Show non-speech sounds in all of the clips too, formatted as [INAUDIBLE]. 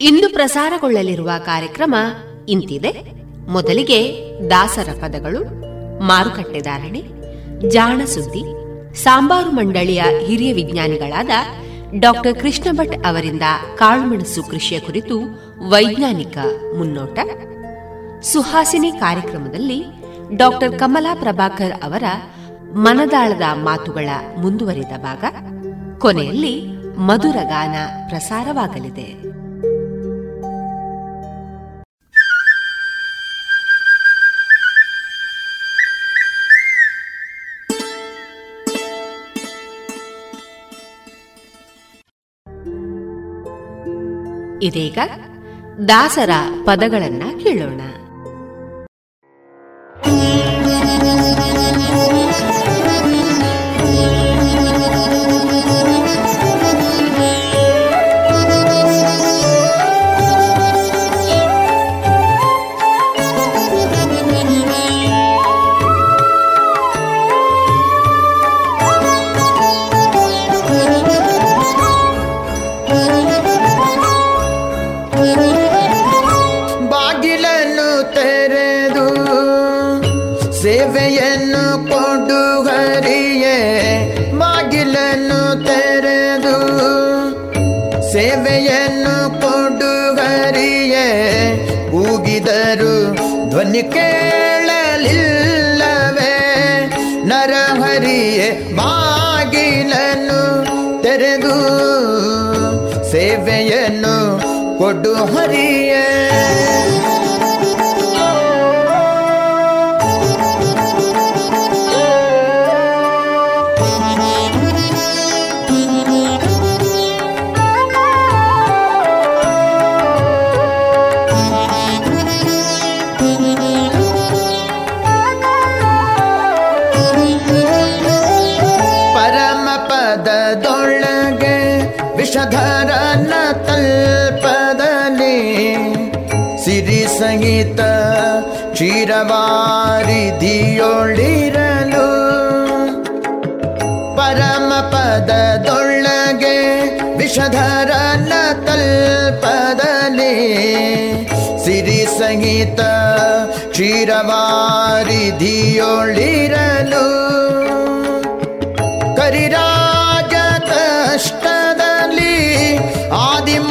ಇಂದು ಪ್ರಸಾರಗೊಳ್ಳಲಿರುವ ಕಾರ್ಯಕ್ರಮ ಇಂತಿದೆ. ಮೊದಲಿಗೆ ದಾಸರ ಪದಗಳು ಮಾರುಕಟ್ಟೆದಾರಣೆ ಜಾಣ ಸುದ್ದಿ ಸಾಂಬಾರು ಮಂಡಳಿಯ ಹಿರಿಯ ವಿಜ್ಞಾನಿಗಳಾದ ಡಾಕ್ಟರ್ ಕೃಷ್ಣ ಭಟ್ ಅವರಿಂದ ಕಾಳುಮೆಣಸು ಕೃಷಿಯ ಕುರಿತು ವೈಜ್ಞಾನಿಕ ಮುನ್ನೋಟ, ಸುಹಾಸಿನಿ ಕಾರ್ಯಕ್ರಮದಲ್ಲಿ ಡಾಕ್ಟರ್ ಕಮಲಾ ಪ್ರಭಾಕರ್ ಅವರ ಮನದಾಳದ ಮಾತುಗಳ ಮುಂದುವರಿದ ಭಾಗ. ಕೊನೆಯಲ್ಲಿ ಮಧುರ ಗಾನ ಪ್ರಸಾರವಾಗಲಿದೆ. ಇದೀಗ ದಾಸರ ಪದಗಳನ್ನ ಕೇಳೋಣ. ಕೊಡು ಹರಿಯೇ ಕರಿರವಾರಿಧಿಯೊಳಿರಲು ಕರಿರಾಜ ಕಷ್ಟದಲ್ಲಿ ಆದಿಮೂಲಾಯನಲು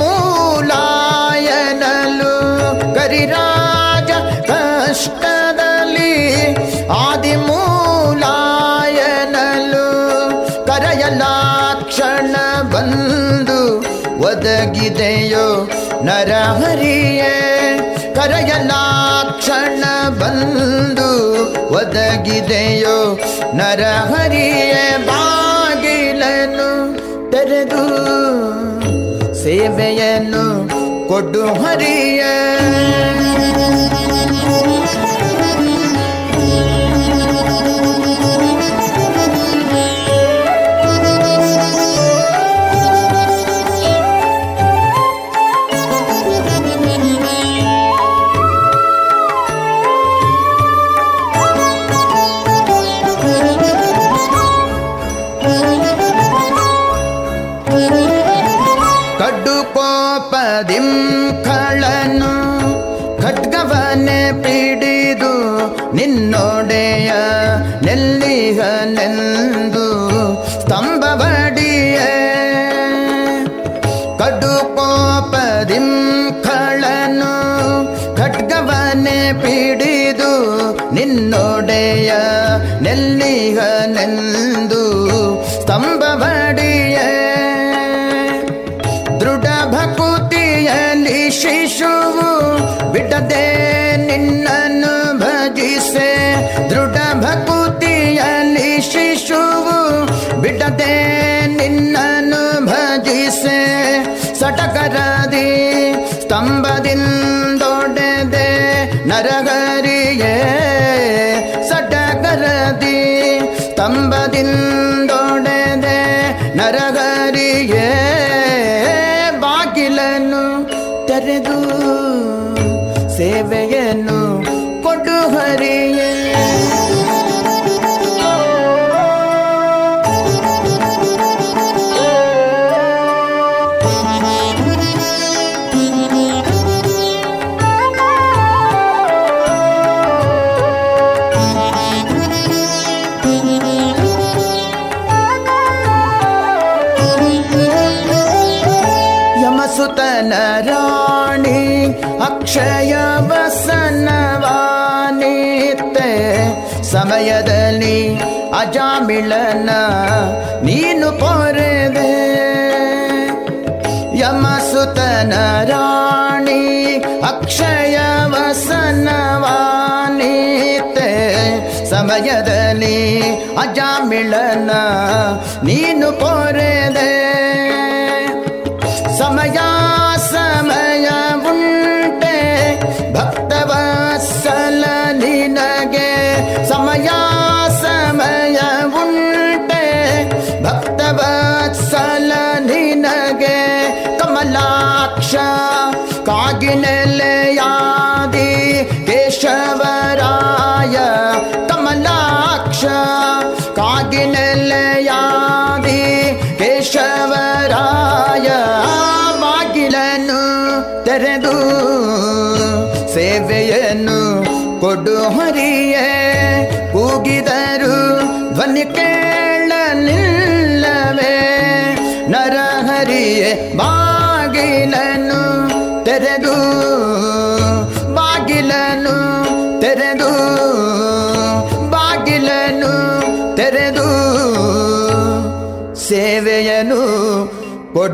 ಕರಿರಾಜ ಕಷ್ಟದಲ್ಲಿ ಆದಿಮೂಲಾಯನಲು ಕರಯಲಾಕ್ಷಣ ಬಂದು ಒದಗಿದೆಯೋ ನರಹರಿಯೇ ಕರಯಲಾ ಒದಗಿದೆಯೋ? ನರಹರಿಯೇ ಬಾಗಿಲನ್ನು ತೆರೆದು ಸೇವೆಯನ್ನು ಕೊಡು ಹರಿಯ. ಬಿಡದೆ ನಿನ್ನನ್ನು ಭಜಿಸೆ ಸಟಕರದಿ ಸ್ತಂಭದಿಂದೊಡೆದೆ ನರಗರಿಗೆ ಅಜಾಮಿಳನ ನೀನು ಪೊರೆದೆ ಯಮಸುತನ ರಾಣಿ ಅಕ್ಷಯ ವಸನವಾನೀತೆ ಸಮಯದಲ್ಲಿ ಅಜಾಮಿಳನ ನೀನು ಪೊರೆದೆ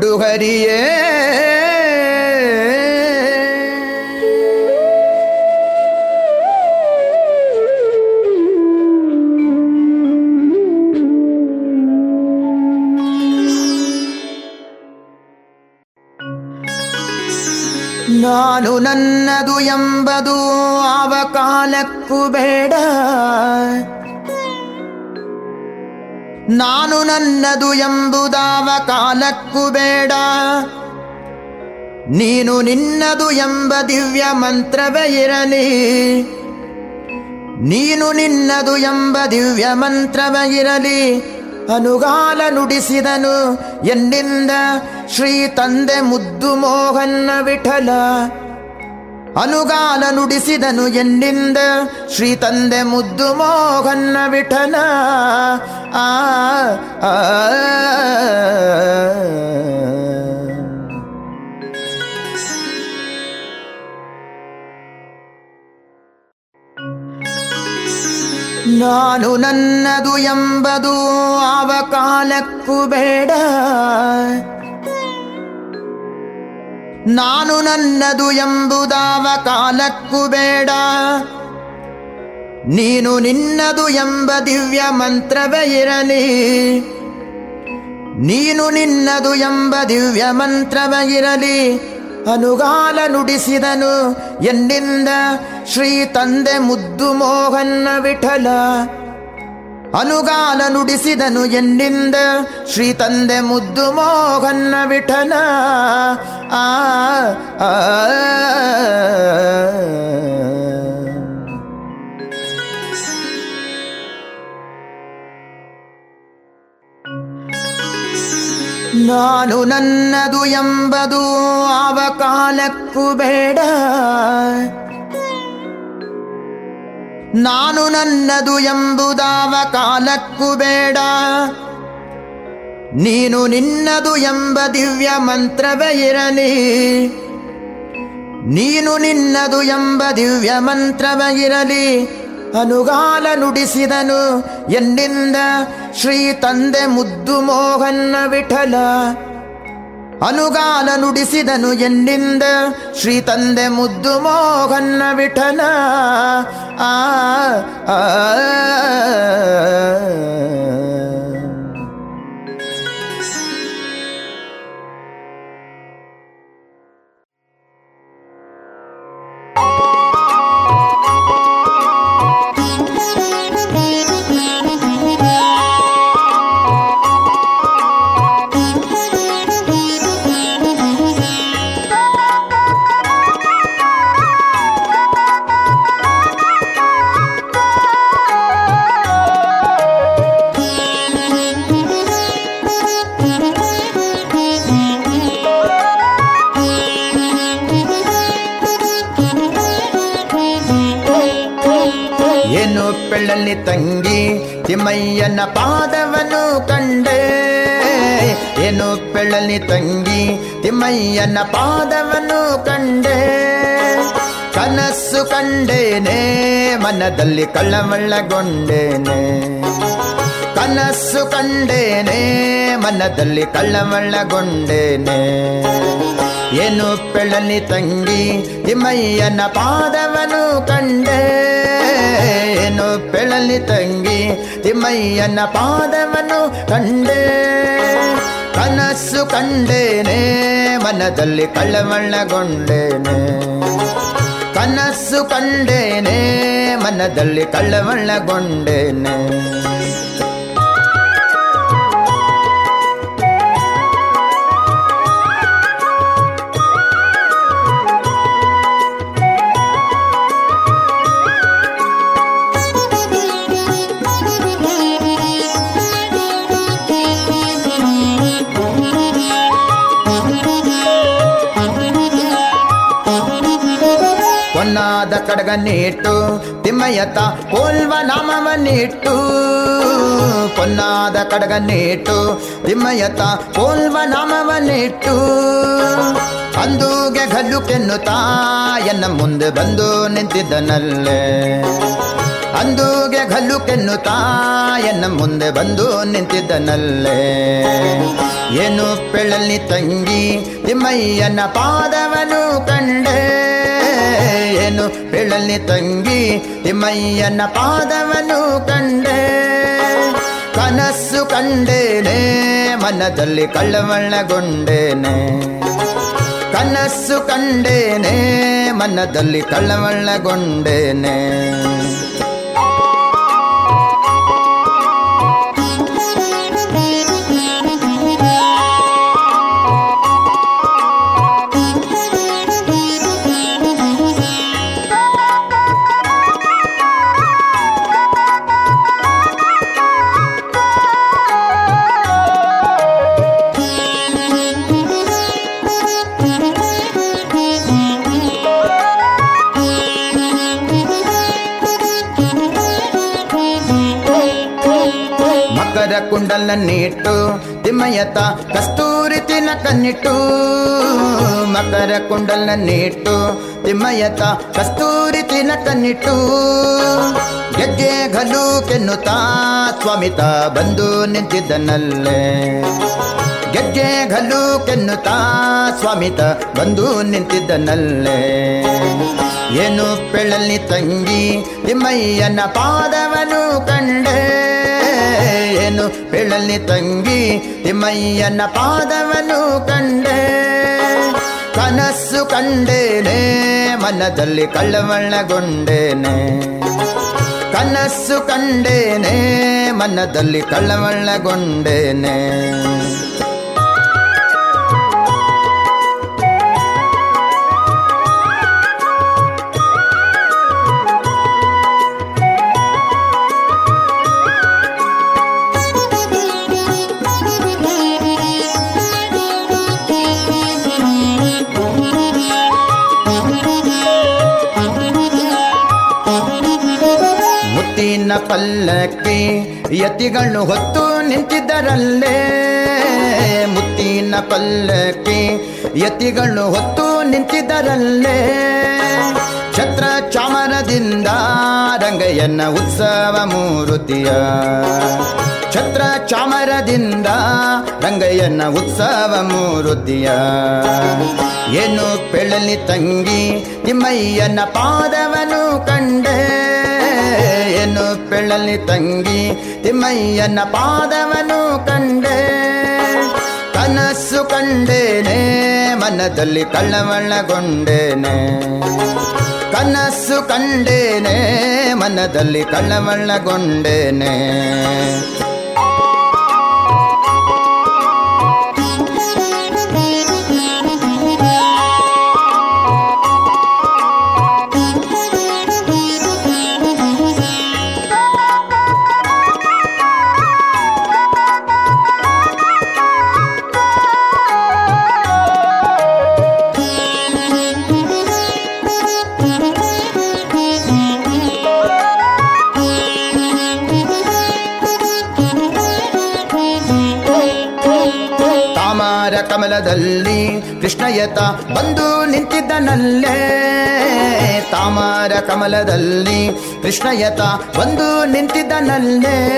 ಕೊಡು ಹರಿಯೇ ನಾನು ನನ್ನದು ಎಂಬುದು ಆವ ಕಾಲಕ್ಕೂ ಬೇಡ ನಾನು ನನ್ನದು ಎಂಬುದಾವ ಕಾಲಕ್ಕೂ ಬೇಡ. ನೀನು ನಿನ್ನದು ಎಂಬ ದಿವ್ಯ ಮಂತ್ರವೇ ಇರಲಿ. ನೀನು ನಿನ್ನದು ಎಂಬ ದಿವ್ಯ ಮಂತ್ರವೇ ಇರಲಿ. ಅನುಗಾಲ ನುಡಿಸಿದನು ಎನ್ನಿಂದ ಶ್ರೀ ತಂದೆ ಮುದ್ದು ಮೋಹನ್ನ ವಿಠಲ. ಅನುಗಾಲ ನುಡಿಸಿದನು ಎನ್ನಿಂದ ಶ್ರೀ ತಂದೆ ಮುದ್ದು ಮೋಹನ್ನ ವಿಠನ ಆ. ನಾನು ನನ್ನದು ಎಂಬುದು ಆವ ಕಾಲಕ್ಕೂ ಬೇಡ. ನಾನು ನನ್ನದು ಎಂಬುದಾವ ಕಾಲಕ್ಕೂ ಬೇಡ. ನೀನು ನಿನ್ನದು ಎಂಬ ದಿವ್ಯ ಮಂತ್ರವೇ ಇರಲಿ. ನೀನು ನಿನ್ನದು ಎಂಬ ದಿವ್ಯ ಮಂತ್ರವೇ ಇರಲಿ. ಅನುಗಾಲ ನುಡಿಸಿದನು ಎನ್ನಿಂದ ಶ್ರೀ ತಂದೆ ಮುದ್ದು ಮೋಹನ್ನ ವಿಠಲ. ಅನುಗಾಲ ನುಡಿಸಿದನು ಎನ್ನಿಂದ ಶ್ರೀ ತಂದೆ ಮುದ್ದು ಮೋಹನ್ನ ವಿಠನ ಆ. ನಾನು ನನ್ನದು ಎಂಬುದು ಆವ ಕಾಲಕ್ಕೂ ಬೇಡ ನಾನು ನನ್ನದು ಎಂಬುದಾವ ಕಾಲಕ್ಕೂ ಬೇಡ. ನೀನು ನಿನ್ನದು ಎಂಬ ದಿವ್ಯ ಮಂತ್ರವೇ ಇರಲಿ. ನೀನು ನಿನ್ನದು ಎಂಬ ದಿವ್ಯ ಮಂತ್ರವೇ ಇರಲಿ. ಅನುಗಾಲ ನುಡಿಸಿದನು ಎನ್ನಿಂದ ಶ್ರೀ ತಂದೆ ಮುದ್ದು ಮೋಹನ್ನ ವಿಠಲ. ಅನುಗಾಲ ನುಡಿಸಿದನು ಎನ್ನಿಂದ ಶ್ರೀ ತಂದೆ ಮುದ್ದು ಮೋಹನ್ನ ವಿಠಲ. ಆ. ತಿಮ್ಮಯ್ಯನ ಪಾದವನು ಕಂಡೆ. ಏನು ಪೆಳಲಿ ತಂಗಿ, ತಿಮ್ಮಯ್ಯನ ಪಾದವನು ಕಂಡೆ. ಕನಸು ಕಂಡೇನೆ, ಮನದಲ್ಲಿ ಕಳ್ಳಮಳ್ಳಗೊಂಡೇನೆ ಕನಸು ಕಂಡೇನೆ, ಮನದಲ್ಲಿ ಕಳ್ಳಮಳ್ಳಗೊಂಡೇನೆ ಏನು ಪೆಳಲಿ ತಂಗಿ, ತಿಮ್ಮಯ್ಯನ ಪಾದವನು ಕಂಡೆ. ಏನು ಪೆಳಲಿ ತಂಗಿ ತಿಮ್ಮಯ್ಯನ ಪಾದವನ್ನು ಕಂಡೆ. ಕನಸು ಕಂಡೇನೆ ಮನದಲ್ಲಿ ಕಳ್ಳವಳ್ಳಗೊಂಡೇನೆ ಕನಸು ಕಂಡೇನೆ ಮನದಲ್ಲಿ ಕಳ್ಳಮಳ್ಳಗೊಂಡೇನೆ ಹೊನ್ನಾದ ಕಡಗನ್ನಿಟ್ಟು ತಿಮ್ಮಯ್ಯತ ಕೋಲ್ವ ನಾಮವನ್ನಿಟ್ಟು. ಪೊನ್ನಾದ ಕಡಗನ್ನಿಟ್ಟು ತಿಮ್ಮಯ್ಯತ ಕೋಲ್ವ ನಾಮವನ್ನಿಟ್ಟು. ಅಂದೂಗೆ ಗಲ್ಲು ಕೆನ್ನುತ್ತಾ, ಎನ್ನ ಮುಂದೆ ಬಂದು ನಿಂತಿದ್ದನಲ್ಲೇ. ಅಂದೂಗೆ ಗಲ್ಲು ಕೆನ್ನುತ್ತಾ, ಎನ್ನ ಮುಂದೆ ಬಂದು ನಿಂತಿದ್ದನಲ್ಲೇ. ಏನು ಪೆಳಲಿ ತಂಗಿ, ತಿಮ್ಮಯ್ಯನ ಪಾದವನು ಕಂಡೆ. ಏನು ಪೆಳಲಿ ತಂಗಿ ತಿಮ್ಮಯ್ಯನ ಪಾದವನು ಕಂಡೆ. ಕನಸು ಕಂಡೇನೆ ಮನದಲ್ಲಿ ಕಳ್ಳವಳ್ಳಗೊಂಡೇನೆ ಕನಸು ಕಂಡೇನೆ ಮನದಲ್ಲಿ ಕಳ್ಳಮಳ್ಳಗೊಂಡೇನೆ ಕುಂಡಲನ್ನಿಟ್ಟು ತಿಮ್ಮಯ್ಯತ ಕಸ್ತೂರಿ ತಿನಕನ್ನಿಟ್ಟು ಮಕರ ಕುಂಡಲನ್ನಿಟ್ಟು ತಿಮ್ಮಯ್ಯತ ಕಸ್ತೂರಿ ತಿನಕನ್ನಿಟ್ಟು ಗೆಜ್ಜೆ ಘಲು ಕೆನ್ನುತ್ತಾ ಸ್ವಾಮಿತ ಬಂದು ನಿಂತಿದ್ದನಲ್ಲೇ. ಗೆಜ್ಜೆ ಘಲು ಕೆನ್ನುತ್ತಾ ಸ್ವಾಮಿತ ಬಂದು ನಿಂತಿದ್ದನಲ್ಲೇ. ಏನು ಪೆಳಲಿ ತಂಗಿ ತಿಮ್ಮಯ್ಯನ ಪಾದವನು ಏನು ಪೆಳಲಿ ತಂಗಿ ತಿಮ್ಮಯ್ಯನ ಪಾದವನು ಕಂಡೆ. ಕನಸು ಕಂಡೇನೆ ಮನದಲ್ಲಿ ಕಳ್ಳವಳ್ಳಗೊಂಡೇನೆ ಕನಸು ಕಂಡೇನೆ ಮನದಲ್ಲಿ ಕಳ್ಳವಳ್ಳಗೊಂಡೇನೆ ಪಲ್ಲಕ್ಕಿ ಯತಿಗಳು ಹೊತ್ತು ನಿಂತಿದ್ದರಲ್ಲೇ. ಮುತ್ತಿನ ಪಲ್ಲಕ್ಕಿ ಯತಿಗಳು ಹೊತ್ತು ನಿಂತಿದ್ದರಲ್ಲೇ. ಛತ್ರ ಚಾಮರದಿಂದ ರಂಗಯ್ಯನ ಉತ್ಸವ ಮೂರುತಿಯ. ಛತ್ರ ಚಾಮರದಿಂದ ರಂಗಯ್ಯನ ಉತ್ಸವ ಮೂರುತಿಯ. ಏನು ಪೆಳಲಿ ತಂಗಿ ನಿಮ್ಮಯ್ಯನ ಪಾದವನು ಕಂಡೆ. ಏನು ಪೆಳಲಿ ತಂಗಿ ತಿಮ್ಮಯ್ಯನ ಪಾದವನು ಕಂಡೆ. ಕನಸು ಕಂಡೇನೆ ಮನದಲ್ಲಿ ಕಳ್ಳವಳ್ಳಗೊಂಡೇನೆ. ಕನಸು ಕಂಡೇನೆ ಮನದಲ್ಲಿ ಕಳ್ಳವಳ್ಳಗೊಂಡೇನೆ. ಕೃಷ್ಣಯತ ಬಂದು ನಿಂತಿದ್ದನಲ್ಲೇ. ತಾಮರ ಕಮಲದಲ್ಲಿ ಕೃಷ್ಣಯತ ಬಂದು ನಿಂತಿದ್ದನಲ್ಲೇ.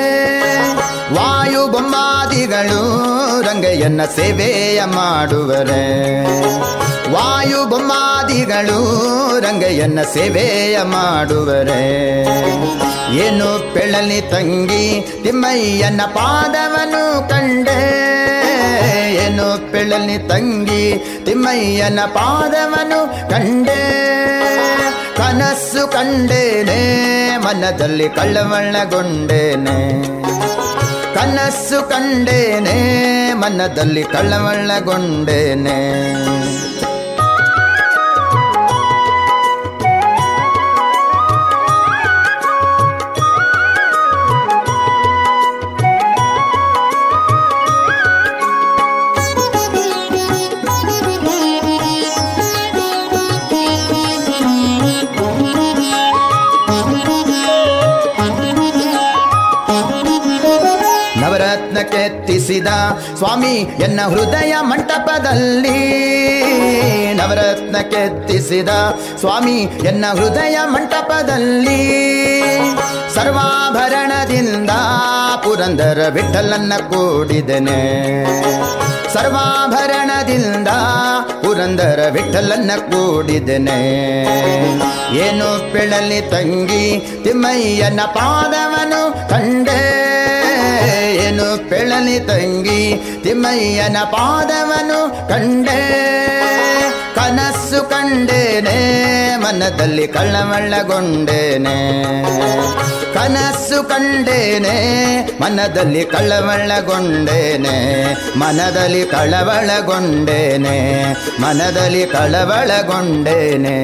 ವಾಯು ಬೊಮ್ಮಾದಿಗಳು ರಂಗಯ್ಯನ ಸೇವೆಯ ಮಾಡುವರೆ. ವಾಯು ಬೊಮ್ಮಾದಿಗಳು ರಂಗಯ್ಯನ ಸೇವೆಯ ಮಾಡುವರೆ. ಏನು ಪೆಳಲಿ ತಂಗಿ ತಿಮ್ಮಯ್ಯನ ಪಾದವನು ಕಂಡೆ. ಏನು ಪೆಳಲಿ ತಂಗಿ ತಿಮ್ಮಯ್ಯನ ಪಾದವನು ಕಂಡೆ. ಕನಸು ಕಂಡೇನೆ ಮನದಲ್ಲಿ ಕಳ್ಳವಳ್ಳಗೊಂಡೇನೆ ಕನಸು ಕಂಡೇನೆ ಮನದಲ್ಲಿ ಕಳ್ಳವಳ್ಳಗೊಂಡೇನೆ ಕೆತ್ತಿಸಿದ ಸ್ವಾಮಿ ಎನ್ನ ಹೃದಯ ಮಂಟಪದಲ್ಲಿ ನವರತ್ನ ಕೆತ್ತಿಸಿದ ಸ್ವಾಮಿ ಎನ್ನ ಹೃದಯ ಮಂಟಪದಲ್ಲಿ ಸರ್ವಾಭರಣದಿಂದ ಪುರಂದರ ವಿಠಲನ್ನ ಕೂಡಿದನೆ. ಸರ್ವಾಭರಣದಿಂದ ಪುರಂದರ ವಿಠಲನ್ನ ಕೂಡಿದನೆ. ಏನು ಪಿಳಲಿ ತಂಗಿ ತಿಮ್ಮಯ್ಯನ ಪಾದವನು ಕಂಡೆ. ಏನು ಪೆಳಲಿ ತಂಗಿ, ತಿಮ್ಮಯ್ಯನ ಪಾದವನು ಕಂಡೆ. ಕನಸು ಕಂಡೇನೆ, ಮನದಲ್ಲಿ ಕಳ್ಳವಳ್ಳಗೊಂಡೇನೆ. ಕನಸು ಕಂಡೇನೆ, ಮನದಲ್ಲಿ ಕಳ್ಳವಳ್ಳಗೊಂಡೇನೆ. ಮನದಲ್ಲಿ ಕಳವಳಗೊಂಡೇನೆ ಮನದಲ್ಲಿ ಕಳವಳಗೊಂಡೇನೆ.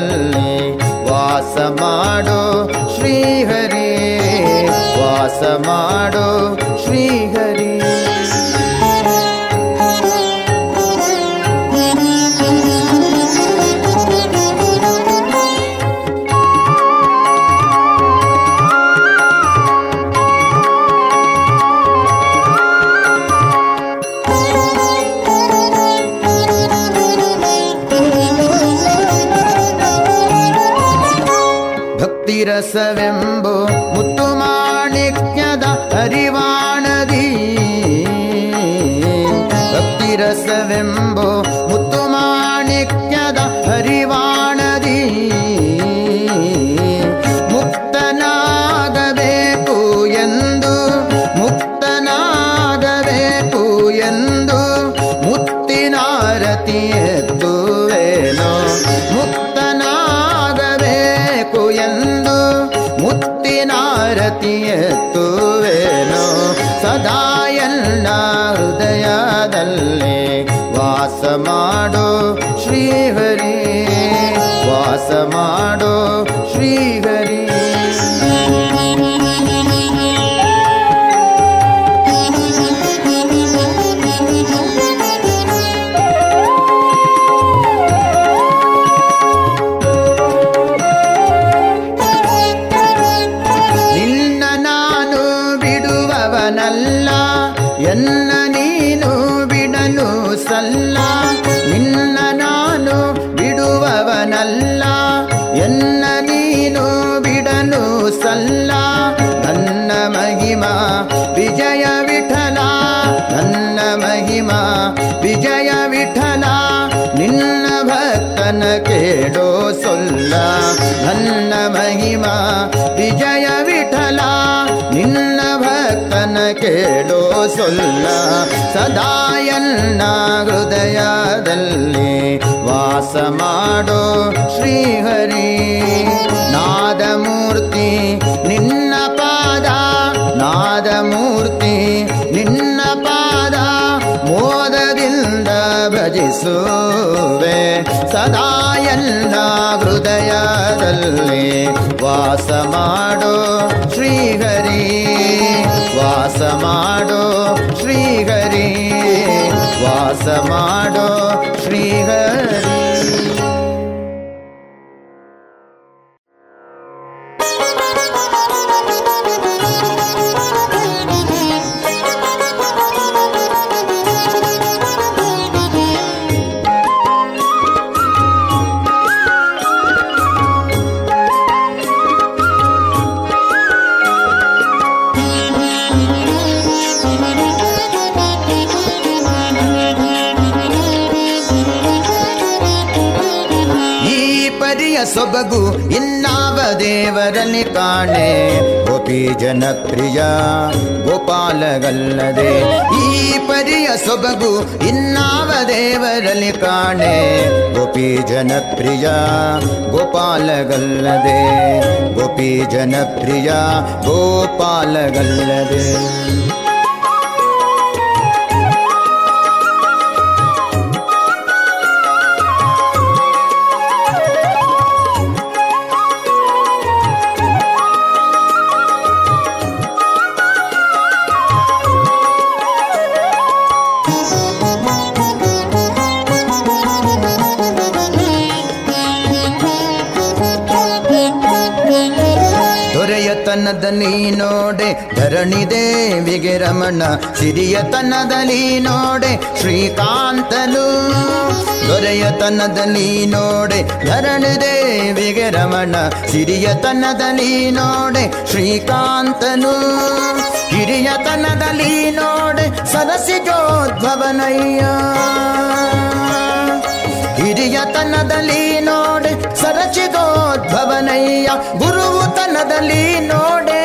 ನನ್ನಲ್ಲಿ ವಾಸ ಮಾಡೋ ಶ್ರೀಹರಿ ವಾಸ ಮಾಡೋ ಶ್ರೀಹರಿ ಸೊಲ್ಲ ಸದಾಯನ್ನ ಹೃದಯದಲ್ಲಿ ವಾಸ ಮಾಡೋ ಶ್ರೀಹರಿ. ನಾದಮೂರ್ತಿ, ನಿನ್ನ ಪಾದ. ನಾದಮೂರ್ತಿ, ನಿನ್ನ ಪಾದ. ಮೋದದಿಂದ ಭಜಿಸುವೆ. ಸದಾಯನ್ನ ಹೃದಯದಲ್ಲಿ ವಾಸ ಮಾಡೋ ಶ್ರೀಹರಿ. ो श्रीघरि वासमाडो श्रीघ ಧರಣಿ ಕಾಣೆ ಗೋಪಿ ಜನಪ್ರಿಯ ಗೋಪಾಲಗಲ್ಲದೆ ಈ ಪರಿಯ ಸೊಬಗು ಇನ್ನಾವ ದೇವರಲ್ಲಿ ಕಾಣೆ ಗೋಪಿ ಜನಪ್ರಿಯ ಗೋಪಾಲಗಲ್ಲದೆ ಗೋಪಿ ಜನಪ್ರಿಯ ಗೋಪಾಲಗಲ್ಲದೆ ದೊರೆಯತನದಲ್ಲಿ ನೋಡೆ, ಧರಣಿ ದೇವಿಗೆ ರಮಣ ಸಿರಿಯತನದಲ್ಲಿ ನೋಡೆ, ಶ್ರೀಕಾಂತನು ದೊರೆಯತನದಲ್ಲಿ ನೋಡೆ, ಧರಣಿ ದೇವಿಗೆ ರಮಣ ಸಿರಿಯತನದಲ್ಲಿ ನೋಡೆ, ಶ್ರೀಕಾಂತನು ಹಿರಿಯತನದಲ್ಲಿ ನೋಡೆ, ಸರಸಿಜೋದ್ಭವನಯ್ಯ. ಹಿರಿಯತನದಲ್ಲಿ ನೋಡೆ ಸರಚಿದೋದ್ಭವನಯ್ಯ ಗುರುವು ತನದಲ್ಲಿ ನೋಡೆ.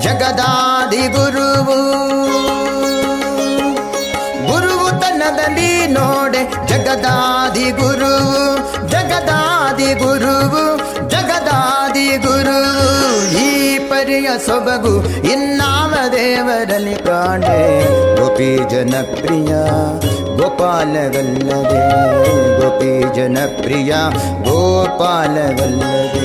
ಜಗದಾದಿ ಗುರುವು ಗುರುವು ತನದಲ್ಲಿ ನೋಡೆ. ಜಗದಾದಿ ಗುರುವು ಜಗದಾದಿ ಗುರುವು, ಜಗದಾದಿ ಗುರು ಈ ಪರಿಯ ಸೊಬಗು ಇನ್ನಾಮ ದೇವರಲ್ಲಿ ಕಾಣೆ. ಗೋಪಿ ಜನಪ್ರಿಯ गोपालवल्लभे गोपे जनप्रिया गोपलवल्लभे।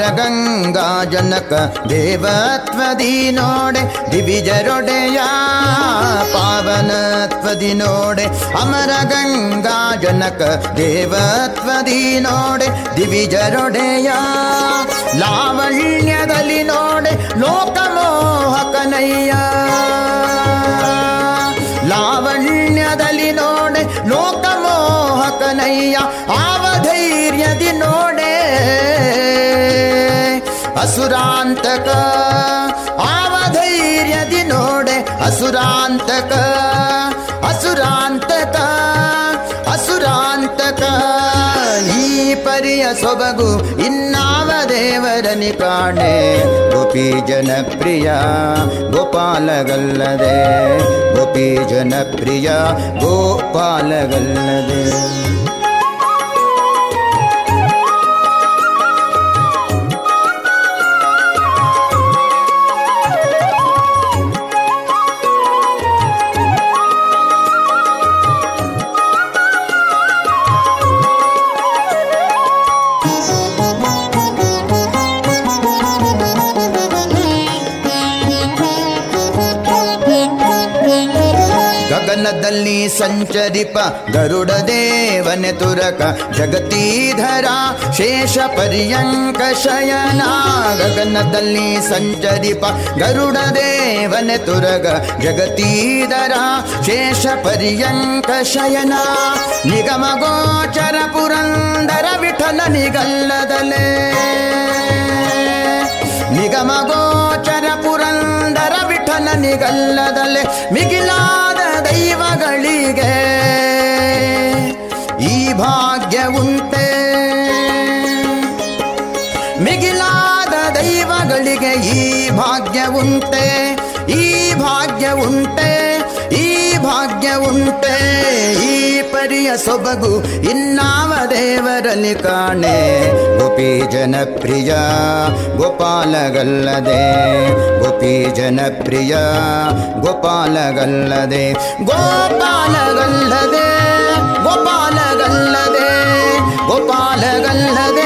ಗಂಗಾ ಜನಕ ದೇವತ್ವದಿ ನೋಡೆ, ದಿವಿಜರೊಡೆಯ ಪಾವನತ್ವದಿ ನೋಡೆ ಅಮರ ಗಂಗಾ ಜನಕ ದೇವತ್ವದಿ ನೋಡೆ, ದಿವಿಜರೊಡೆಯ ಲಾವಣ್ಯದಲ್ಲಿ ನೋಡೆ, ಲೋಕಮೋಹಕನಯ್ಯ. ಲಾವಣ್ಯದಲ್ಲಿ ನೋಡೆ, ಲೋಕಮೋಹಕನಯ್ಯ. ಆವಧೈರ್ಯದಿ ಅಸುರಾಂತಕ ಆವಧೈರ್ಯದಿ ನೋಡೆ ಅಸುರಾಂತಕ ಅಸುರಾಂತಕ ಅಸುರಾಂತಕ ಈ ಪರಿಯ ಸೊಬಗು ಇನ್ನಾವ ದೇವರನಿ ಕಾಣೆ ಗೋಪಿ ಜನಪ್ರಿಯ ಗೋಪಾಲಗಲ್ಲದೆ ಗೋಪಿ ಜನಪ್ರಿಯ ಗೋಪಾಲಗಲ್ಲದೆ ಗಗನದಲ್ಲಿ ಸಂಚರಿಪ ಗರುಡ ದೇವನೆ ತುರಕ ಜಗತೀಧರ ಶೇಷ ಪರ್ಯಂಕ ಶಯನ ಗಗನದಲ್ಲಿ ಸಂಚರಿಪ ಗರುಡ ದೇವನೆ ತುರಗ ಜಗತೀಧರ ಶೇಷ ಪರ್ಯಂಕ ಶಯನ ನಿಗಮ ಗೋಚರ ಪುರಂದರ ವಿಠಲ ನಿಗಲ್ಲದಲೇ ನಿಗಮ ಗೋಚರ ಪುರಂದರ ವಿಠಲ ನಿಗಲ್ಲದಲೆ ಮಿಗಿಲಾದ ದೈವಗಳಿಗೆ ಈ ಭಾಗ್ಯ ಉಂಟೆ. ಮಿಗಿಲಾದ ದೈವಗಳಿಗೆ ಈ ಭಾಗ್ಯ ಉಂಟೆ, ಈ ಭಾಗ್ಯ ಉಂಟೆ. ಭಾಗ್ಯ ಉಂಟೆ. ಈ ಪರಿಯ ಸೊಬಗು ಇನ್ನಾವ ದೇವರಲ್ಲಿ ಕಾಣೆ. ಗೋಪಿ ಜನಪ್ರಿಯ, ಗೋಪಾಲಗಲ್ಲದೆ. ಗೋಪಿ ಜನಪ್ರಿಯ ಗೋಪಾಲಗಲ್ಲದೆ ಗೋಪಾಲಗಲ್ಲದೆ. ಗೋಪಾಲಗಲ್ಲದೆ ಗೋಪಾಲಗಲ್ಲದೆ ಗೋಪಾಲಗಲ್ಲದೆ.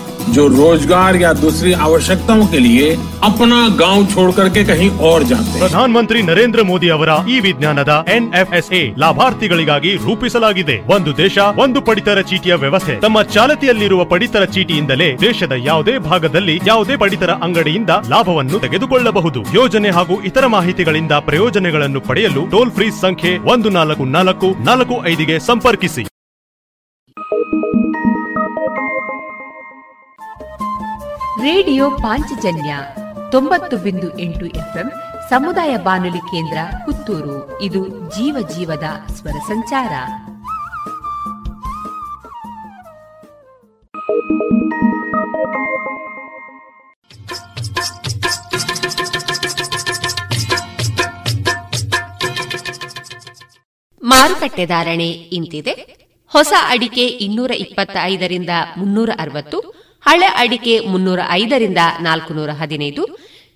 जो रोजगार या दूसरी आवश्यकताओं के लिए अपना गांव छोड़ करके कहीं और जाते हैं ಪ್ರಧಾನಮಂತ್ರಿ ನರೇಂದ್ರ ಮೋದಿ ಅವರ ಈ ವಿಜ್ಞಾನದ ಎನ್ಎಫ್ಎಸ್ಎ ಲಾಭಾರ್ಥಿಗಳಿಗಾಗಿ ರೂಪಿಸಲಾಗಿದೆ ಒಂದು ದೇಶ ಒಂದು ಪಡಿತರ ಚೀಟಿಯ ವ್ಯವಸ್ಥೆ ತಮ್ಮ ಚಾಲತಿಯಲ್ಲಿರುವ ಪಡಿತರ ಚೀಟಿಯಿಂದಲೇ ದೇಶದ ಯಾವುದೇ ಭಾಗದಲ್ಲಿ ಯಾವುದೇ ಪಡಿತರ ಅಂಗಡಿಯಿಂದ ಲಾಭವನ್ನು ತೆಗೆದುಕೊಳ್ಳಬಹುದು ಯೋಜನೆ ಹಾಗೂ ಇತರ ಮಾಹಿತಿಗಳಿಂದ ಪ್ರಯೋಜನಗಳನ್ನು ಪಡೆಯಲು ಟೋಲ್ ಫ್ರೀ ಸಂಖ್ಯೆ ಒಂದು ನಾಲ್ಕು ನಾಲ್ಕು ನಾಲ್ಕು ಐದಿಗೆ ಸಂಪರ್ಕಿಸಿ ರೇಡಿಯೋ ಪಾಂಚಜನ್ಯ ತೊಂಬತ್ತು ಬಿಂದು ಎಂಟು ಎಫ್ಎಂ ಸಮುದಾಯ ಬಾನುಲಿ ಕೇಂದ್ರ ಪುತ್ತೂರು. ಇದು ಜೀವ ಜೀವದ ಸ್ವರ ಸಂಚಾರ. ಮಾರುಕಟ್ಟೆ ಧಾರಣೆ ಇಂತಿದೆ. ಹೊಸ ಅಡಿಕೆ ಇನ್ನೂರ ಇಪ್ಪತ್ತ ಐದರಿಂದ ಮುನ್ನೂರ ಅರವತ್ತು ಹಳೆ ಅಡಿಕೆ ಮುನ್ನೂರ ಐದರಿಂದ ನಾಲ್ಕುನೂರ ಹದಿನೈದು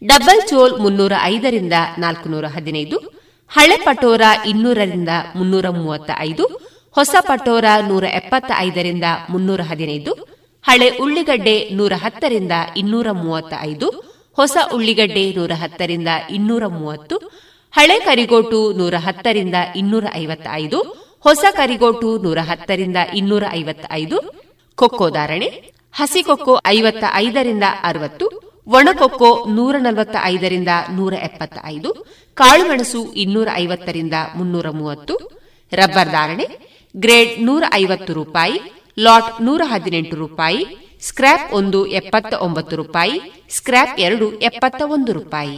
ಡಬಲ್ ಚೋಲ್ ಮುನ್ನೂರ ಐದರಿಂದ ನಾಲ್ಕುನೂರ ಹದಿನೈದು ಹಳೆ ಪಟೋರ ಇನ್ನೂರರಿಂದ ಮುನ್ನೂರ ಮೂವತ್ತ ಐದು ಹೊಸ ಪಟೋರ ನೂರ ಎಪ್ಪತ್ತ ಐದರಿಂದ ಮುನ್ನೂರ ಹದಿನೈದು ಹಳೆ ಉಳ್ಳಿಗಡ್ಡೆ ನೂರ ಹತ್ತರಿಂದ ಇನ್ನೂರ ಮೂವತ್ತ ಐದು ಹೊಸ ಉಳ್ಳಿಗಡ್ಡೆ ನೂರ ಹತ್ತರಿಂದ ಇನ್ನೂರ ಮೂವತ್ತು ಹಳೆ ಕರಿಗೋಟು ನೂರ ಹತ್ತರಿಂದ ಇನ್ನೂರ ಐವತ್ತ ಐದು ಹೊಸ ಕರಿಗೋಟು ನೂರ ಹತ್ತರಿಂದ ಇನ್ನೂರ ಐವತ್ತ ಐದು ಕೊಕ್ಕೋ ಧಾರಣೆ ಹಸಿ ಕೊಕ್ಕೋ ಐವತ್ತ ಐದರಿಂದ ಅರವತ್ತು, ಒಣಕೊಕ್ಕೋ ನೂರ ನಲವತ್ತ ಐದರಿಂದ ನೂರ ಎಪ್ಪತ್ತ ಐದು ಕಾಳುಮೆಣಸು ಇನ್ನೂರ ಐವತ್ತರಿಂದ ಮುನ್ನೂರ ಮೂವತ್ತು ರಬ್ಬರ್ ಧಾರಣೆ, ಗ್ರೇಡ್ ನೂರ ಐವತ್ತು ರೂಪಾಯಿ, ಲಾಟ್ ನೂರ ಹದಿನೆಂಟು ರೂಪಾಯಿ, ಸ್ಕ್ರ್ಯಾಪ್ ಒಂದು ಎಪ್ಪತ್ತ ಒಂಬತ್ತು ರೂಪಾಯಿ, ಸ್ಕ್ರ್ಯಾಪ್ ಎರಡು ಎಪ್ಪತ್ತ ಒಂದು ರೂಪಾಯಿ.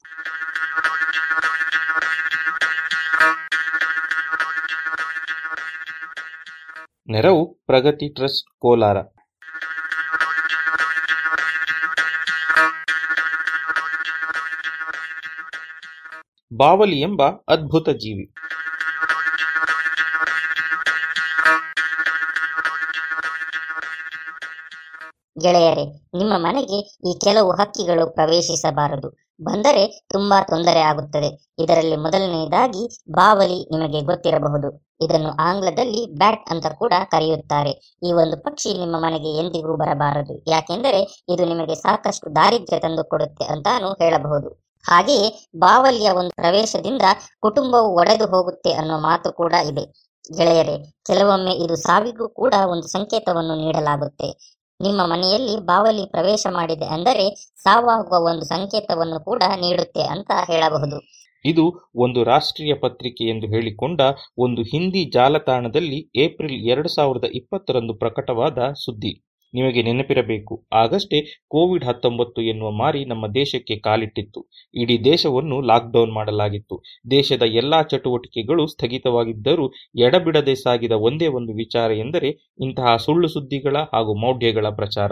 ನೆರವು ಪ್ರಗತಿ ಟ್ರಸ್ಟ್ ಕೋಲಾರ. ಬಾವಲಿ ಎಂಬ ಅದ್ಭುತ ಜೀವಿ. ಗೆಳೆಯರೆ, ನಿಮ್ಮ ಮನೆಗೆ ಈ ಕೆಲವು ಹಕ್ಕಿಗಳು ಪ್ರವೇಶಿಸಬಾರದು. ಬಂದರೆ ತುಂಬಾ ತೊಂದರೆ ಆಗುತ್ತದೆ. ಇದರಲ್ಲಿ ಮೊದಲನೆಯದಾಗಿ ಬಾವಲಿ ನಿಮಗೆ ಗೊತ್ತಿರಬಹುದು. ಇದನ್ನು ಆಂಗ್ಲದಲ್ಲಿ ಬ್ಯಾಟ್ ಅಂತ ಕೂಡ ಕರೆಯುತ್ತಾರೆ. ಈ ಒಂದು ಪಕ್ಷಿ ನಿಮ್ಮ ಮನೆಗೆ ಎಂದಿಗೂ ಬರಬಾರದು. ಯಾಕೆಂದರೆ ಇದು ನಿಮಗೆ ಸಾಕಷ್ಟು ದಾರಿದ್ರ್ಯ ತಂದು ಕೊಡುತ್ತೆ ಅಂತಾನು ಹೇಳಬಹುದು. ಹಾಗೆಯೇ ಬಾವಲಿಯ ಒಂದು ಪ್ರವೇಶದಿಂದ ಕುಟುಂಬವು ಒಡೆದು ಹೋಗುತ್ತೆ ಅನ್ನೋ ಮಾತು ಕೂಡ ಇದೆ. ಗೆಳೆಯರೆ, ಕೆಲವೊಮ್ಮೆ ಇದು ಸಾವಿಗೂ ಕೂಡ ಒಂದು ಸಂಕೇತವನ್ನು ನೀಡಲಾಗುತ್ತೆ. ನಿಮ್ಮ ಮನೆಯಲ್ಲಿ ಬಾವಲಿ ಪ್ರವೇಶ ಮಾಡಿದೆ ಅಂದರೆ ಸಾವಾಗುವ ಒಂದು ಸಂಕೇತವನ್ನು ಕೂಡ ನೀಡುತ್ತೆ ಅಂತ ಹೇಳಬಹುದು. ಇದು ಒಂದು ರಾಷ್ಟ್ರೀಯ ಪತ್ರಿಕೆ ಎಂದು ಹೇಳಿಕೊಂಡ ಒಂದು ಹಿಂದಿ ಜಾಲತಾಣದಲ್ಲಿ ಏಪ್ರಿಲ್ ಎರಡು ಸಾವಿರದ ಇಪ್ಪತ್ತರಂದು ಪ್ರಕಟವಾದ ಸುದ್ದಿ. ನಿಮಗೆ ನೆನಪಿರಬೇಕು, ಆಗಷ್ಟೇ ಕೋವಿಡ್ ಹತ್ತೊಂಬತ್ತು ಎನ್ನುವ ಮಾರಿ ನಮ್ಮ ದೇಶಕ್ಕೆ ಕಾಲಿಟ್ಟಿತ್ತು. ಇಡೀ ದೇಶವನ್ನು ಲಾಕ್ಡೌನ್ ಮಾಡಲಾಗಿತ್ತು. ದೇಶದ ಎಲ್ಲಾ ಚಟುವಟಿಕೆಗಳು ಸ್ಥಗಿತವಾಗಿದ್ದರೂ ಎಡಬಿಡದೆ ಸಾಗಿದ ಒಂದೇ ಒಂದು ವಿಚಾರ ಎಂದರೆ ಇಂತಹ ಸುಳ್ಳು ಸುದ್ದಿಗಳ ಹಾಗೂ ಮೌಢ್ಯಗಳ ಪ್ರಚಾರ.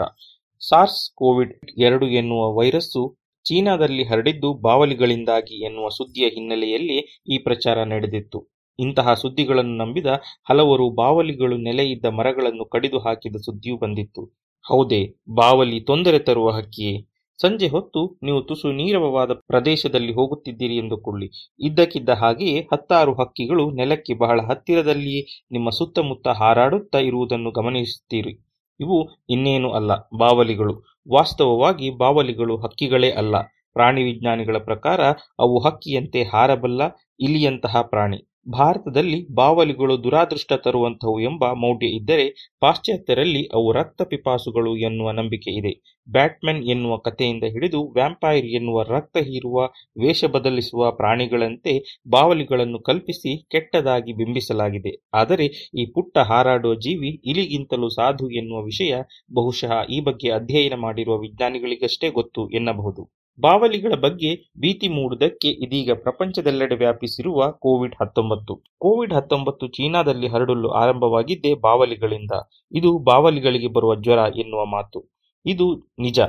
ಸಾರ್ಸ್ ಕೋವಿಡ್ ಎರಡು ಎನ್ನುವ ವೈರಸ್ಸು ಚೀನಾದಲ್ಲಿ ಹರಡಿದ್ದು ಬಾವಲಿಗಳಿಂದಾಗಿ ಎನ್ನುವ ಸುದ್ದಿಯ ಹಿನ್ನೆಲೆಯಲ್ಲಿ ಈ ಪ್ರಚಾರ ನಡೆದಿತ್ತು. ಇಂತಹ ಸುದ್ದಿಗಳನ್ನು ನಂಬಿದ ಹಲವರು ಬಾವಲಿಗಳು ನೆಲೆಯಿದ್ದ ಮರಗಳನ್ನು ಕಡಿದು ಹಾಕಿದ ಸುದ್ದಿಯೂ ಬಂದಿತ್ತು. ಹೌದೇ, ಬಾವಲಿ ತೊಂದರೆ ತರುವ ಹಕ್ಕಿಯೇ? ಸಂಜೆ ಹೊತ್ತು ನೀವು ತುಸು ನೀರವವಾದ ಪ್ರದೇಶದಲ್ಲಿ ಹೋಗುತ್ತಿದ್ದೀರಿ ಎಂದುಕೊಳ್ಳಿ. ಇದ್ದಕ್ಕಿದ್ದ ಹಾಗೆಯೇ ಹತ್ತಾರು ಹಕ್ಕಿಗಳು ನೆಲಕ್ಕೆ ಬಹಳ ಹತ್ತಿರದಲ್ಲಿಯೇ ನಿಮ್ಮ ಸುತ್ತಮುತ್ತ ಹಾರಾಡುತ್ತಾ ಇರುವುದನ್ನು ಗಮನಿಸುತ್ತೀರಿ. ಇವು ಇನ್ನೇನು ಅಲ್ಲ, ಬಾವಲಿಗಳು. ವಾಸ್ತವವಾಗಿ ಬಾವಲಿಗಳು ಹಕ್ಕಿಗಳೇ ಅಲ್ಲ. ಪ್ರಾಣಿ ವಿಜ್ಞಾನಿಗಳ ಪ್ರಕಾರ ಅವು ಹಕ್ಕಿಯಂತೆ ಹಾರಬಲ್ಲ ಇಲಿಯಂತಹ ಪ್ರಾಣಿ. ಭಾರತದಲ್ಲಿ ಬಾವಲಿಗಳು ದುರಾದೃಷ್ಟ ತರುವಂಥವು ಎಂಬ ಮೌಢ್ಯ ಇದ್ದರೆ ಪಾಶ್ಚಾತ್ಯರಲ್ಲಿ ಅವು ರಕ್ತ ಪಿಪಾಸುಗಳು ಎನ್ನುವ ನಂಬಿಕೆ ಇದೆ. ಬ್ಯಾಟ್ಮನ್ ಎನ್ನುವ ಕಥೆಯಿಂದ ಹಿಡಿದು ವ್ಯಾಂಪೈರ್ ಎನ್ನುವ ರಕ್ತ ಹೀರುವ ವೇಷ ಬದಲಿಸುವ ಪ್ರಾಣಿಗಳಂತೆ ಬಾವಲಿಗಳನ್ನು ಕಲ್ಪಿಸಿ ಕೆಟ್ಟದಾಗಿ ಬಿಂಬಿಸಲಾಗಿದೆ. ಆದರೆ ಈ ಪುಟ್ಟ ಹಾರಾಡುವ ಜೀವಿ ಇಲಿಗಿಂತಲೂ ಸಾಧು ಎನ್ನುವ ವಿಷಯ ಬಹುಶಃ ಈ ಬಗ್ಗೆ ಅಧ್ಯಯನ ಮಾಡಿರುವ ವಿಜ್ಞಾನಿಗಳಿಗಷ್ಟೇ ಗೊತ್ತು ಎನ್ನಬಹುದು. ಬಾವಲಿಗಳ ಬಗ್ಗೆ ಭೀತಿ ಮೂಡುವುದಕ್ಕೆ ಇದೀಗ ಪ್ರಪಂಚದೆಲ್ಲೆಡೆ ವ್ಯಾಪಿಸಿರುವ ಕೋವಿಡ್ ಹತ್ತೊಂಬತ್ತು. ಕೋವಿಡ್ ಹತ್ತೊಂಬತ್ತು ಚೀನಾದಲ್ಲಿ ಹರಡಲು ಆರಂಭವಾಗಿದ್ದೇ ಬಾವಲಿಗಳಿಂದ. ಇದು ಬಾವಲಿಗಳಿಗೆ ಬರುವ ಜ್ವರ ಎನ್ನುವ ಮಾತು. ಇದು ನಿಜ.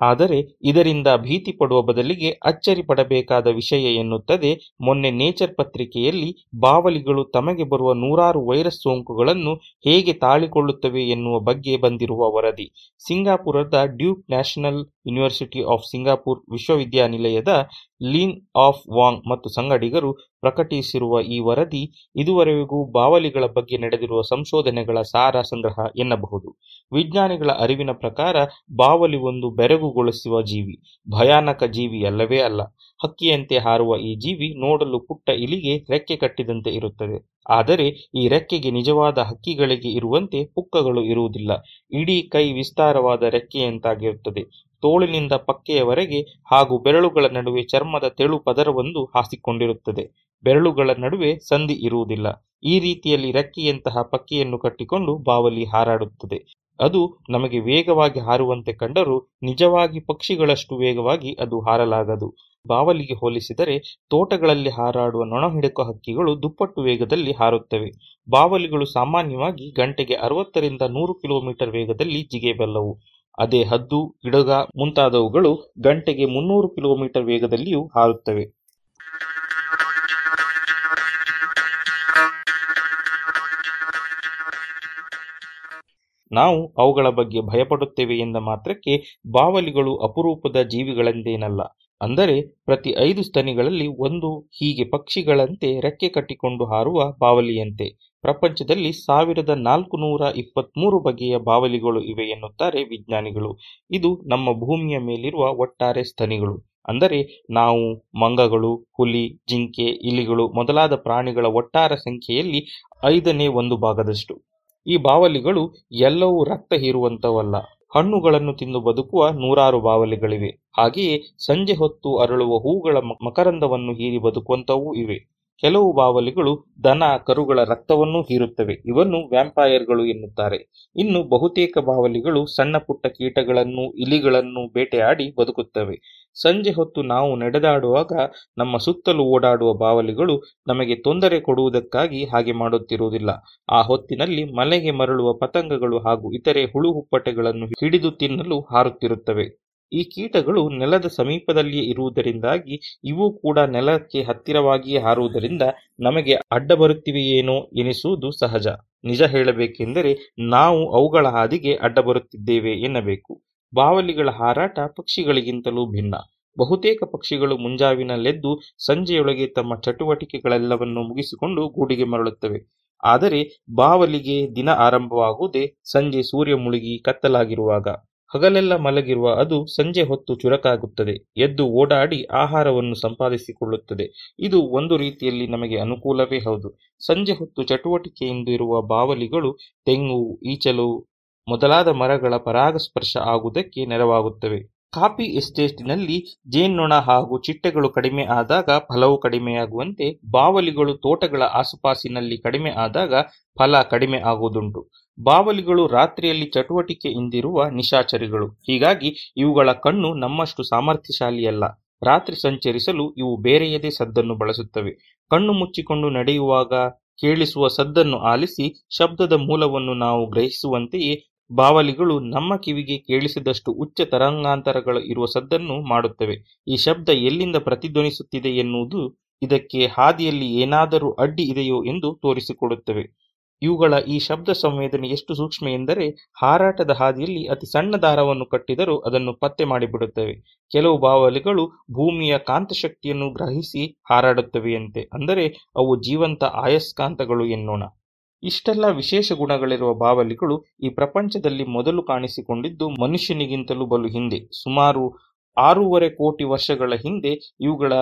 ಆದರೆ ಇದರಿಂದ ಭೀತಿ ಪಡುವ ಬದಲಿಗೆ ಅಚ್ಚರಿ ಪಡಬೇಕಾದ ವಿಷಯ ಎನ್ನುತ್ತದೆ. ಮೊನ್ನೆ ನೇಚರ್ ಪತ್ರಿಕೆಯಲ್ಲಿ ಬಾವಲಿಗಳು ತಮಗೆ ಬರುವ ನೂರಾರು ವೈರಸ್ ಸೋಂಕುಗಳನ್ನು ಹೇಗೆ ತಾಳಿಕೊಳ್ಳುತ್ತವೆ ಎನ್ನುವ ಬಗ್ಗೆ ಬಂದಿರುವ ವರದಿ. ಸಿಂಗಾಪುರದ Duke National University of Singapore ವಿಶ್ವವಿದ್ಯಾನಿಲಯದ ಲೀನ್ ಆಫ್ ವಾಂಗ್ ಮತ್ತು ಸಂಗಡಿಗರು ಪ್ರಕಟಿಸಿರುವ ಈ ವರದಿ ಇದುವರೆಗೂ ಬಾವಲಿಗಳ ಬಗ್ಗೆ ನಡೆದಿರುವ ಸಂಶೋಧನೆಗಳ ಸಾರ ಸಂಗ್ರಹ ಎನ್ನಬಹುದು. ವಿಜ್ಞಾನಿಗಳ ಅರಿವಿನ ಪ್ರಕಾರ ಬಾವಲಿ ಒಂದು ಬೆರಗುಗೊಳಿಸುವ ಜೀವಿ, ಭಯಾನಕ ಜೀವಿ ಅಲ್ಲವೇ ಅಲ್ಲ. ಹಕ್ಕಿಯಂತೆ ಹಾರುವ ಈ ಜೀವಿ ನೋಡಲು ಪುಟ್ಟ ಇಲಿಗೆ ರೆಕ್ಕೆ ಕಟ್ಟಿದಂತೆ ಇರುತ್ತದೆ. ಆದರೆ ಈ ರೆಕ್ಕೆಗೆ ನಿಜವಾದ ಹಕ್ಕಿಗಳಿಗೆ ಇರುವಂತೆ ಪುಕ್ಕಗಳು ಇರುವುದಿಲ್ಲ. ಇಡೀ ಕೈ ವಿಸ್ತಾರವಾದ ರೆಕ್ಕೆಯಂತಾಗಿರುತ್ತದೆ. ತೋಳಿನಿಂದ ಪಕ್ಕೆಯವರೆಗೆ ಹಾಗೂ ಬೆರಳುಗಳ ನಡುವೆ ಚರ್ಮದ ತೆಳು ಪದರವೊಂದು ಹಾಸಿಕೊಂಡಿರುತ್ತದೆ. ಬೆರಳುಗಳ ನಡುವೆ ಸಂಧಿ ಇರುವುದಿಲ್ಲ. ಈ ರೀತಿಯಲ್ಲಿ ರೆಕ್ಕೆಯಂತಹ ಪಕ್ಕೆಯನ್ನು ಕಟ್ಟಿಕೊಂಡು ಬಾವಲಿ ಹಾರಾಡುತ್ತದೆ. ಅದು ನಮಗೆ ವೇಗವಾಗಿ ಹಾರುವಂತೆ ಕಂಡರೂ ನಿಜವಾಗಿ ಪಕ್ಷಿಗಳಷ್ಟು ವೇಗವಾಗಿ ಅದು ಹಾರಲಾಗದು. ಬಾವಲಿಗೆ ಹೋಲಿಸಿದರೆ ತೋಟಗಳಲ್ಲಿ ಹಾರಾಡುವ ನೊಣಹಿಡಕ ಹಕ್ಕಿಗಳು ದುಪ್ಪಟ್ಟು ವೇಗದಲ್ಲಿ ಹಾರುತ್ತವೆ. ಬಾವಲಿಗಳು ಸಾಮಾನ್ಯವಾಗಿ ಗಂಟೆಗೆ ಅರವತ್ತರಿಂದ ನೂರು ಕಿಲೋಮೀಟರ್ ವೇಗದಲ್ಲಿ ಜಿಗೇಬಲ್ಲವು. ಅದೇ ಹದ್ದು ಗಿಡಗ ಮುಂತಾದವುಗಳು ಗಂಟೆಗೆ ಮುನ್ನೂರು ಕಿಲೋಮೀಟರ್ ವೇಗದಲ್ಲಿಯೂ ಹಾರುತ್ತವೆ. ನಾವು ಅವುಗಳ ಬಗ್ಗೆ ಭಯಪಡುತ್ತೇವೆ ಎಂದ ಮಾತ್ರಕ್ಕೆ ಬಾವಲಿಗಳು ಅಪರೂಪದ ಜೀವಿಗಳೆಂದೇನಲ್ಲ. ಅಂದರೆ ಪ್ರತಿ ಐದು ಸ್ತನಿಗಳಲ್ಲಿ ಒಂದು ಹೀಗೆ ಪಕ್ಷಿಗಳಂತೆ ರೆಕ್ಕೆ ಕಟ್ಟಿಕೊಂಡು ಹಾರುವ ಬಾವಲಿಯಂತೆ. ಪ್ರಪಂಚದಲ್ಲಿ ಸಾವಿರದ ನಾಲ್ಕು ನೂರ ಇಪ್ಪತ್ಮೂರು ಬಗೆಯ ಬಾವಲಿಗಳು ಇವೆ ಎನ್ನುತ್ತಾರೆ ವಿಜ್ಞಾನಿಗಳು. ಇದು ನಮ್ಮ ಭೂಮಿಯ ಮೇಲಿರುವ ಒಟ್ಟಾರೆ ಸ್ತನಿಗಳು. ಅಂದರೆ ನಾವು, ಮಂಗಗಳು, ಹುಲಿ, ಜಿಂಕೆ, ಇಲಿಗಳು ಮೊದಲಾದ ಪ್ರಾಣಿಗಳ ಒಟ್ಟಾರೆ ಸಂಖ್ಯೆಯಲ್ಲಿ ಐದನೇ ಒಂದು ಭಾಗದಷ್ಟು. ಈ ಬಾವಲಿಗಳು ಎಲ್ಲವೂ ರಕ್ತ ಹೀರುವಂತವಲ್ಲ ಹಣ್ಣುಗಳನ್ನು ತಿಂದು ಬದುಕುವ ನೂರಾರು ಬಾವಲಿಗಳಿವೆ. ಹಾಗೆಯೇ ಸಂಜೆ ಹೊತ್ತು ಅರಳುವ ಹೂಗಳ ಮಕರಂದವನ್ನು ಹೀರಿ ಬದುಕುವಂತವೂ ಇವೆ. ಕೆಲವು ಬಾವಲಿಗಳು ದನ, ಕರುಗಳ ರಕ್ತವನ್ನೂ ಹೀರುತ್ತವೆ. ಇವನ್ನು ವ್ಯಾಂಪೈರ್ಗಳು ಎನ್ನುತ್ತಾರೆ. ಇನ್ನು ಬಹುತೇಕ ಬಾವಲಿಗಳು ಸಣ್ಣ ಪುಟ್ಟ ಕೀಟಗಳನ್ನು, ಇಲಿಗಳನ್ನು ಬೇಟೆಯಾಡಿ ಬದುಕುತ್ತವೆ. ಸಂಜೆ ಹೊತ್ತು ನಾವು ನಡೆದಾಡುವಾಗ ನಮ್ಮ ಸುತ್ತಲೂ ಓಡಾಡುವ ಬಾವಲಿಗಳು ನಮಗೆ ತೊಂದರೆ ಕೊಡುವುದಕ್ಕಾಗಿ ಹಾಗೆ ಮಾಡುತ್ತಿರುವುದಿಲ್ಲ. ಆ ಹೊತ್ತಿನಲ್ಲಿ ಮಲೆಗೆ ಮರಳುವ ಪತಂಗಗಳು ಹಾಗೂ ಇತರೆ ಹುಳು ಹುಪ್ಪಟೆಗಳನ್ನು ಹಿಡಿದು ತಿನ್ನಲು ಹಾರುತ್ತಿರುತ್ತವೆ. ಈ ಕೀಟಗಳು ನೆಲದ ಸಮೀಪದಲ್ಲಿಯೇ ಇರುವುದರಿಂದಾಗಿ ಇವು ಕೂಡ ನೆಲಕ್ಕೆ ಹತ್ತಿರವಾಗಿಯೇ ಹಾರುವುದರಿಂದ ನಮಗೆ ಅಡ್ಡ ಬರುತ್ತಿವೆಯೇನೋ ಎನಿಸುವುದು ಸಹಜ. ನಿಜ ಹೇಳಬೇಕೆಂದರೆ ನಾವು ಅವುಗಳ ಹಾದಿಗೆ ಅಡ್ಡ ಬರುತ್ತಿದ್ದೇವೆ ಎನ್ನಬೇಕು. ಬಾವಲಿಗಳ ಹಾರಾಟ ಪಕ್ಷಿಗಳಿಗಿಂತಲೂ ಭಿನ್ನ. ಬಹುತೇಕ ಪಕ್ಷಿಗಳು ಮುಂಜಾವಿನಲ್ಲೆದ್ದು ಸಂಜೆಯೊಳಗೆ ತಮ್ಮ ಚಟುವಟಿಕೆಗಳೆಲ್ಲವನ್ನು ಮುಗಿಸಿಕೊಂಡು ಗೂಡಿಗೆ ಮರಳುತ್ತವೆ. ಆದರೆ ಬಾವಲಿಗೆ ದಿನ ಆರಂಭವಾಗುವುದೇ ಸಂಜೆ ಸೂರ್ಯ ಮುಳುಗಿ ಕತ್ತಲಾಗಿರುವಾಗ. ಹಗಲೆಲ್ಲ ಮಲಗಿರುವ ಅದು ಸಂಜೆ ಹೊತ್ತು ಚುರಕಾಗುತ್ತದೆ. ಎದ್ದು ಓಡಾಡಿ ಆಹಾರವನ್ನು ಸಂಪಾದಿಸಿಕೊಳ್ಳುತ್ತದೆ. ಇದು ಒಂದು ರೀತಿಯಲ್ಲಿ ನಮಗೆ ಅನುಕೂಲವೇ ಹೌದು. ಸಂಜೆ ಹೊತ್ತು ಚಟುವಟಿಕೆಯಿಂದ ಇರುವ ಬಾವಲಿಗಳು, ತೆಂಗು, ಈಚಲು ಮೊದಲಾದ ಮರಗಳ ಪರಾಗಸ್ಪರ್ಶ ಆಗುವುದಕ್ಕೆ ನೆರವಾಗುತ್ತವೆ. ಕಾಫಿ ಎಸ್ಟೇಟಿನಲ್ಲಿ ಜೇನ್ನೊಣ ಹಾಗೂ ಚಿಟ್ಟೆಗಳು ಕಡಿಮೆ ಆದಾಗ ಫಲವು ಕಡಿಮೆಯಾಗುವಂತೆ ಬಾವಲಿಗಳು ತೋಟಗಳ ಆಸುಪಾಸಿನಲ್ಲಿ ಕಡಿಮೆ ಆದಾಗ ಫಲ ಕಡಿಮೆ ಆಗುವುದುಂಟು. ಬಾವಲಿಗಳು ರಾತ್ರಿಯಲ್ಲಿ ಚಟುವಟಿಕೆ ಚಟುವಟಿಕೆಯಿಂದಿರುವ ನಿಶಾಚರಿಗಳು. ಹೀಗಾಗಿ ಇವುಗಳ ಕಣ್ಣು ನಮ್ಮಷ್ಟು ಸಾಮರ್ಥ್ಯಶಾಲಿಯಲ್ಲ. ರಾತ್ರಿ ಸಂಚರಿಸಲು ಇವು ಬೇರೆಯದೇ ಸದ್ದನ್ನು ಬಳಸುತ್ತವೆ. ಕಣ್ಣು ಮುಚ್ಚಿಕೊಂಡು ನಡೆಯುವಾಗ ಕೇಳಿಸುವ ಸದ್ದನ್ನು ಆಲಿಸಿ ಶಬ್ದದ ಮೂಲವನ್ನು ನಾವು ಗ್ರಹಿಸುವಂತೆಯೇ ಬಾವಲಿಗಳು ನಮ್ಮ ಕಿವಿಗೆ ಕೇಳಿಸಿದಷ್ಟು ಉಚ್ಚ ತರಂಗಾಂತರಗಳು ಇರುವ ಸದ್ದನ್ನು ಮಾಡುತ್ತವೆ. ಈ ಶಬ್ದ ಎಲ್ಲಿಂದ ಪ್ರತಿಧ್ವನಿಸುತ್ತಿದೆ ಎನ್ನುವುದು ಇದಕ್ಕೆ ಹಾದಿಯಲ್ಲಿ ಏನಾದರೂ ಅಡ್ಡಿ ಇದೆಯೋ ಎಂದು ತೋರಿಸಿಕೊಡುತ್ತವೆ. ಇವುಗಳ ಈ ಶಬ್ದ ಸಂವೇದನೆ ಎಷ್ಟು ಸೂಕ್ಷ್ಮ ಎಂದರೆ ಹಾರಾಟದ ಹಾದಿಯಲ್ಲಿ ಅತಿ ಸಣ್ಣ ದಾರವನ್ನು ಕಟ್ಟಿದರೂ ಅದನ್ನು ಪತ್ತೆ ಮಾಡಿಬಿಡುತ್ತವೆ. ಕೆಲವು ಬಾವಲಿಗಳು ಭೂಮಿಯ ಕಾಂತಶಕ್ತಿಯನ್ನು ಗ್ರಹಿಸಿ ಹಾರಾಡುತ್ತವೆಯಂತೆ. ಅಂದರೆ ಅವು ಜೀವಂತ ಆಯಸ್ಕಾಂತಗಳು ಎನ್ನೋಣ. ಇಷ್ಟೆಲ್ಲ ವಿಶೇಷ ಗುಣಗಳಿರುವ ಬಾವಲಿಗಳು ಈ ಪ್ರಪಂಚದಲ್ಲಿ ಮೊದಲು ಕಾಣಿಸಿಕೊಂಡಿದ್ದು ಮನುಷ್ಯನಿಗಿಂತಲೂ ಬಲು ಹಿಂದೆ. ಸುಮಾರು ಆರೂವರೆ ಕೋಟಿ ವರ್ಷಗಳ ಹಿಂದೆ ಇವುಗಳ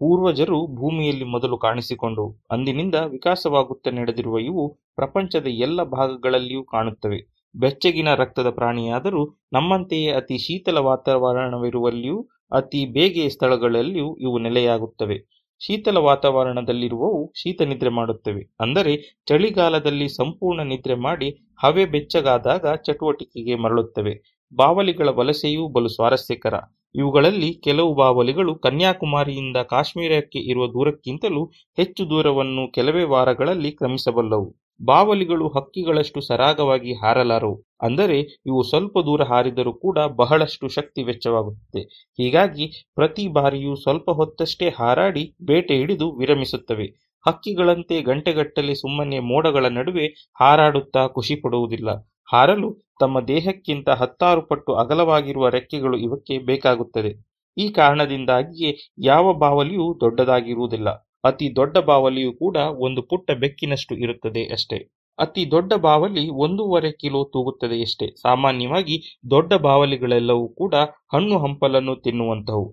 ಪೂರ್ವಜರು ಭೂಮಿಯಲ್ಲಿ ಮೊದಲು ಕಾಣಿಸಿಕೊಂಡವು. ಅಂದಿನಿಂದ ವಿಕಾಸವಾಗುತ್ತಾ ನಡೆದಿರುವ ಇವು ಪ್ರಪಂಚದ ಎಲ್ಲ ಭಾಗಗಳಲ್ಲಿಯೂ ಕಾಣುತ್ತವೆ. ಬೆಚ್ಚಗಿನ ರಕ್ತದ ಪ್ರಾಣಿಯಾದರೂ ನಮ್ಮಂತೆಯೇ ಅತಿ ಶೀತಲ ವಾತಾವರಣವಿರುವಲ್ಲಿಯೂ ಅತಿ ಬೇಗೆಯ ಸ್ಥಳಗಳಲ್ಲಿಯೂ ಇವು ನೆಲೆಯಾಗುತ್ತವೆ. ಶೀತಲ ವಾತಾವರಣದಲ್ಲಿರುವವು ಶೀತ ನಿದ್ರೆ ಮಾಡುತ್ತವೆ. ಅಂದರೆ ಚಳಿಗಾಲದಲ್ಲಿ ಸಂಪೂರ್ಣ ನಿದ್ರೆ ಮಾಡಿ ಹವೆ ಬೆಚ್ಚಗಾದಾಗ ಚಟುವಟಿಕೆಗೆ ಮರಳುತ್ತವೆ. ಬಾವಲಿಗಳ ವಲಸೆಯೂ ಬಲು ಸ್ವಾರಸ್ಯಕರ. ಇವುಗಳಲ್ಲಿ ಕೆಲವು ಬಾವಲಿಗಳು ಕನ್ಯಾಕುಮಾರಿಯಿಂದ ಕಾಶ್ಮೀರಕ್ಕೆ ಇರುವ ದೂರಕ್ಕಿಂತಲೂ ಹೆಚ್ಚು ದೂರವನ್ನು ಕೆಲವೇ ವಾರಗಳಲ್ಲಿ ಕ್ರಮಿಸಬಲ್ಲವು. ಬಾವಲಿಗಳು ಹಕ್ಕಿಗಳಷ್ಟು ಸರಾಗವಾಗಿ ಹಾರಲಾರವು ಅಂದರೆ ಇವು ಸ್ವಲ್ಪ ದೂರ ಹಾರಿದರೂ ಕೂಡ ಬಹಳಷ್ಟು ಶಕ್ತಿ ವೆಚ್ಚವಾಗುತ್ತದೆ. ಹೀಗಾಗಿ ಪ್ರತಿ ಬಾರಿಯೂ ಸ್ವಲ್ಪ ಹೊತ್ತಷ್ಟೇ ಹಾರಾಡಿ ಬೇಟೆ ಹಿಡಿದು ವಿರಮಿಸುತ್ತವೆ. ಹಕ್ಕಿಗಳಂತೆ ಗಂಟೆಗಟ್ಟಲೆ ಸುಮ್ಮನೆ ಮೋಡಗಳ ನಡುವೆ ಹಾರಾಡುತ್ತಾ ಖುಷಿ ಪಡುವುದಿಲ್ಲ. ಹಾರಲು ತಮ್ಮ ದೇಹಕ್ಕಿಂತ ಹತ್ತಾರು ಪಟ್ಟು ಅಗಲವಾಗಿರುವ ರೆಕ್ಕೆಗಳು ಇವಕ್ಕೆ ಬೇಕಾಗುತ್ತದೆ. ಈ ಕಾರಣದಿಂದಾಗಿಯೇ ಯಾವ ಬಾವಲಿಯೂ ದೊಡ್ಡದಾಗಿರುವುದಿಲ್ಲ. ಅತಿ ದೊಡ್ಡ ಬಾವಲಿಯು ಕೂಡ ಒಂದು ಪುಟ್ಟ ಬೆಕ್ಕಿನಷ್ಟು ಇರುತ್ತದೆ ಅಷ್ಟೇ. ಅತಿ ದೊಡ್ಡ ಬಾವಲಿ ಒಂದೂವರೆ ಕಿಲೋ ತೂಗುತ್ತದೆಯಷ್ಟೇ ಸಾಮಾನ್ಯವಾಗಿ ದೊಡ್ಡ ಬಾವಲಿಗಳೆಲ್ಲವೂ ಕೂಡ ಹಣ್ಣು ಹಂಪಲನ್ನು ತಿನ್ನುವಂತಹವು.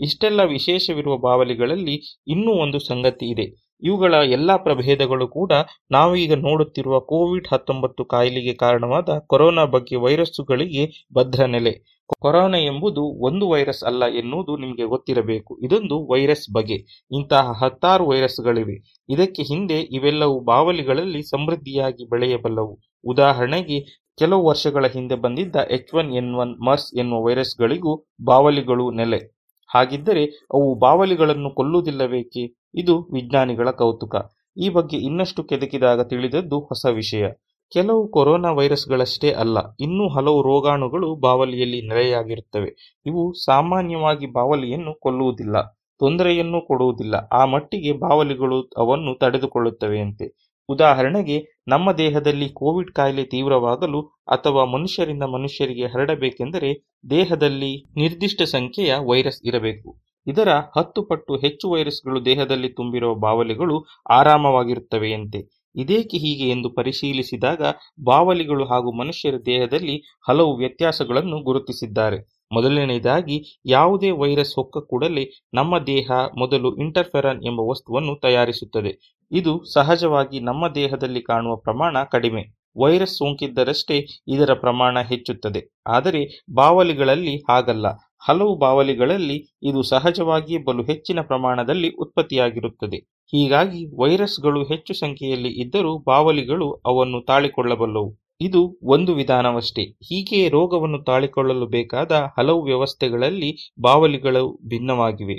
ಇಷ್ಟೆಲ್ಲ ವಿಶೇಷವಿರುವ ಬಾವಲಿಗಳಲ್ಲಿ ಇನ್ನೂ ಒಂದು ಸಂಗತಿ ಇದೆ. ಇವುಗಳ ಎಲ್ಲ ಪ್ರಭೇದಗಳು ಕೂಡ ನಾವೀಗ ನೋಡುತ್ತಿರುವ ಕೋವಿಡ್ ಹತ್ತೊಂಬತ್ತು ಕಾಯಿಲೆಗೆ ಕಾರಣವಾದ ಕೊರೋನಾ ಬಗ್ಗೆ ವೈರಸ್ಸುಗಳಿಗೆ ಭದ್ರ ನೆಲೆ. ಕೊರೋನಾ ಎಂಬುದು ಒಂದು ವೈರಸ್ ಅಲ್ಲ ಎನ್ನುವುದು ನಿಮಗೆ ಗೊತ್ತಿರಬೇಕು. ಇದೊಂದು ವೈರಸ್ ಬಗೆ. ಇಂತಹ ಹತ್ತಾರು ವೈರಸ್ಗಳಿವೆ. ಇದಕ್ಕೆ ಹಿಂದೆ ಇವೆಲ್ಲವೂ ಬಾವಲಿಗಳಲ್ಲಿ ಸಮೃದ್ಧಿಯಾಗಿ ಬೆಳೆಯಬಲ್ಲವು. ಉದಾಹರಣೆಗೆ, ಕೆಲವು ವರ್ಷಗಳ ಹಿಂದೆ ಬಂದಿದ್ದ H one N one MERS ಎನ್ನುವ ವೈರಸ್ಗಳಿಗೂ ಬಾವಲಿಗಳು ನೆಲೆ. ಹಾಗಿದ್ದರೆ ಅವು ಬಾವಲಿಗಳನ್ನು ಕೊಲ್ಲುವುದಿಲ್ಲವೇಕೆ? ಇದು ವಿಜ್ಞಾನಿಗಳ ಕೌತುಕ. ಈ ಬಗ್ಗೆ ಇನ್ನಷ್ಟು ಕೆದಕಿದಾಗ ತಿಳಿದದ್ದು ಹೊಸ ವಿಷಯ. ಕೆಲವು ಕೊರೋನಾ ವೈರಸ್ಗಳಷ್ಟೇ ಅಲ್ಲ, ಇನ್ನೂ ಹಲವು ರೋಗಾಣುಗಳು ಬಾವಲಿಯಲ್ಲಿ ನೆಲೆಯಾಗಿರುತ್ತವೆ ಇವು ಸಾಮಾನ್ಯವಾಗಿ ಬಾವಲಿಯನ್ನು ಕೊಲ್ಲುವುದಿಲ್ಲ, ತೊಂದರೆಯನ್ನು ಕೊಡುವುದಿಲ್ಲ. ಆ ಮಟ್ಟಿಗೆ ಬಾವಲಿಗಳು ಅವನ್ನು ತಡೆದುಕೊಳ್ಳುತ್ತವೆಯಂತೆ. ಉದಾಹರಣೆಗೆ, ನಮ್ಮ ದೇಹದಲ್ಲಿ ಕೋವಿಡ್ ಕಾಯಿಲೆ ತೀವ್ರವಾಗಲು ಅಥವಾ ಮನುಷ್ಯರಿಂದ ಮನುಷ್ಯರಿಗೆ ಹರಡಬೇಕೆಂದರೆ ದೇಹದಲ್ಲಿ ನಿರ್ದಿಷ್ಟ ಸಂಖ್ಯೆಯ ವೈರಸ್ ಇರಬೇಕು. ಇದರ ಹತ್ತು ಪಟ್ಟು ಹೆಚ್ಚು ವೈರಸ್ಗಳು ದೇಹದಲ್ಲಿ ತುಂಬಿರುವ ಬಾವಲಿಗಳು ಆರಾಮವಾಗಿರುತ್ತವೆಯಂತೆ. ಇದೇಕೆ ಹೀಗೆ ಎಂದು ಪರಿಶೀಲಿಸಿದಾಗ ಬಾವಲಿಗಳು ಹಾಗೂ ಮನುಷ್ಯರ ದೇಹದಲ್ಲಿ ಹಲವು ವ್ಯತ್ಯಾಸಗಳನ್ನು ಗುರುತಿಸಿದ್ದಾರೆ. ಮೊದಲನೆಯದಾಗಿ, ಯಾವುದೇ ವೈರಸ್ ಹೊಕ್ಕ ಕೂಡಲೇ ನಮ್ಮ ದೇಹ ಮೊದಲು ಇಂಟರ್ಫೆರಾನ್ ಎಂಬ ವಸ್ತುವನ್ನು ತಯಾರಿಸುತ್ತದೆ. ಇದು ಸಹಜವಾಗಿ ನಮ್ಮ ದೇಹದಲ್ಲಿ ಕಾಣುವ ಪ್ರಮಾಣ ಕಡಿಮೆ. ವೈರಸ್ ಸೋಂಕಿದ್ದರಷ್ಟೇ ಇದರ ಪ್ರಮಾಣ ಹೆಚ್ಚುತ್ತದೆ. ಆದರೆ ಬಾವಲಿಗಳಲ್ಲಿ ಹಾಗಲ್ಲ. ಹಲವು ಬಾವಲಿಗಳಲ್ಲಿ ಇದು ಸಹಜವಾಗಿ ಬಲು ಹೆಚ್ಚಿನ ಪ್ರಮಾಣದಲ್ಲಿ ಉತ್ಪತ್ತಿಯಾಗಿರುತ್ತದೆ. ಹೀಗಾಗಿ ವೈರಸ್ಗಳು ಹೆಚ್ಚು ಸಂಖ್ಯೆಯಲ್ಲಿ ಇದ್ದರೂ ಬಾವಲಿಗಳು ಅವನ್ನು ತಾಳಿಕೊಳ್ಳಬಲ್ಲವು. ಇದು ಒಂದು ವಿಧಾನವಷ್ಟೇ. ಹೀಗೆ ರೋಗವನ್ನು ತಾಳಿಕೊಳ್ಳಲು ಬೇಕಾದ ಹಲವು ವ್ಯವಸ್ಥೆಗಳಲ್ಲಿ ಬಾವಲಿಗಳು ಭಿನ್ನವಾಗಿವೆ.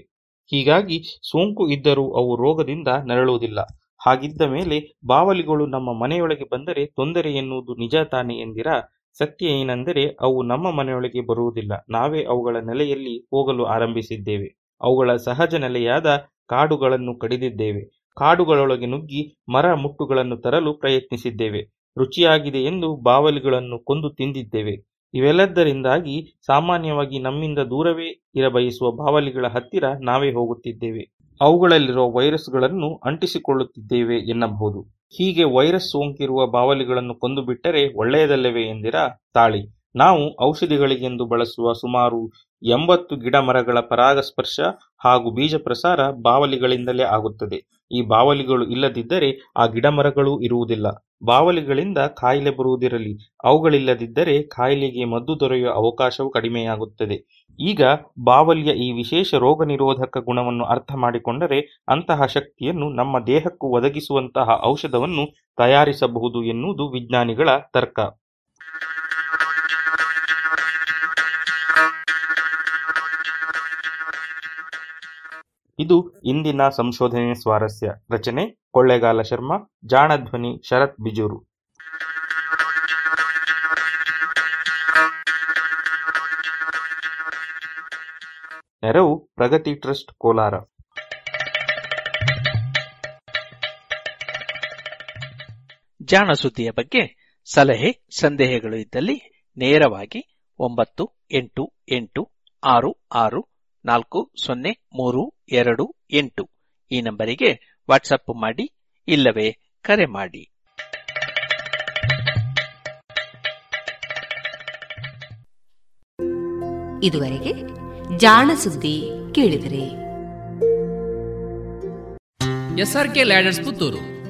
ಹೀಗಾಗಿ ಸೋಂಕು ಇದ್ದರೂ ಅವು ರೋಗದಿಂದ ನರಳುವುದಿಲ್ಲ. ಹಾಗಿದ್ದ ಮೇಲೆ ಬಾವಲಿಗಳು ನಮ್ಮ ಮನೆಯೊಳಗೆ ಬಂದರೆ ತೊಂದರೆ ಎನ್ನುವುದು ನಿಜ ತಾನೆ ಎಂದಿರಾ? ಸತ್ಯ ಏನೆಂದರೆ ಅವು ನಮ್ಮ ಮನೆಯೊಳಗೆ ಬರುವುದಿಲ್ಲ. ನಾವೇ ಅವುಗಳ ನೆಲೆಯಲ್ಲಿ ಹೋಗಲು ಆರಂಭಿಸಿದ್ದೇವೆ. ಅವುಗಳ ಸಹಜ ನೆಲೆಯಾದ ಕಾಡುಗಳನ್ನು ಕಡಿದಿದ್ದೇವೆ. ಕಾಡುಗಳೊಳಗೆ ನುಗ್ಗಿ ಮರ ಮುಟ್ಟುಗಳನ್ನು ತರಲು ಪ್ರಯತ್ನಿಸಿದ್ದೇವೆ. ರುಚಿಯಾಗಿದೆ ಎಂದು ಬಾವಲಿಗಳನ್ನು ಕೊಂದು ತಿಂದಿದ್ದೇವೆ. ಇವೆಲ್ಲದರಿಂದಾಗಿ ಸಾಮಾನ್ಯವಾಗಿ ನಮ್ಮಿಂದ ದೂರವೇ ಇರಬಯಸುವ ಬಾವಲಿಗಳ ಹತ್ತಿರ ನಾವೇ ಹೋಗುತ್ತಿದ್ದೇವೆ. ಅವುಗಳಲ್ಲಿರುವ ವೈರಸ್ಗಳನ್ನು ಅಂಟಿಸಿಕೊಳ್ಳುತ್ತಿದ್ದೇವೆ ಎನ್ನಬಹುದು. ಹೀಗೆ ವೈರಸ್ ಸೋಂಕಿರುವ ಬಾವಲಿಗಳನ್ನು ಕೊಂದುಬಿಟ್ಟರೆ ಒಳ್ಳೆಯದಲ್ಲವೇ ಎಂದಿರಾ ತಾಳಿ. ನಾವು ಔಷಧಿಗಳಿಗೆಂದು ಬಳಸುವ ಸುಮಾರು ಎಂಬತ್ತು ಗಿಡ ಮರಗಳ ಪರಾಗಸ್ಪರ್ಶ ಹಾಗೂ ಬೀಜ ಪ್ರಸಾರ ಬಾವಲಿಗಳಿಂದಲೇ ಆಗುತ್ತದೆ. ಈ ಬಾವಲಿಗಳು ಇಲ್ಲದಿದ್ದರೆ ಆ ಗಿಡ ಮರಗಳೂ ಇರುವುದಿಲ್ಲ. ಬಾವಲಿಗಳಿಂದ ಕಾಯಿಲೆ ಬರುವುದಿರಲಿ, ಅವುಗಳಿಲ್ಲದಿದ್ದರೆ ಕಾಯಿಲೆಗೆ ಮದ್ದು ದೊರೆಯುವ ಅವಕಾಶವು ಕಡಿಮೆಯಾಗುತ್ತದೆ. ಈಗ ಬಾವಲಿಯ ಈ ವಿಶೇಷ ರೋಗ ನಿರೋಧಕ ಗುಣವನ್ನು ಅರ್ಥ ಮಾಡಿಕೊಂಡರೆ ಅಂತಹ ಶಕ್ತಿಯನ್ನು ನಮ್ಮ ದೇಹಕ್ಕೂ ಒದಗಿಸುವಂತಹ ಔಷಧವನ್ನು ತಯಾರಿಸಬಹುದು ಎನ್ನುವುದು ವಿಜ್ಞಾನಿಗಳ ತರ್ಕ. ಇದು ಇಂದಿನ ಸಂಶೋಧನೆ ಸ್ವಾರಸ್ಯ. ರಚನೆ ಕೊಳ್ಳೇಗಾಲ ಶರ್ಮಾ, ಜಾಣಧ್ವನಿ ಶರತ್ ಬಿಜೂರು. ನೆರವು ಪ್ರಗತಿ ಟ್ರಸ್ಟ್ ಕೋಲಾರ. ಜಾಣ ಸುದ್ದಿಯ ಬಗ್ಗೆ ಸಲಹೆ, ಸಂದೇಹಗಳು ಇದ್ದಲ್ಲಿ ನೇರವಾಗಿ ಒಂಬತ್ತು ಎಂಟು ಎಂಟು ಆರು ಆರು ನಾಲ್ಕು ಸೊನ್ನೆ ಮೂರು ಎರಡು ಎಂಟು. ಈ ನಂಬರಿಗೆ ವಾಟ್ಸಪ್ ಮಾಡಿ ಇಲ್ಲವೇ ಕರೆ ಮಾಡಿ. ಇದುವರೆಗೆ ಜಾಣ ಸುದ್ದಿ ಕೇಳಿದರೆ. SRK ladders Puttur.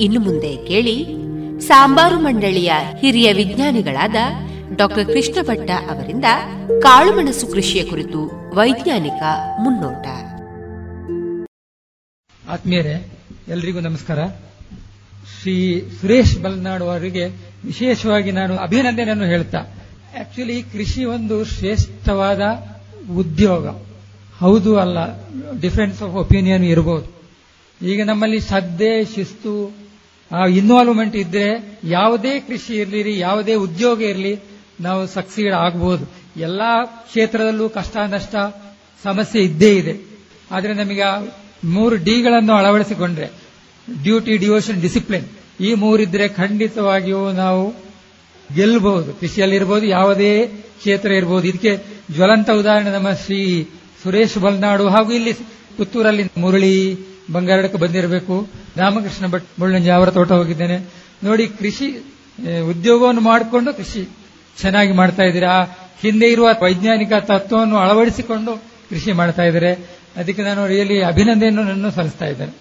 ಇನ್ನು ಮುಂದೆ ಕೇಳಿ ಸಾಂಬಾರು ಮಂಡಳಿಯ ಹಿರಿಯ ವಿಜ್ಞಾನಿಗಳಾದ ಡಾಕ್ಟರ್ ಕೃಷ್ಣ ಭಟ್ಟ ಅವರಿಂದ ಕಾಳುಮೆಣಸು ಕೃಷಿಯ ಕುರಿತು ವೈಜ್ಞಾನಿಕ ಮುನ್ನೋಟ. ಆತ್ಮೀಯರೇ, ಎಲ್ರಿಗೂ ನಮಸ್ಕಾರ. ಶ್ರೀ ಸುರೇಶ್ ಬಲ್ನಾಡು ಅವರಿಗೆ ವಿಶೇಷವಾಗಿ ನಾನು ಅಭಿನಂದನೆಯನ್ನು ಹೇಳ್ತಾ ಆಕ್ಚುಲಿ ಕೃಷಿ ಒಂದು ಶ್ರೇಷ್ಠವಾದ ಉದ್ಯೋಗ. ಹೌದು ಅಲ್ಲ ಡಿಫರೆನ್ಸ್ ಆಫ್ ಒಪಿನಿಯನ್ ಇರಬಹುದು ಈಗ ನಮ್ಮಲ್ಲಿ ಶ್ರದ್ಧೆ ಶಿಸ್ತು ಆ ಇನ್ವಾಲ್ವ್ಮೆಂಟ್ ಇದ್ರೆ ಯಾವುದೇ ಕೃಷಿ ಇರಲಿ ಯಾವುದೇ ಉದ್ಯೋಗ ಇರಲಿ, ನಾವು ಸಕ್ಸೀಡ್ ಆಗಬಹುದು ಎಲ್ಲಾ ಕ್ಷೇತ್ರದಲ್ಲೂ ಕಷ್ಟ, ನಷ್ಟ ಸಮಸ್ಯೆ ಇದ್ದೇ ಇದೆ. ಆದರೆ ನಮಗೆ ಮೂರು ಡಿಗಳನ್ನು ಅಳವಡಿಸಿಕೊಂಡ್ರೆ ಡ್ಯೂಟಿ ಡಿವೋಷನ್ ಡಿಸಿಪ್ಲಿನ್ ಈ ಮೂರಿದ್ರೆ ಖಂಡಿತವಾಗಿಯೂ ನಾವು ಗೆಲ್ಲಬಹುದು ಕೃಷಿಯಲ್ಲಿರ್ಬೋದು ಯಾವುದೇ ಕ್ಷೇತ್ರ ಇರಬಹುದು ಇದಕ್ಕೆ ಜ್ವಲಂತ ಉದಾಹರಣೆ ನಮ್ಮ ಶ್ರೀ ಸುರೇಶ್ ಬಲ್ನಾಡು ಹಾಗೂ ಇಲ್ಲಿ ಪುತ್ತೂರಲ್ಲಿ ಮುರಳಿ ಬಂಗಾರಡಕ್ಕೆ ಬಂದಿರಬೇಕು. ರಾಮಕೃಷ್ಣ ಭಟ್ ಮುಳ್ಳಂಜಿ ಅವರ ತೋಟ ಹೋಗಿದ್ದೇನೆ. ನೋಡಿ, ಕೃಷಿ ಉದ್ಯೋಗವನ್ನು ಮಾಡಿಕೊಂಡು ಕೃಷಿ ಚೆನ್ನಾಗಿ ಮಾಡ್ತಾ ಇದ್ದೀರಿ? ಆ ಹಿಂದೆ ಇರುವ ವೈಜ್ಞಾನಿಕ ತತ್ವವನ್ನು ಅಳವಡಿಸಿಕೊಂಡು ಕೃಷಿ ಮಾಡ್ತಾ ಇದ್ದಾರೆ? ಅದಕ್ಕೆ ನಾನು ರಿಯಲಿ ಅಭಿನಂದನೆಯನ್ನು ನನ್ನ ಸಲ್ಲಿಸ್ತಾ ಇದ್ದೇನೆ.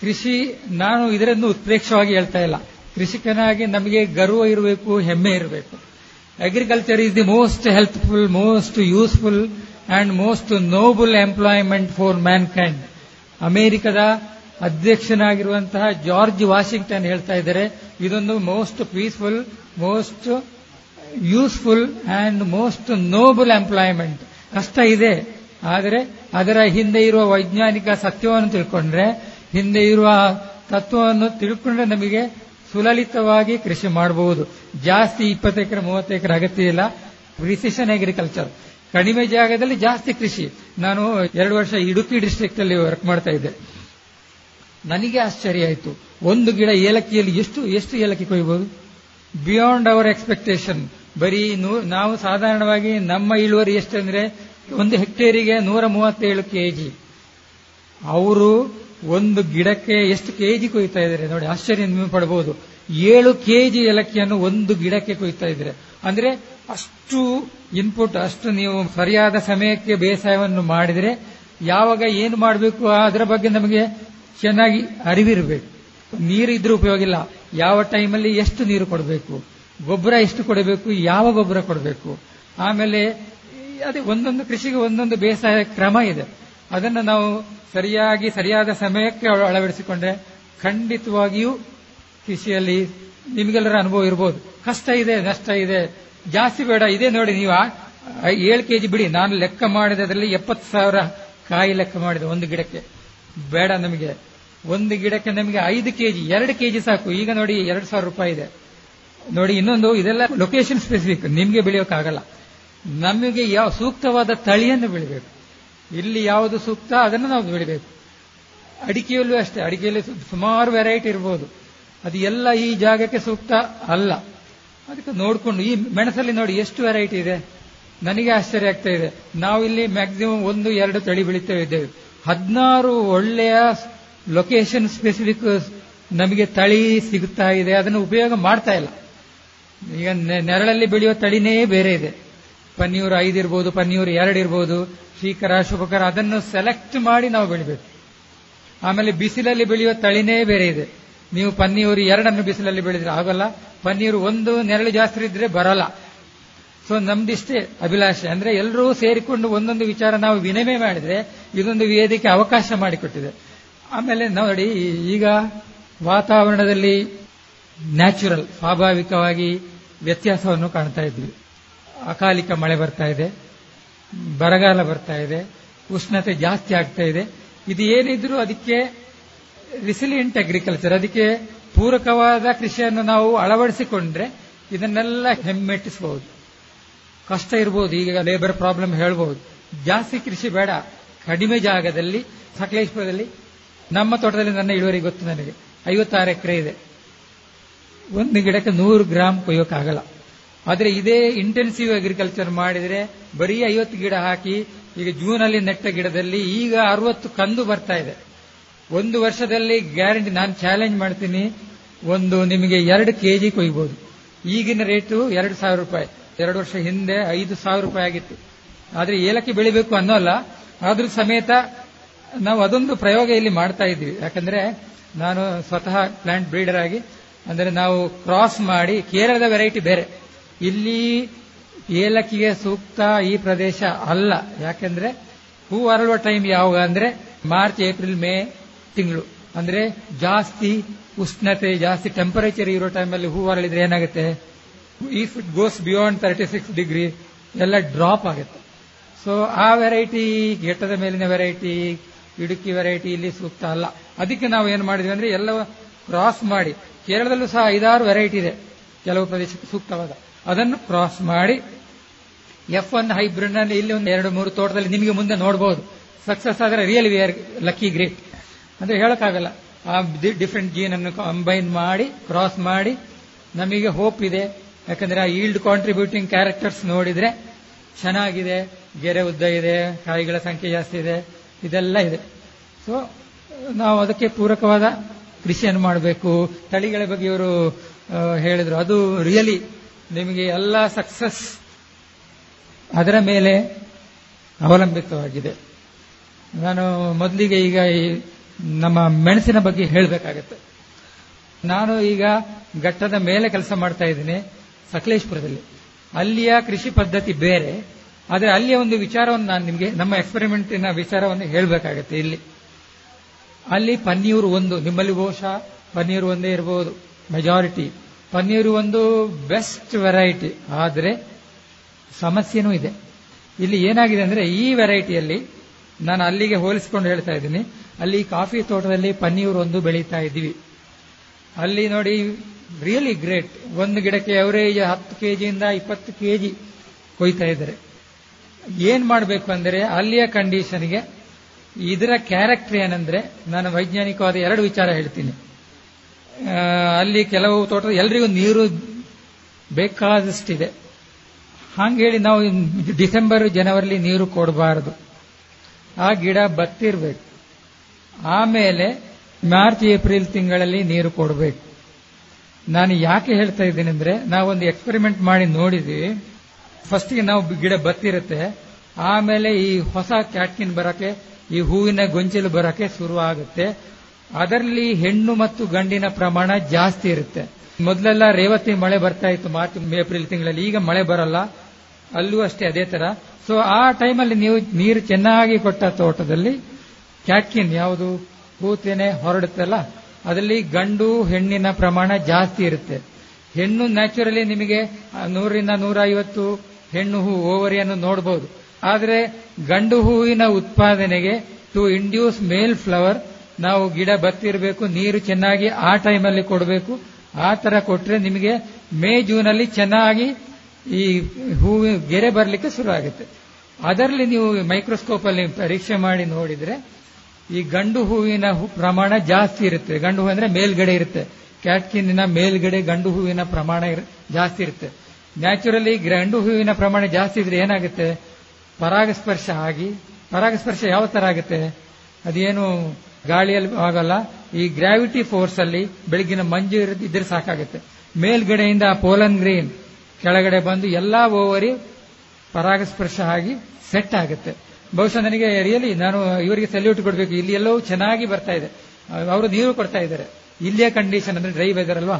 ಕೃಷಿ ನಾನು ಇದರನ್ನು ಉತ್ಪ್ರೇಕ್ಷವಾಗಿ ಹೇಳ್ತಾ ಇಲ್ಲ. ಕೃಷಿಕನಾಗಿ ನಮಗೆ ಗರ್ವ ಇರಬೇಕು, ಹೆಮ್ಮೆ ಇರಬೇಕು. Agriculture is the most healthful most useful and most noble employment for mankind ಅಮೆರಿಕದ ಅಧ್ಯಕ್ಷನಾಗಿರುವಂತಹ ಜಾರ್ಜ್ ವಾಷಿಂಗ್ಟನ್ ಹೇಳ್ತಾ ಇದ್ದಾರೆ, ಇದೊಂದು most peaceful most useful and most noble employment ಕಷ್ಟ ಇದೆ, ಆದರೆ ಅದರ ಹಿಂದೆ ಇರುವ ವೈಜ್ಞಾನಿಕ ಸತ್ಯವನ್ನು ತಿಳ್ಕೊಂಡ್ರೆ, ಹಿಂದೆ ಇರುವ ತತ್ವವನ್ನು ತಿಳ್ಕೊಂಡ್ರೆ ನಮಗೆ ಸುಲಲಿತವಾಗಿ ಕೃಷಿ ಮಾಡಬಹುದು. ಜಾಸ್ತಿ ಇಪ್ಪತ್ತು ಎಕರೆ, ಮೂವತ್ತು ಎಕರೆ ಅಗತ್ಯ ಇಲ್ಲ. ಪ್ರಿಸಿಷನ್ ಅಗ್ರಿಕಲ್ಚರ್ ಕಡಿಮೆ ಜಾಗದಲ್ಲಿ ಜಾಸ್ತಿ ಕೃಷಿ. ನಾನು ಎರಡು ವರ್ಷ ಇಡುಕಿ ಡಿಸ್ಟ್ರಿಕ್ಟ್ ಅಲ್ಲಿ ವರ್ಕ್ ಮಾಡ್ತಾ ಇದ್ದೆ. ನನಗೆ ಆಶ್ಚರ್ಯ ಆಯಿತು. ಒಂದು ಗಿಡ ಏಲಕ್ಕಿಯಲ್ಲಿ ಎಷ್ಟು ಎಷ್ಟು ಏಲಕ್ಕಿ ಕೊಯ್ಬೋದು? ಬಿಯಾಂಡ್ ಅವರ್ ಎಕ್ಸ್ಪೆಕ್ಟೇಷನ್ ಬರೀ ನಾವು ಸಾಧಾರಣವಾಗಿ ನಮ್ಮ ಇಳುವರಿ ಎಷ್ಟಂದ್ರೆ ಒಂದು ಹೆಕ್ಟೇರಿಗೆ ನೂರ ಮೂವತ್ತೇಳು ಕೆಜಿ. ಅವರು ಒಂದು ಗಿಡಕ್ಕೆ ಎಷ್ಟು ಕೆಜಿ ಕೊಯ್ತಾ ಇದ್ದಾರೆ ನೋಡಿ, ಆಶ್ಚರ್ಯ ನೀವು ಪಡಬಹುದು ಏಳು ಕೆಜಿ ಏಲಕ್ಕಿಯನ್ನು ಒಂದು ಗಿಡಕ್ಕೆ ಕೊಯ್ತಾ ಇದ್ದಾರೆ. ಅಂದ್ರೆ ಅಷ್ಟು ಇನ್ಪುಟ್ ಅಷ್ಟು ನೀವು ಸರಿಯಾದ ಸಮಯಕ್ಕೆ ಬೇಸಾಯವನ್ನು ಮಾಡಿದರೆ ಯಾವಾಗ ಏನು ಮಾಡಬೇಕು ಅದರ ಬಗ್ಗೆ ನಮಗೆ ಚೆನ್ನಾಗಿ ಅರಿವಿರಬೇಕು. ನೀರು ಇದ್ರೂ ಉಪಯೋಗ ಇಲ್ಲ. ಯಾವ ಟೈಮಲ್ಲಿ ಎಷ್ಟು ನೀರು ಕೊಡಬೇಕು? ಗೊಬ್ಬರ ಎಷ್ಟು ಕೊಡಬೇಕು? ಯಾವ ಗೊಬ್ಬರ ಕೊಡಬೇಕು? ಆಮೇಲೆ ಅದೇ ಒಂದೊಂದು ಕೃಷಿಗೆ ಒಂದೊಂದು ಬೇಸಾಯ ಕ್ರಮ ಇದೆ. ಅದನ್ನು ನಾವು ಸರಿಯಾಗಿ, ಸರಿಯಾದ ಸಮಯಕ್ಕೆ ಅಳವಡಿಸಿಕೊಂಡ್ರೆ ಖಂಡಿತವಾಗಿಯೂ ಕೃಷಿಯಲ್ಲಿ ನಿಮಗೆಲ್ಲರ ಅನುಭವ ಇರಬಹುದು ಕಷ್ಟ ಇದೆ, ನಷ್ಟ ಇದೆ. ಜಾಸ್ತಿ ಬೇಡ, ಇದೆ ನೋಡಿ ನೀವು ಏಳು ಕೆಜಿ ಬಿಡಿ. ನಾನು ಲೆಕ್ಕ ಮಾಡಿದ ಅದರಲ್ಲಿ ಎಪ್ಪತ್ತು ಸಾವಿರ ಕಾಯಿ ಲೆಕ್ಕ ಮಾಡಿದೆ ಒಂದು ಗಿಡಕ್ಕೆ. ಬೇಡ ನಮಗೆ. ಒಂದು ಗಿಡಕ್ಕೆ ನಮಗೆ ಐದು ಕೆಜಿ, ಎರಡು ಕೆಜಿ ಸಾಕು. ಈಗ ನೋಡಿ ಎರಡು ಸಾವಿರ ರೂಪಾಯಿ ಇದೆ. ನೋಡಿ ಇನ್ನೊಂದು, ಇದೆಲ್ಲ ಲೊಕೇಶನ್ ಸ್ಪೆಸಿಫಿಕ್ ನಿಮಗೆ ಬೆಳೆಯೋಕ್ಕಾಗಲ್ಲ. ನಮಗೆ ಯಾವ ಸೂಕ್ತವಾದ ತಳಿಯನ್ನು ಬೆಳಿಬೇಕು. ಇಲ್ಲಿ ಯಾವುದು ಸೂಕ್ತ ಅದನ್ನು ನಾವು ಬೆಳಿಬೇಕು. ಅಡಿಕೆಯಲ್ಲೂ ಅಷ್ಟೇ. ಅಡಿಕೆಯಲ್ಲಿ ಸುಮಾರು ವೆರೈಟಿ ಇರ್ಬೋದು. ಅದು ಎಲ್ಲ ಈ ಜಾಗಕ್ಕೆ ಸೂಕ್ತ ಅಲ್ಲ. ಅದಕ್ಕೆ ನೋಡಿಕೊಂಡು, ಈ ಮೆಣಸಲ್ಲಿ ನೋಡಿ ಎಷ್ಟು ವೆರೈಟಿ ಇದೆ. ನನಗೆ ಆಶ್ಚರ್ಯ ಆಗ್ತಾ ಇದೆ. ನಾವು ಇಲ್ಲಿ ಮ್ಯಾಕ್ಸಿಮಮ್ ಒಂದು, ಎರಡು ತಳಿ ಬೆಳೀತಾ ಇದ್ದೇವೆ. ಹದಿನಾರು ಒಳ್ಳೆಯ ಲೊಕೇಶನ್ ಸ್ಪೆಸಿಫಿಕ್ ನಮಗೆ ತಳಿ ಸಿಗುತ್ತಾ ಇದೆ. ಅದನ್ನು ಉಪಯೋಗ ಮಾಡ್ತಾ ಇಲ್ಲ. ಈಗ ನೆರಳಲ್ಲಿ ಬೆಳೆಯುವ ತಳಿನೇ ಬೇರೆ ಇದೆ. ಪನ್ನೀರು ಐದು ಇರ್ಬೋದು, ಪನ್ನೀರು ಎರಡು ಇರ್ಬೋದು, ಶ್ರೀಕರ, ಶುಭಕರ, ಅದನ್ನು ಸೆಲೆಕ್ಟ್ ಮಾಡಿ ನಾವು ಬೆಳಿಬೇಕು. ಆಮೇಲೆ ಬಿಸಿಲಲ್ಲಿ ಬೆಳೆಯುವ ತಳಿನೇ ಬೇರೆ ಇದೆ. ನೀವು ಪನ್ನೀರು ಎರಡನ್ನು ಬಿಸಿಲಲ್ಲಿ ಬೆಳೆದ್ರೆ ಆಗಲ್ಲ. ಪನ್ನೀರು ಒಂದು ನೆರಳು ಜಾಸ್ತಿ ಇದ್ರೆ ಬರಲ್ಲ. ಸೊ ನಮ್ದಿಷ್ಟೇ ಅಭಿಲಾಷೆ. ಅಂದ್ರೆ ಎಲ್ಲರೂ ಸೇರಿಕೊಂಡು ಒಂದೊಂದು ವಿಚಾರ ನಾವು ವಿನಿಮಯ ಮಾಡಿದ್ರೆ ಇದೊಂದು ವೇದಿಕೆ ಅವಕಾಶ ಮಾಡಿಕೊಟ್ಟಿದೆ. ಆಮೇಲೆ ನೋಡಿ, ಈಗ ವಾತಾವರಣದಲ್ಲಿ ನ್ಯಾಚುರಲ್, ಸ್ವಾಭಾವಿಕವಾಗಿ ವ್ಯತ್ಯಾಸವನ್ನು ಕಾಣ್ತಾ ಇದ್ವಿ. ಅಕಾಲಿಕ ಮಳೆ ಬರ್ತಾ ಇದೆ, ಬರಗಾಲ ಬರ್ತಾ ಇದೆ, ಉಷ್ಣತೆ ಜಾಸ್ತಿ ಆಗ್ತಾ ಇದೆ. ಇದು ಏನಿದ್ರು ಅದಕ್ಕೆ ರಿಸಿಲಿಯಂಟ್ ಅಗ್ರಿಕಲ್ಚರ್ ಅದಕ್ಕೆ ಪೂರಕವಾದ ಕೃಷಿಯನ್ನು ನಾವು ಅಳವಡಿಸಿಕೊಂಡ್ರೆ ಇದನ್ನೆಲ್ಲ ಹೆಮ್ಮೆಟ್ಟಿಸಬಹುದು ಕಷ್ಟ ಇರಬಹುದು ಈಗ ಲೇಬರ್ ಪ್ರಾಬ್ಲಮ್ ಹೇಳಬಹುದು ಜಾಸ್ತಿ ಕೃಷಿ ಬೇಡ, ಕಡಿಮೆ ಜಾಗದಲ್ಲಿ, ಸಕಲೇಶ್ಪುರದಲ್ಲಿ, ನಮ್ಮ ತೋಟದಲ್ಲಿ ನನ್ನ ಇಳುವರಿ ಗೊತ್ತು ನನಗೆ. ಐವತ್ತಾರು ಎಕರೆ ಇದೆ. ಒಂದು ಗಿಡಕ್ಕೆ ನೂರು ಗ್ರಾಮ್ ಕೊಯ್ಯೋಕ್ಕಾಗಲ್ಲ. ಆದರೆ ಇದೇ ಇಂಟೆನ್ಸಿವ್ ಅಗ್ರಿಕಲ್ಚರ್ ಮಾಡಿದರೆ ಬರೀ ಐವತ್ತು ಗಿಡ ಹಾಕಿ, ಈಗ ಜೂನಲ್ಲಿ ನೆಟ್ಟ ಗಿಡದಲ್ಲಿ ಈಗ ಅರವತ್ತು ಕಂದು ಬರ್ತಾ ಇದೆ. ಒಂದು ವರ್ಷದಲ್ಲಿ ಗ್ಯಾರಂಟಿ ನಾನು ಚಾಲೆಂಜ್ ಮಾಡ್ತೀನಿ ಒಂದು ನಿಮಗೆ ಎರಡು ಕೆಜಿ ಕೊಯ್ಬೋದು. ಈಗಿನ ರೇಟು ಎರಡು ಸಾವಿರ ರೂಪಾಯಿ. ಎರಡು ವರ್ಷ ಹಿಂದೆ ಐದು ಸಾವಿರ ರೂಪಾಯಿ ಆಗಿತ್ತು. ಆದ್ರೆ ಏಲಕ್ಕಿ ಬೆಳಿಬೇಕು ಅನ್ನೋಲ್ಲ. ಆದ್ರೂ ಸಮೇತ ನಾವು ಅದೊಂದು ಪ್ರಯೋಗ ಇಲ್ಲಿ ಮಾಡ್ತಾ ಇದ್ದೀವಿ. ಯಾಕಂದ್ರೆ ನಾನು ಸ್ವತಃ ಪ್ಲಾಂಟ್ ಬ್ರೀಡರ್ ಆಗಿ, ಅಂದ್ರೆ ನಾವು ಕ್ರಾಸ್ ಮಾಡಿ ಕೇರಳದ ವೆರೈಟಿ ಬೇರೆ. ಇಲ್ಲಿ ಏಲಕ್ಕಿಗೆ ಸೂಕ್ತ ಈ ಪ್ರದೇಶ ಅಲ್ಲ. ಯಾಕಂದ್ರೆ ಹೂ ಅರಳುವ ಟೈಮ್ ಯಾವಾಗ ಅಂದ್ರೆ ಮಾರ್ಚ್, ಏಪ್ರಿಲ್, ಮೇ ತಿಂಗಳು. ಅಂದ್ರೆ ಜಾಸ್ತಿ ಉಷ್ಣತೆ ಜಾಸ್ತಿ ಟೆಂಪರೇಚರ್ ಇರೋ ಟೈಮಲ್ಲಿ ಹೂ ಅರಳಿದ್ರೆ ಏನಾಗುತ್ತೆ? If it goes beyond thirty six degree ಎಲ್ಲ ಡ್ರಾಪ್ ಆಗುತ್ತೆ. ಸೊ ಆ ವೆರೈಟಿ ಗೆಟ್ಟದ ಮೇಲಿನ ವೆರೈಟಿ ಇಡುಕಿ ವೆರೈಟಿ ಇಲ್ಲಿ ಸೂಕ್ತ ಅಲ್ಲ. ಅದಕ್ಕೆ ನಾವು ಏನು ಮಾಡಿದ್ವಿ ಅಂದ್ರೆ ಎಲ್ಲ ಕ್ರಾಸ್ ಮಾಡಿ. ಕೇರಳದಲ್ಲೂ ಸಹ ಐದಾರು ವೆರೈಟಿ ಇದೆ. ಕೆಲವು ಪ್ರದೇಶಕ್ಕೆ ಸೂಕ್ತವಾದ. ಅದನ್ನು ಕ್ರಾಸ್ ಮಾಡಿ ಎಫ್ ಒನ್ ಹೈಬ್ರಿಡ್ನಲ್ಲಿ ಇಲ್ಲಿ ಒಂದು ಎರಡು ಮೂರು ತೋಟದಲ್ಲಿ ನಿಮಗೆ ಮುಂದೆ ನೋಡಬಹುದು ಸಕ್ಸಸ್ ಆದರೆ real we are lucky great ಅಂದ್ರೆ ಹೇಳಕ್ಕಾಗಲ್ಲ. ಆ ಡಿಫ್ರೆಂಟ್ ಅನ್ನು ಕಂಬೈನ್ ಮಾಡಿ ಕ್ರಾಸ್ ಮಾಡಿ, ನಮಗೆ ಹೋಪ್ ಇದೆ. ಯಾಕಂದ್ರೆ ಆ ಈಲ್ಡ್ ಕಾಂಟ್ರಿಬ್ಯೂಟಿಂಗ್ ಕ್ಯಾರೆಕ್ಟರ್ಸ್ ನೋಡಿದ್ರೆ ಚೆನ್ನಾಗಿದೆ, ಗೆರೆ ಉದ್ದ ಇದೆ, ಕಾಯಿಗಳ ಸಂಖ್ಯೆ ಜಾಸ್ತಿ ಇದೆ, ಇದೆಲ್ಲ ಇದೆ. ಸೊ ನಾವು ಅದಕ್ಕೆ ಪೂರಕವಾದ ಕೃಷಿಯನ್ನು ಮಾಡಬೇಕು. ತಳಿಗಳ ಬಗ್ಗೆ ಇವರು ಹೇಳಿದ್ರು. ಅದು ರಿಯಲಿ ನಿಮಗೆ ಎಲ್ಲ ಸಕ್ಸಸ್ ಅದರ ಮೇಲೆ ಅವಲಂಬಿತವಾಗಿದೆ. ನಾನು ಮೊದಲಿಗೆ ಈಗ ಈ ನಮ್ಮ ಮೆಣಸಿನ ಬಗ್ಗೆ ಹೇಳಬೇಕಾಗತ್ತೆ. ನಾನು ಈಗ ಘಟ್ಟದ ಮೇಲೆ ಕೆಲಸ ಮಾಡ್ತಾ ಇದ್ದೀನಿ, ಸಕಲೇಶ್ಪುರದಲ್ಲಿ. ಅಲ್ಲಿಯ ಕೃಷಿ ಪದ್ಧತಿ ಬೇರೆ, ಆದರೆ ಅಲ್ಲಿಯ ಒಂದು ವಿಚಾರವನ್ನು ನಾನು ನಿಮಗೆ, ನಮ್ಮ ಎಕ್ಸ್ಪೆರಿಮೆಂಟಿನ ವಿಚಾರವನ್ನು ಹೇಳಬೇಕಾಗತ್ತೆ ಇಲ್ಲಿ. ಅಲ್ಲಿ ಪನ್ನೀರು ಒಂದು, ನಿಮ್ಮಲ್ಲಿ ಬಹುಶಃ ಪನ್ನೀರು ಒಂದೇ ಇರಬಹುದು ಮೆಜಾರಿಟಿ ಪನ್ನೀರು ಒಂದು ಬೆಸ್ಟ್ ವೆರೈಟಿ ಆದರೆ ಸಮಸ್ಯೆನೂ ಇದೆ. ಇಲ್ಲಿ ಏನಾಗಿದೆ ಅಂದರೆ ಈ ವೆರೈಟಿಯಲ್ಲಿ ನಾನು ಅಲ್ಲಿಗೆ ಹೋಲಿಸಿಕೊಂಡು ಹೇಳ್ತಾ ಇದ್ದೀನಿ. ಅಲ್ಲಿ ಕಾಫಿ ತೋಟದಲ್ಲಿ ಪನ್ನೀರ್ ಒಂದು ಬೆಳೀತಾ ಇದ್ವಿ. ಅಲ್ಲಿ ನೋಡಿ ರಿಯಲಿ ಗ್ರೇಟ್ ಒಂದು ಗಿಡಕ್ಕೆ ಅವರೇಜ್ ಹತ್ತು ಕೆಜಿಯಿಂದ ಇಪ್ಪತ್ತು ಕೆಜಿ ಕೊಯ್ತಾ ಇದ್ದಾರೆ. ಏನ್ ಮಾಡಬೇಕು ಅಂದರೆ ಅಲ್ಲಿಯ ಕಂಡೀಷನ್ಗೆ ಇದರ ಕ್ಯಾರೆಕ್ಟರ್ ಏನಂದ್ರೆ, ನಾನು ವೈಜ್ಞಾನಿಕವಾದ ಎರಡು ವಿಚಾರ ಹೇಳ್ತೀನಿ. ಅಲ್ಲಿ ಕೆಲವು ತೋಟ ಎಲ್ರಿಗೂ ನೀರು ಬೇಕಾದಷ್ಟಿದೆ. ಹಾಂಗೇಳಿ ನಾವು ಡಿಸೆಂಬರ್ ಜನವರಿಲಿ ನೀರು ಕೊಡಬಾರದು. ಆ ಗಿಡ ಬತ್ತಿರ್ಬೇಕು. ಆಮೇಲೆ ಮಾರ್ಚ್, ಏಪ್ರಿಲ್ ತಿಂಗಳಲ್ಲಿ ನೀರು ಕೊಡಬೇಕು. ನಾನು ಯಾಕೆ ಹೇಳ್ತಾ ಇದ್ದೀನಿ ಅಂದ್ರೆ, ನಾವೊಂದು ಎಕ್ಸ್ಪೆರಿಮೆಂಟ್ ಮಾಡಿ ನೋಡಿದ್ವಿ. ಫಸ್ಟ್ಗೆ ನಾವು ಗಿಡ ಬತ್ತಿರುತ್ತೆ. ಆಮೇಲೆ ಈ ಹೊಸ ಕ್ಯಾಟ್ಕಿನ್ ಬರಕ್ಕೆ, ಈ ಹೂವಿನ ಗೊಂಚಲು ಬರಕ್ಕೆ ಶುರು ಆಗುತ್ತೆ ಅದರಲ್ಲಿ ಹೆಣ್ಣು ಮತ್ತು ಗಂಡಿನ ಪ್ರಮಾಣ ಜಾಸ್ತಿ ಇರುತ್ತೆ. ಮೊದಲೆಲ್ಲ ರೇವತಿ ಮಳೆ ಬರ್ತಾ ಇತ್ತು ಮಾರ್ಚ್, ಏಪ್ರಿಲ್ ತಿಂಗಳಲ್ಲಿ. ಈಗ ಮಳೆ ಬರಲ್ಲ. ಅಲ್ಲೂ ಅಷ್ಟೇ ಅದೇ ತರ. ಸೊ ಆ ಟೈಮಲ್ಲಿ ನೀವು ನೀರು ಚೆನ್ನಾಗಿ ಕೊಟ್ಟ ತೋಟದಲ್ಲಿ ಕ್ಯಾಟ್ಕಿನ್ ಯಾವುದು? ಕೂತೇನೆ ಹೊರಡುತ್ತಲ್ಲ? ಅದರಲ್ಲಿ ಗಂಡು, ಹೆಣ್ಣಿನ ಪ್ರಮಾಣ ಜಾಸ್ತಿ ಇರುತ್ತೆ. ಹೆಣ್ಣು ನ್ಯಾಚುರಲಿ ನಿಮಗೆ ನೂರರಿಂದ ನೂರ ಐವತ್ತು ಹೆಣ್ಣು ಹೂ ಓವರಿಯನ್ನು ನೋಡಬಹುದು ಆದರೆ ಗಂಡು ಹೂವಿನ ಉತ್ಪಾದನೆಗೆ ಟು ಇಂಡ್ಯೂಸ್ ಮೇಲ್ ಫ್ಲವರ್ ನಾವು ಗಿಡ ಬತ್ತಿರಬೇಕು, ನೀರು ಚೆನ್ನಾಗಿ ಆ ಟೈಮಲ್ಲಿ ಕೊಡಬೇಕು. ಆ ತರ ಕೊಟ್ರೆ ನಿಮಗೆ ಮೇ ಜೂನ್ ಅಲ್ಲಿ ಚೆನ್ನಾಗಿ ಈ ಹೂವಿನ ಗೆರೆ ಬರಲಿಕ್ಕೆ ಶುರು ಆಗುತ್ತೆ ಅದರಲ್ಲಿ ನೀವು ಮೈಕ್ರೋಸ್ಕೋಪ್ ಅಲ್ಲಿ ಪರೀಕ್ಷೆ ಮಾಡಿ ನೋಡಿದ್ರೆ ಈ ಗಂಡು ಹೂವಿನ ಪ್ರಮಾಣ ಜಾಸ್ತಿ ಇರುತ್ತೆ. ಗಂಡು ಹೂ ಅಂದ್ರೆ ಮೇಲ್ಗಡೆ ಇರುತ್ತೆ. ಕ್ಯಾಟ್ಕಿನ್ನ ಮೇಲ್ಗಡೆ ಗಂಡು ಹೂವಿನ ಪ್ರಮಾಣ ಜಾಸ್ತಿ ಇರುತ್ತೆ. ನ್ಯಾಚುರಲಿ ಗಂಡು ಹೂವಿನ ಪ್ರಮಾಣ ಜಾಸ್ತಿ ಇದ್ರೆ ಏನಾಗುತ್ತೆ? ಪರಾಗಸ್ಪರ್ಶ ಆಗಿ, ಪರಾಗಸ್ಪರ್ಶ ಯಾವ ತರ ಆಗುತ್ತೆ? ಅದೇನು ಗಾಳಿಯಲ್ಲಿ ಆಗಲ್ಲ, ಈ ಗ್ರಾವಿಟಿ ಫೋರ್ಸ್ ಅಲ್ಲಿ ಬೆಳಗಿನ ಮಂಜು ಇದ್ರೆ ಸಾಕಾಗುತ್ತೆ. ಮೇಲ್ಗಡೆಯಿಂದ ಪೋಲನ್ ಗ್ರೀನ್, ಕೆಳಗಡೆ ಬಂದು ಎಲ್ಲಾ ಓವರಿ ಪರಾಗಸ್ಪರ್ಶ ಆಗಿ ಸೆಟ್ ಆಗುತ್ತೆ. ಬಹುಶಃ ನನಗೆ ರಿಯಲಿ ನಾನು ಇವರಿಗೆ ಸಲ್ಯೂಟ್ ಕೊಡಬೇಕು. ಇಲ್ಲಿ ಎಲ್ಲವೂ ಚೆನ್ನಾಗಿ ಬರ್ತಾ ಇದೆ. ಅವರು ನೀರು ಕೊಡ್ತಾ ಇದ್ದಾರೆ. ಇಲ್ಲಿಯ ಕಂಡೀಷನ್ ಅಂದ್ರೆ ಡ್ರೈ ವೆದರ್ ಅಲ್ವಾ?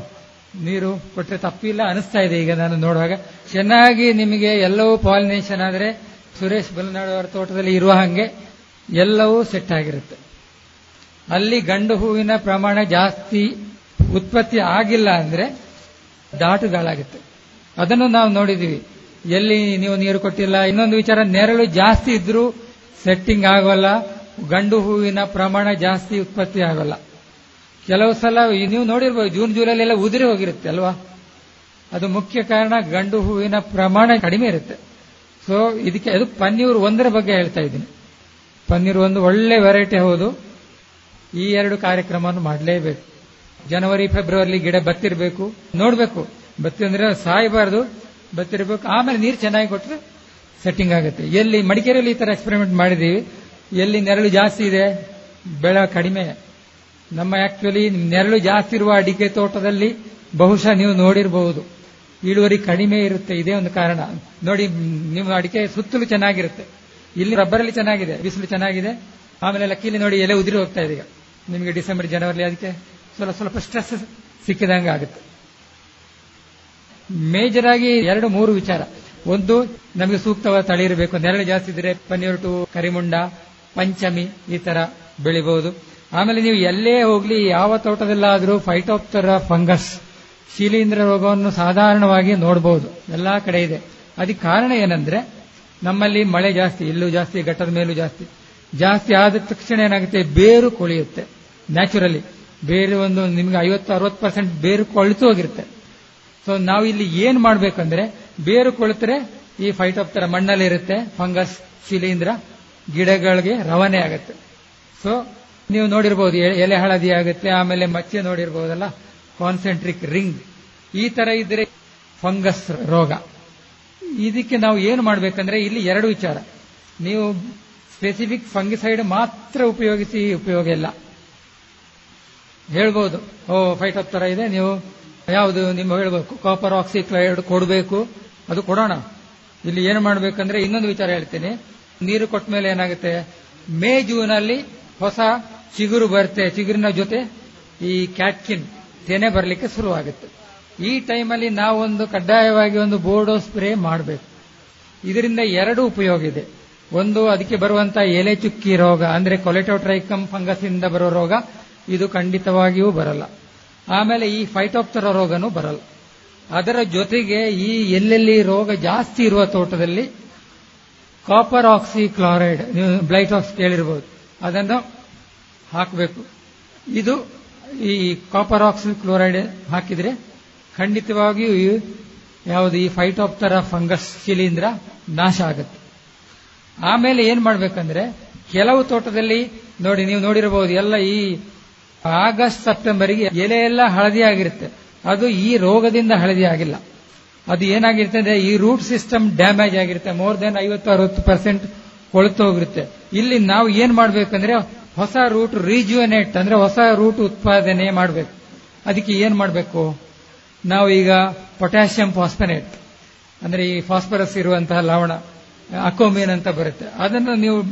ನೀರು ಕೊಟ್ಟರೆ ತಪ್ಪಿಲ್ಲ, ಅನಿಸ್ತಾ ಇದೆ ಈಗ ನಾನು ನೋಡುವಾಗ. ಚೆನ್ನಾಗಿ ನಿಮಗೆ ಎಲ್ಲವೂ ಪಾಲಿನೇಷನ್ ಆದರೆ ಸುರೇಶ್ ಬಲ್ನಾಡು ಅವರ ತೋಟದಲ್ಲಿ ಇರುವ ಹಾಗೆ ಎಲ್ಲವೂ ಸೆಟ್ ಆಗಿರುತ್ತೆ. ಅಲ್ಲಿ ಗಂಡು ಹೂವಿನ ಪ್ರಮಾಣ ಜಾಸ್ತಿ ಉತ್ಪತ್ತಿ ಆಗಿಲ್ಲ ಅಂದ್ರೆ ದಾಟುಗಳಾಗುತ್ತೆ ಅದನ್ನು ನಾವು ನೋಡಿದೀವಿ ಎಲ್ಲಿ ನೀವು ನೀರು ಕೊಟ್ಟಿಲ್ಲ, ಇನ್ನೊಂದು ವಿಚಾರ, ನೆರಳು ಜಾಸ್ತಿ ಇದ್ರೂ ಸೆಟ್ಟಿಂಗ್ ಆಗೋಲ್ಲ, ಗಂಡು ಹೂವಿನ ಪ್ರಮಾಣ ಜಾಸ್ತಿ ಉತ್ಪತ್ತಿ ಆಗೋಲ್ಲ. ಕೆಲವು ಸಲ ನೀವು ನೋಡಿರ್ಬೋದು, ಜೂನ್, ಜುಲೈಲಿ ಎಲ್ಲ ಉದುರಿ ಹೋಗಿರುತ್ತೆ, ಅಲ್ವಾ? ಅದು ಮುಖ್ಯ ಕಾರಣ, ಗಂಡು ಹೂವಿನ ಪ್ರಮಾಣ ಕಡಿಮೆ ಇರುತ್ತೆ. ಸೊ ಇದಕ್ಕೆ, ಅದು ಪನ್ನೀರ್ ಒಂದರ ಬಗ್ಗೆ ಹೇಳ್ತಾ ಇದ್ದೀನಿ. ಪನ್ನೀರ್ ಒಂದು ಒಳ್ಳೆ ವೆರೈಟಿ ಹೌದು. ಈ ಎರಡು ಕಾರ್ಯಕ್ರಮವನ್ನು ಮಾಡಲೇಬೇಕು. ಜನವರಿ ಫೆಬ್ರವರಿ ಗಿಡ ಬತ್ತಿರಬೇಕು. ನೋಡಬೇಕು. ಬತ್ತಿ ಅಂದ್ರೆ ಸಾಯಬಾರ್ದು. ಬತ್ತಿರಬೇಕು ಆಮೇಲೆ ನೀರು ಚೆನ್ನಾಗಿ ಕೊಟ್ಟರೆ ಸೆಟ್ಟಿಂಗ್ ಆಗುತ್ತೆ. ಎಲ್ಲಿ ಮಡಿಕೇರಿಯಲ್ಲಿ ಈ ಥರ ಎಕ್ಸ್ಪೆರಿಮೆಂಟ್ ಮಾಡಿದ್ದೀವಿ. ಎಲ್ಲಿ ನೆರಳು ಜಾಸ್ತಿ ಇದೆ, ಬೆಳೆ ಕಡಿಮೆ. ನಮ್ಮ ಆಕ್ಚುಲಿ ನೆರಳು ಜಾಸ್ತಿ ಇರುವ ಅಡಿಕೆ ತೋಟದಲ್ಲಿ ಬಹುಶಃ ನೀವು ನೋಡಿರಬಹುದು ಇಳುವರಿ ಕಡಿಮೆ ಇರುತ್ತೆ, ಇದೇ ಒಂದು ಕಾರಣ. ನೋಡಿ, ನಿಮ್ಮ ಅಡಿಕೆ ಸುತ್ತಲೂ ಚೆನ್ನಾಗಿರುತ್ತೆ. ಇಲ್ಲಿ ರಬ್ಬರಲ್ಲಿ ಚೆನ್ನಾಗಿದೆ, ಬಿಸಿಲು ಚೆನ್ನಾಗಿದೆ. ಆಮೇಲೆ ಲಕ್ಕಿಲಿ ನೋಡಿ, ಎಲೆ ಉದುರಿ ಹೋಗ್ತಾ ಇದೆ ಈಗ. ನಿಮಗೆ ಡಿಸೆಂಬರ್ ಜನವರಿ ಅದಕ್ಕೆ ಸ್ವಲ್ಪ ಸ್ವಲ್ಪ ಸ್ಟ್ರೆಸ್ ಸಿಕ್ಕಿದಂಗೆ ಆಗುತ್ತೆ. ಮೇಜರ್ ಆಗಿ ಎರಡು ಮೂರು ವಿಚಾರ. ಒಂದು, ನಮಗೆ ಸೂಕ್ತವಾದ ತಳಿ ಇರಬೇಕು. ನೆರಳು ಜಾಸ್ತಿ ಇದ್ರೆ ಪನ್ನೀರ್ ಟು ಕರಿಮುಂಡ, ಪಂಚಮಿ ಈ ತರ ಬೆಳಿಬಹುದು ಆಮೇಲೆ ನೀವು ಎಲ್ಲೇ ಹೋಗ್ಲಿ, ಯಾವ ತೋಟದಲ್ಲಾದ್ರೂ ಫೈಟೋಪ್ತರ ಫಂಗಸ್ ಶಿಲೀಂಧ್ರ ರೋಗವನ್ನು ಸಾಧಾರಣವಾಗಿ ನೋಡಬಹುದು ಎಲ್ಲಾ ಕಡೆ ಇದೆ. ಅದಕ್ಕೆ ಕಾರಣ ಏನಂದ್ರೆ, ನಮ್ಮಲ್ಲಿ ಮಳೆ ಜಾಸ್ತಿ, ಇಲ್ಲೂ ಜಾಸ್ತಿ, ಘಟ್ಟದ ಮೇಲೂ ಜಾಸ್ತಿ. ಜಾಸ್ತಿ ಆದ ತಕ್ಷಣ ಏನಾಗುತ್ತೆ? ಬೇರು ಕೊಳೆಯುತ್ತೆ. ನ್ಯಾಚುರಲಿ ಬೇರೆ ಒಂದು ನಿಮ್ಗೆ ಐವತ್ತು, ಅರವತ್ತು ಪರ್ಸೆಂಟ್ ಬೇರು ಕೊಳಿತು ಹೋಗಿರುತ್ತೆ. ಸೊ ನಾವು ಇಲ್ಲಿ ಏನ್ ಮಾಡ್ಬೇಕಂದ್ರೆ ಬೇರು ಕೊಳತ್ರೆ ಈ ಫೈಟೋಪ್ತರ ಮಣ್ಣಲ್ಲಿ ಇರುತ್ತೆ ಫಂಗಸ್ ಶಿಲೀಂದ್ರ ಗಿಡಗಳಿಗೆ ರವಾನೆ ಆಗುತ್ತೆ. ಸೊ ನೀವು ನೋಡಿರ್ಬೋದು ಎಲೆ ಹಳದಿ ಆಗುತ್ತೆ, ಆಮೇಲೆ ಮಚ್ಚೆ ನೋಡಿರ್ಬೋದಲ್ಲ ಕಾನ್ಸೆಂಟ್ರಿಕ್ ರಿಂಗ್ ಈ ತರ ಇದ್ರೆ ಫಂಗಸ್ ರೋಗ. ಇದಕ್ಕೆ ನಾವು ಏನು ಮಾಡಬೇಕಂದ್ರೆ ಇಲ್ಲಿ ಎರಡು ವಿಚಾರ. ನೀವು ಸ್ಪೆಸಿಫಿಕ್ ಫಂಗಿಸೈಡ್ ಮಾತ್ರ ಉಪಯೋಗಿಸಿ ಉಪಯೋಗ ಇಲ್ಲ. ಹೇಳ್ಬೋದು, ಓ ಫೈಟ್ ತರ ಇದೆ, ನೀವು ಯಾವುದು ನಿಮ್ಮ ಹೇಳಬೇಕು ಕಾಪರ್ ಆಕ್ಸಿಕ್ಲೈಡ್ ಕೊಡಬೇಕು, ಅದು ಕೊಡೋಣ. ಇಲ್ಲಿ ಏನು ಮಾಡಬೇಕಂದ್ರೆ ಇನ್ನೊಂದು ವಿಚಾರ ಹೇಳ್ತೀನಿ. ನೀರು ಕೊಟ್ಟ ಮೇಲೆ ಏನಾಗುತ್ತೆ? ಮೇ ಜೂನ್ ಅಲ್ಲಿ ಹೊಸ ಚಿಗುರು ಬರುತ್ತೆ. ಚಿಗುರಿನ ಜೊತೆ ಈ ಕ್ಯಾಟ್ಕಿನ್ ತೆನೆ ಬರಲಿಕ್ಕೆ ಶುರುವಾಗುತ್ತೆ. ಈ ಟೈಮಲ್ಲಿ ನಾವೊಂದು ಕಡ್ಡಾಯವಾಗಿ ಒಂದು ಬೋರ್ಡೋ ಸ್ಪ್ರೇ ಮಾಡಬೇಕು. ಇದರಿಂದ ಎರಡು ಉಪಯೋಗ ಇದೆ. ಒಂದು, ಅದಕ್ಕೆ ಬರುವಂತಹ ಎಲೆ ಚುಕ್ಕಿ ರೋಗ, ಅಂದ್ರೆ ಕೊಲೆಟೋಟ್ರೈಕಮ್ ಫಂಗಸ್ ಇಂದ ಬರೋ ರೋಗ, ಇದು ಖಂಡಿತವಾಗಿಯೂ ಬರಲ್ಲ. ಆಮೇಲೆ ಈ ಫೈಟೋಪ್ತರ ರೋಗನೂ ಬರಲ್ಲ. ಅದರ ಜೊತೆಗೆ ಈ ಎಲ್ಲೆಲ್ಲಿ ರೋಗ ಜಾಸ್ತಿ ಇರುವ ತೋಟದಲ್ಲಿ copper oxychloride Blitox ಕೇಳಿರ್ಬೋದು. ಅದನ್ನು ಹಾಕಬೇಕು. ಇದು ಈ ಕಾಪರ್ ಆಕ್ಸಿ ಕ್ಲೋರೈಡ್ ಹಾಕಿದ್ರೆ ಖಂಡಿತವಾಗಿಯೂ ಯಾವುದು ಈ ಫೈಟೋಪ್ತರ ಫಂಗಸ್ ಶಿಲೀಂದ್ರ ನಾಶ ಆಗುತ್ತೆ. ಆಮೇಲೆ ಏನ್ ಮಾಡ್ಬೇಕಂದ್ರೆ, ಕೆಲವು ತೋಟದಲ್ಲಿ ನೋಡಿ, ನೀವು ನೋಡಿರಬಹುದು ಎಲ್ಲ ಈ ಆಗಸ್ಟ್ ಸೆಪ್ಟೆಂಬರ್ಗೆ ಎಲೆ ಎಲ್ಲ ಹಳದಿ ಆಗಿರುತ್ತೆ ಅದು ಈ ರೋಗದಿಂದ ಹಳದಿ ಆಗಿಲ್ಲ ಅದು ಏನಾಗಿರುತ್ತೆ ಅಂದ್ರೆ ಈ ರೂಟ್ ಸಿಸ್ಟಮ್ ಡ್ಯಾಮೇಜ್ ಆಗಿರುತ್ತೆ. ಮೋರ್ ದೆನ್ ಐವತ್ತು, ಅರವತ್ತು ಪರ್ಸೆಂಟ್ ಕೊಳತು ಹೋಗಿರುತ್ತೆ. ಇಲ್ಲಿ ನಾವು ಏನ್ ಮಾಡ್ಬೇಕಂದ್ರೆ ಹೊಸ ರೂಟ್ ರೀಜುವನೇಟ್ ಅಂದ್ರೆ ಹೊಸ ರೂಟ್ ಉತ್ಪಾದನೆ ಮಾಡಬೇಕು. ಅದಕ್ಕೆ ಏನ್ ಮಾಡಬೇಕು? ನಾವು ಈಗ ಪೊಟ್ಯಾಷಿಯಂ ಫಾಸ್ಫನೇಟ್ ಅಂದ್ರೆ ಈ ಫಾಸ್ಫರಸ್ ಇರುವಂತಹ ಲವಣ, ಅಕೋಮೀನ್ ಅಂತ ಬರುತ್ತೆ. ಅದನ್ನು ನೀವು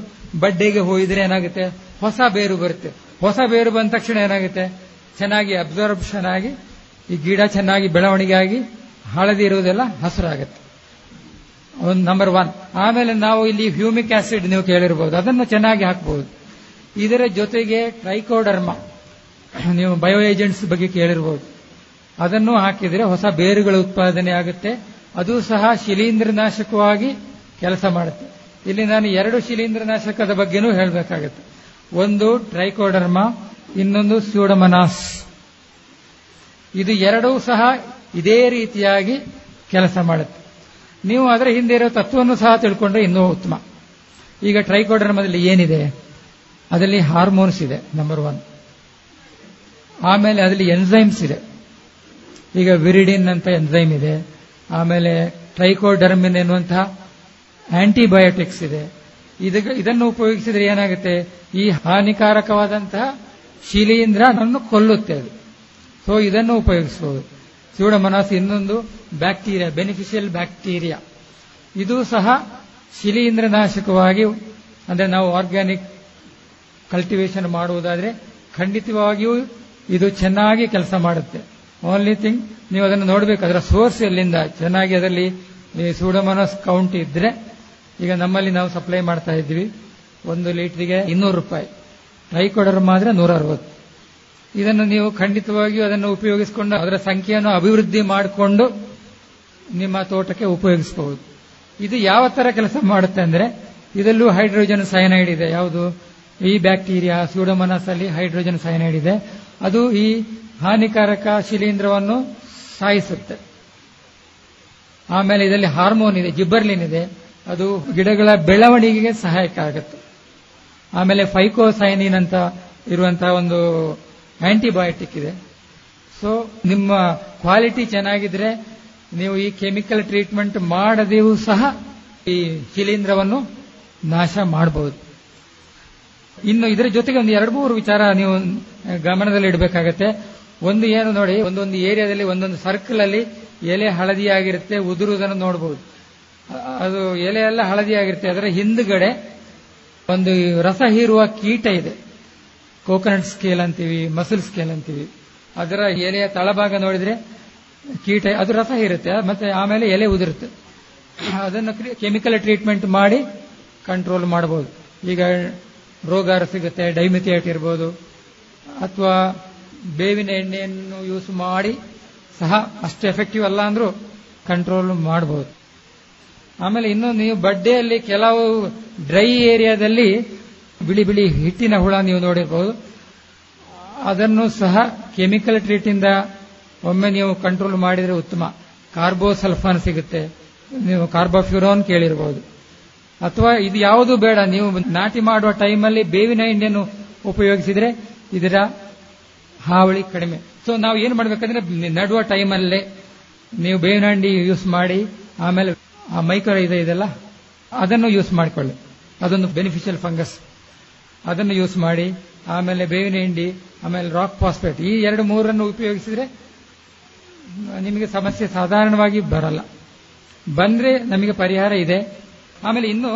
ಬಡ್ಡೆಗೆ ಹೋಯಿದ್ರೆ ಏನಾಗುತ್ತೆ? ಹೊಸ ಬೇರು ಬರುತ್ತೆ. ಹೊಸ ಬೇರು ಬಂದ ತಕ್ಷಣ ಏನಾಗುತ್ತೆ? ಚೆನ್ನಾಗಿ ಅಬ್ಸರ್ಬ್ಷನ್ ಆಗಿ, ಈ ಗಿಡ ಚೆನ್ನಾಗಿ ಬೆಳವಣಿಗೆ ಆಗಿ ಹಳದಿ ಇರುವುದೆಲ್ಲ ಹಸಿರಾಗುತ್ತೆ. ಒಂದು ನಂಬರ್ ಒನ್ ಆಮೇಲೆ ನಾವು ಇಲ್ಲಿ ಹ್ಯೂಮಿಕ್ ಆಸಿಡ್ ನೀವು ಕೇಳಿರಬಹುದು ಅದನ್ನು ಚೆನ್ನಾಗಿ ಹಾಕಬಹುದು ಇದರ ಜೊತೆಗೆ ಟ್ರೈಕೋಡರ್ಮ. ನೀವು ಬಯೋ ಏಜೆಂಟ್ಸ್ ಬಗ್ಗೆ ಕೇಳಿರಬಹುದು ಅದನ್ನು ಹಾಕಿದರೆ ಹೊಸ ಬೇರುಗಳ ಉತ್ಪಾದನೆ ಆಗುತ್ತೆ. ಅದು ಸಹ ಶಿಲೀಂಧ್ರನಾಶಕವಾಗಿ ಕೆಲಸ ಮಾಡುತ್ತೆ. ಇಲ್ಲಿ ನಾನು ಎರಡು ಶಿಲೀಂಧ್ರನಾಶಕದ ಬಗ್ಗೆನೂ ಹೇಳಬೇಕಾಗುತ್ತೆ. ಒಂದು ಟ್ರೈಕೋಡರ್ಮ, ಇನ್ನೊಂದು ಸ್ಯೂಡಮನಾಸ್. ಇದು ಎರಡೂ ಸಹ ಇದೇ ರೀತಿಯಾಗಿ ಕೆಲಸ ಮಾಡುತ್ತೆ. ನೀವು ಅದರ ಹಿಂದೆ ಇರೋ ತತ್ವವನ್ನು ಸಹ ತಿಳ್ಕೊಂಡ್ರೆ ಇನ್ನೂ ಉತ್ತಮ. ಈಗ ಟ್ರೈಕೋಡರ್ಮದಲ್ಲಿ ಏನಿದೆ? ಅದರಲ್ಲಿ ಹಾರ್ಮೋನ್ಸ್ ಇದೆ ನಂಬರ್ ಒನ್ ಆಮೇಲೆ ಅದರಲ್ಲಿ ಎನ್ಸೈಮ್ಸ್ ಇದೆ. ಈಗ ವಿರಿಡಿನ್ ಅಂತ ಎನ್ಸೈಮ್ ಇದೆ. ಆಮೇಲೆ ಟ್ರೈಕೋಡರ್ಮಿನ್ ಎನ್ನುವಂತಹ ಆಂಟಿಬಯೋಟಿಕ್ಸ್ ಇದೆ. ಇದನ್ನು ಉಪಯೋಗಿಸಿದ್ರೆ ಏನಾಗುತ್ತೆ? ಈ ಹಾನಿಕಾರಕವಾದಂತಹ ಶಿಲೀಂಧ್ರನನ್ನು ಕೊಲ್ಲುತ್ತೆ ಅದು. ಸೊ ಇದನ್ನು ಉಪಯೋಗಿಸಬಹುದು ಸ್ಯೂಡಮನಾಸ್ ಇನ್ನೊಂದು ಬ್ಯಾಕ್ಟೀರಿಯಾ ಬೆನಿಫಿಷಿಯಲ್ ಬ್ಯಾಕ್ಟೀರಿಯಾ ಇದು ಸಹ ಶಿಲೀಂಧ್ರನಾಶಕವಾಗಿ ಅಂದ್ರೆ ನಾವು ಆರ್ಗ್ಯಾನಿಕ್ ಕಲ್ಟಿವೇಶನ್ ಮಾಡುವುದಾದ್ರೆ ಖಂಡಿತವಾಗಿಯೂ ಇದು ಚೆನ್ನಾಗಿ ಕೆಲಸ ಮಾಡುತ್ತೆ. ಓನ್ಲಿ ಥಿಂಗ್ ನೀವು ಅದನ್ನು ನೋಡಬೇಕು. ಅದರ ಸೋರ್ಸ್ ಎಲ್ಲಿಂದ? ಚೆನ್ನಾಗಿ ಅದರಲ್ಲಿ ಸೂಡಮನಸ್ ಕೌಂಟ್ ಇದ್ರೆ ಈಗ ನಮ್ಮಲ್ಲಿ ನಾವು ಸಪ್ಲೈ ಮಾಡ್ತಾ ಇದ್ವಿ ಒಂದು ಲೀಟ್ರಿಗೆ ಇನ್ನೂರು ರೂಪಾಯಿ. ಟ್ರೈಕೋಡರ್ ಮಾತ್ರ ನೂರ ಅರವತ್ತು ಇದನ್ನು ನೀವು ಖಂಡಿತವಾಗಿಯೂ ಅದನ್ನು ಉಪಯೋಗಿಸಿಕೊಂಡು ಅದರ ಸಂಖ್ಯೆಯನ್ನು ಅಭಿವೃದ್ಧಿ ಮಾಡಿಕೊಂಡು ನಿಮ್ಮ ತೋಟಕ್ಕೆ ಉಪಯೋಗಿಸಬಹುದು. ಇದು ಯಾವ ತರ ಕೆಲಸ ಮಾಡುತ್ತೆ ಅಂದ್ರೆ, ಇದರಲ್ಲೂ ಹೈಡ್ರೋಜನ್ ಸೈನೈಡ್ ಇದೆ. ಯಾವುದು? ಈ ಬ್ಯಾಕ್ಟೀರಿಯಾ ಸ್ಯೂಡೋಮನಸ್ ಅಲ್ಲಿ ಹೈಡ್ರೋಜನ್ ಸೈನೈಡ್ ಇದೆ. ಅದು ಈ ಹಾನಿಕಾರಕ ಶಿಲೀಂಧ್ರವನ್ನು ಸಾಯಿಸುತ್ತೆ. ಆಮೇಲೆ ಇದರಲ್ಲಿ ಹಾರ್ಮೋನ್ ಇದೆ ಜಿಬ್ಬರ್ಲಿನ್ ಇದೆ. ಅದು ಗಿಡಗಳ ಬೆಳವಣಿಗೆಗೆ ಸಹಾಯಕ ಆಗುತ್ತೆ ಆಮೇಲೆ ಫೈಕೋಸೈನಿನ್ ಅಂತ ಇರುವಂತಹ ಒಂದು ಆಂಟಿಬಯೋಟಿಕ್ ಇದೆ. ಸೊ ನಿಮ್ಮ ಕ್ವಾಲಿಟಿ ಚೆನ್ನಾಗಿದ್ರೆ ನೀವು ಈ ಕೆಮಿಕಲ್ ಟ್ರೀಟ್ಮೆಂಟ್ ಮಾಡದೆಯೂ ಸಹ ಈ ಶಿಲೀಂಧ್ರವನ್ನು ನಾಶ ಮಾಡಬಹುದು ಇನ್ನು ಇದರ ಜೊತೆಗೆ ಒಂದು ಎರಡು ಮೂರು ವಿಚಾರ ನೀವು ಗಮನದಲ್ಲಿ ಇಡಬೇಕಾಗತ್ತೆ. ಒಂದು ಏನು ನೋಡಿ, ಒಂದೊಂದು ಏರಿಯಾದಲ್ಲಿ ಒಂದೊಂದು ಸರ್ಕಲ್ ಅಲ್ಲಿ ಎಲೆ ಹಳದಿಯಾಗಿರುತ್ತೆ ಉದುರುವುದನ್ನು ನೋಡಬಹುದು ಅದು ಎಲೆ ಎಲ್ಲ ಹಳದಿಯಾಗಿರುತ್ತೆ. ಅದರ ಹಿಂದ್ಗಡೆ ಒಂದು ರಸ ಹೀರುವ ಕೀಟ ಇದೆ. ಕೋಕೋನಟ್ ಸ್ಕೇಲ್ ಅಂತೀವಿ ಮಸಲ್ ಸ್ಕೇಲ್ ಅಂತೀವಿ. ಅದರ ಎಲೆಯ ತಳಭಾಗ ನೋಡಿದ್ರೆ ಕೀಟ, ಅದು ರಸ ಹೀರುತ್ತೆ. ಮತ್ತೆ ಆಮೇಲೆ ಎಲೆ ಉದುರುತ್ತೆ. ಅದನ್ನು ಕೆಮಿಕಲ್ ಟ್ರೀಟ್ಮೆಂಟ್ ಮಾಡಿ ಕಂಟ್ರೋಲ್ ಮಾಡಬಹುದು ಈಗ ರೋಗ ಸಿಗುತ್ತೆ ಡೈಮಿಥಿಯೇಟ್ ಇರ್ಬೋದು, ಅಥವಾ ಬೇವಿನ ಎಣ್ಣೆಯನ್ನು ಯೂಸ್ ಮಾಡಿ ಸಹ ಅಷ್ಟು ಎಫೆಕ್ಟಿವ್ ಅಲ್ಲ ಅಂದ್ರೂ ಕಂಟ್ರೋಲ್ ಮಾಡಬಹುದು ಆಮೇಲೆ ಇನ್ನು ನೀವು ಬಡ್ಡೆಯಲ್ಲಿ ಕೆಲವು ಡ್ರೈ ಏರಿಯಾದಲ್ಲಿ ಬಿಳಿ ಬಿಳಿ ಹಿಟ್ಟಿನ ಹುಳ ನೀವು ನೋಡಿರಬಹುದು ಅದನ್ನು ಸಹ ಕೆಮಿಕಲ್ ಟ್ರೀಟಿಂದ ಒಮ್ಮೆ ನೀವು ಕಂಟ್ರೋಲ್ ಮಾಡಿದರೆ ಉತ್ತಮ. ಕಾರ್ಬೋಸಲ್ಫಾನ್ ಸಿಗುತ್ತೆ. ನೀವು ಕಾರ್ಬೋಫ್ಯೂರೋನ್ ಕೇಳಿರಬಹುದು ಅಥವಾ ಇದು ಯಾವುದು ಬೇಡ, ನೀವು ನಾಟಿ ಮಾಡುವ ಟೈಮಲ್ಲಿ ಬೇವಿನ ಎಣ್ಣೆಯನ್ನು ಉಪಯೋಗಿಸಿದ್ರೆ ಇದರ ಹಾವಳಿ ಕಡಿಮೆ. ಸೊ ನಾವು ಏನು ಮಾಡಬೇಕಂದ್ರೆ, ನಡುವ ಟೈಮಲ್ಲೇ ನೀವು ಬೇವಿನ ಹಂಡಿ ಯೂಸ್ ಮಾಡಿ, ಆಮೇಲೆ ಆ ಮೈಕ್ರೋ ಇದೆ ಇದೆಲ್ಲ, ಅದನ್ನು ಯೂಸ್ ಮಾಡಿಕೊಳ್ಳಿ. ಅದೊಂದು ಬೆನಿಫಿಷಿಯಲ್ ಫಂಗಸ್ ಅದನ್ನು ಯೂಸ್ ಮಾಡಿ, ಆಮೇಲೆ ಬೇವಿನ ಹಿಂಡಿ, ಆಮೇಲೆ ರಾಕ್ ಫಾಸ್ಫೇಟ್ ಈ ಎರಡು ಮೂರನ್ನು ಉಪಯೋಗಿಸಿದ್ರೆ ನಿಮಗೆ ಸಮಸ್ಯೆ ಸಾಧಾರಣವಾಗಿ ಬರಲ್ಲ. ಬಂದ್ರೆ ನಮಗೆ ಪರಿಹಾರ ಇದೆ. ಆಮೇಲೆ ಇನ್ನು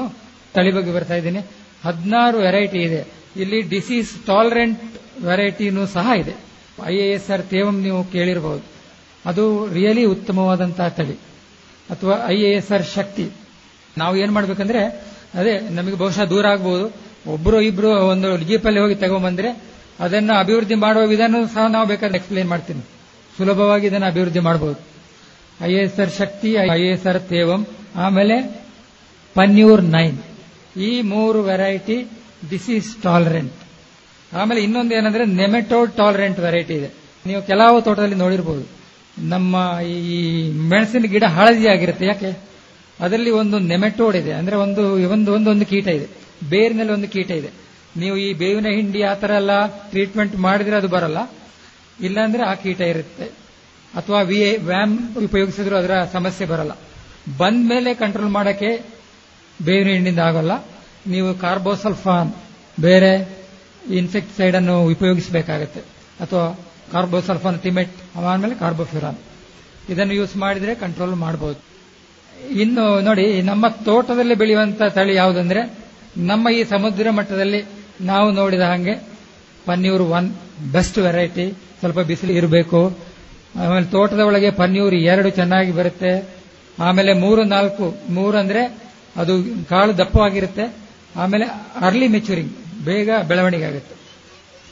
ತಳಿ ಬಗ್ಗೆ ಬರ್ತಾ ಇದ್ದೀನಿ. ಹದಿನಾರು ವೆರೈಟಿ ಇದೆ. ಇಲ್ಲಿ ಡಿಸೀಸ್ ಟಾಲರೆಂಟ್ ವೆರೈಟಿನೂ ಸಹ ಇದೆ. I A S R Thevam ನೀವು ಕೇಳಿರಬಹುದು ಅದು ರಿಯಲಿ ಉತ್ತಮವಾದಂತಹ ತಳಿ. ಅಥವಾ I A S R Shakthi. ನಾವು ಏನ್ ಮಾಡ್ಬೇಕಂದ್ರೆ, ಅದೇ ನಮಗೆ ಬಹುಶಃ ದೂರ ಆಗ್ಬಹುದು ಒಬ್ರು ಇಬ್ರು ಒಂದು ಜೀಪಲ್ಲಿ ಹೋಗಿ ತಗೊಂಬಂದ್ರೆ ಅದನ್ನು ಅಭಿವೃದ್ಧಿ ಮಾಡುವ ವಿಧಾನ ಸಹ ನಾವು ಬೇಕಾದ್ರೆ ಎಕ್ಸ್ಪ್ಲೇನ್ ಮಾಡ್ತೀನಿ. ಸುಲಭವಾಗಿ ಇದನ್ನು ಅಭಿವೃದ್ಧಿ ಮಾಡಬಹುದು I S R Shakthi, I S R Thevam, ಆಮೇಲೆ ಪನ್ಯೂರ್ ನೈನ್. ಈ ಮೂರು ವೆರೈಟಿ ಡಿಸೀಸ್ ಟಾಲರೆಂಟ್ ಆಮೇಲೆ ಇನ್ನೊಂದು ಏನಂದ್ರೆ ನೆಮೆಟೋಡ್ ಟಾಲರೆಂಟ್ ವೆರೈಟಿ ಇದೆ. ನೀವು ಕೆಲವು ತೋಟದಲ್ಲಿ ನೋಡಿರಬಹುದು ನಮ್ಮ ಈ ಮೆಣಸಿನ ಗಿಡ ಹಳದಿ ಆಗಿರುತ್ತೆ ಯಾಕೆ? ಅದರಲ್ಲಿ ಒಂದು ನೆಮೆಟೋಡ್ ಇದೆ. ಅಂದ್ರೆ ಒಂದು ಒಂದು ಒಂದೊಂದು ಕೀಟ ಇದೆ. ಬೇರಿನಲ್ಲಿ ಒಂದು ಕೀಟ ಇದೆ. ನೀವು ಈ ಬೇವಿನ ಹಿಂಡಿ ಆ ತರ ಎಲ್ಲ ಟ್ರೀಟ್ಮೆಂಟ್ ಮಾಡಿದ್ರೆ ಅದು ಬರಲ್ಲ. ಇಲ್ಲಾಂದ್ರೆ ಆ ಕೀಟ ಇರುತ್ತೆ. ಅಥವಾ ವಿ ವ್ಯಾಮ್ ಉಪಯೋಗಿಸಿದ್ರು ಅದರ ಸಮಸ್ಯೆ ಬರಲ್ಲ. ಬಂದ ಮೇಲೆ ಕಂಟ್ರೋಲ್ ಮಾಡಕ್ಕೆ ಬೇವಿನ ಹಿಂಡಿಂದ ಆಗೋಲ್ಲ. ನೀವು ಕಾರ್ಬೋಸಲ್ಫಾನ್ ಬೇರೆ ಇನ್ಸೆಕ್ಟಿಸೈಡ್ ಅನ್ನು ಉಪಯೋಗಿಸಬೇಕಾಗತ್ತೆ. ಅಥವಾ ಕಾರ್ಬೋಸಲ್ಫಾನ್ ತಿಮೆಟ್ ಆಮೇಲೆ ಕಾರ್ಬೋಫ್ಯೂರಾನ್ ಇದನ್ನು ಯೂಸ್ ಮಾಡಿದ್ರೆ ಕಂಟ್ರೋಲ್ ಮಾಡಬಹುದು ಇನ್ನು ನೋಡಿ, ನಮ್ಮ ತೋಟದಲ್ಲಿ ಬೆಳೆಯುವಂತ ತಳಿ ಯಾವುದಂದ್ರೆ, ನಮ್ಮ ಈ ಸಮುದ್ರ ಮಟ್ಟದಲ್ಲಿ ನಾವು ನೋಡಿದ ಹಾಗೆ ಪನ್ನೀರು ಒನ್ ಬೆಸ್ಟ್ ವೆರೈಟಿ ಸ್ವಲ್ಪ ಬಿಸಿಲು ಇರಬೇಕು. ಆಮೇಲೆ ತೋಟದ ಒಳಗೆ ಪನ್ನೀರು ಎರಡು ಚೆನ್ನಾಗಿ ಬರುತ್ತೆ. ಆಮೇಲೆ ಮೂರು, ನಾಲ್ಕು, ಮೂರು ಅಂದ್ರೆ ಅದು ಕಾಳು ದಪ್ಪವಾಗಿರುತ್ತೆ ಆಮೇಲೆ ಅರ್ಲಿ ಮೆಚೂರಿಂಗ್ ಬೇಗ ಬೆಳವಣಿಗೆ ಆಗುತ್ತೆ.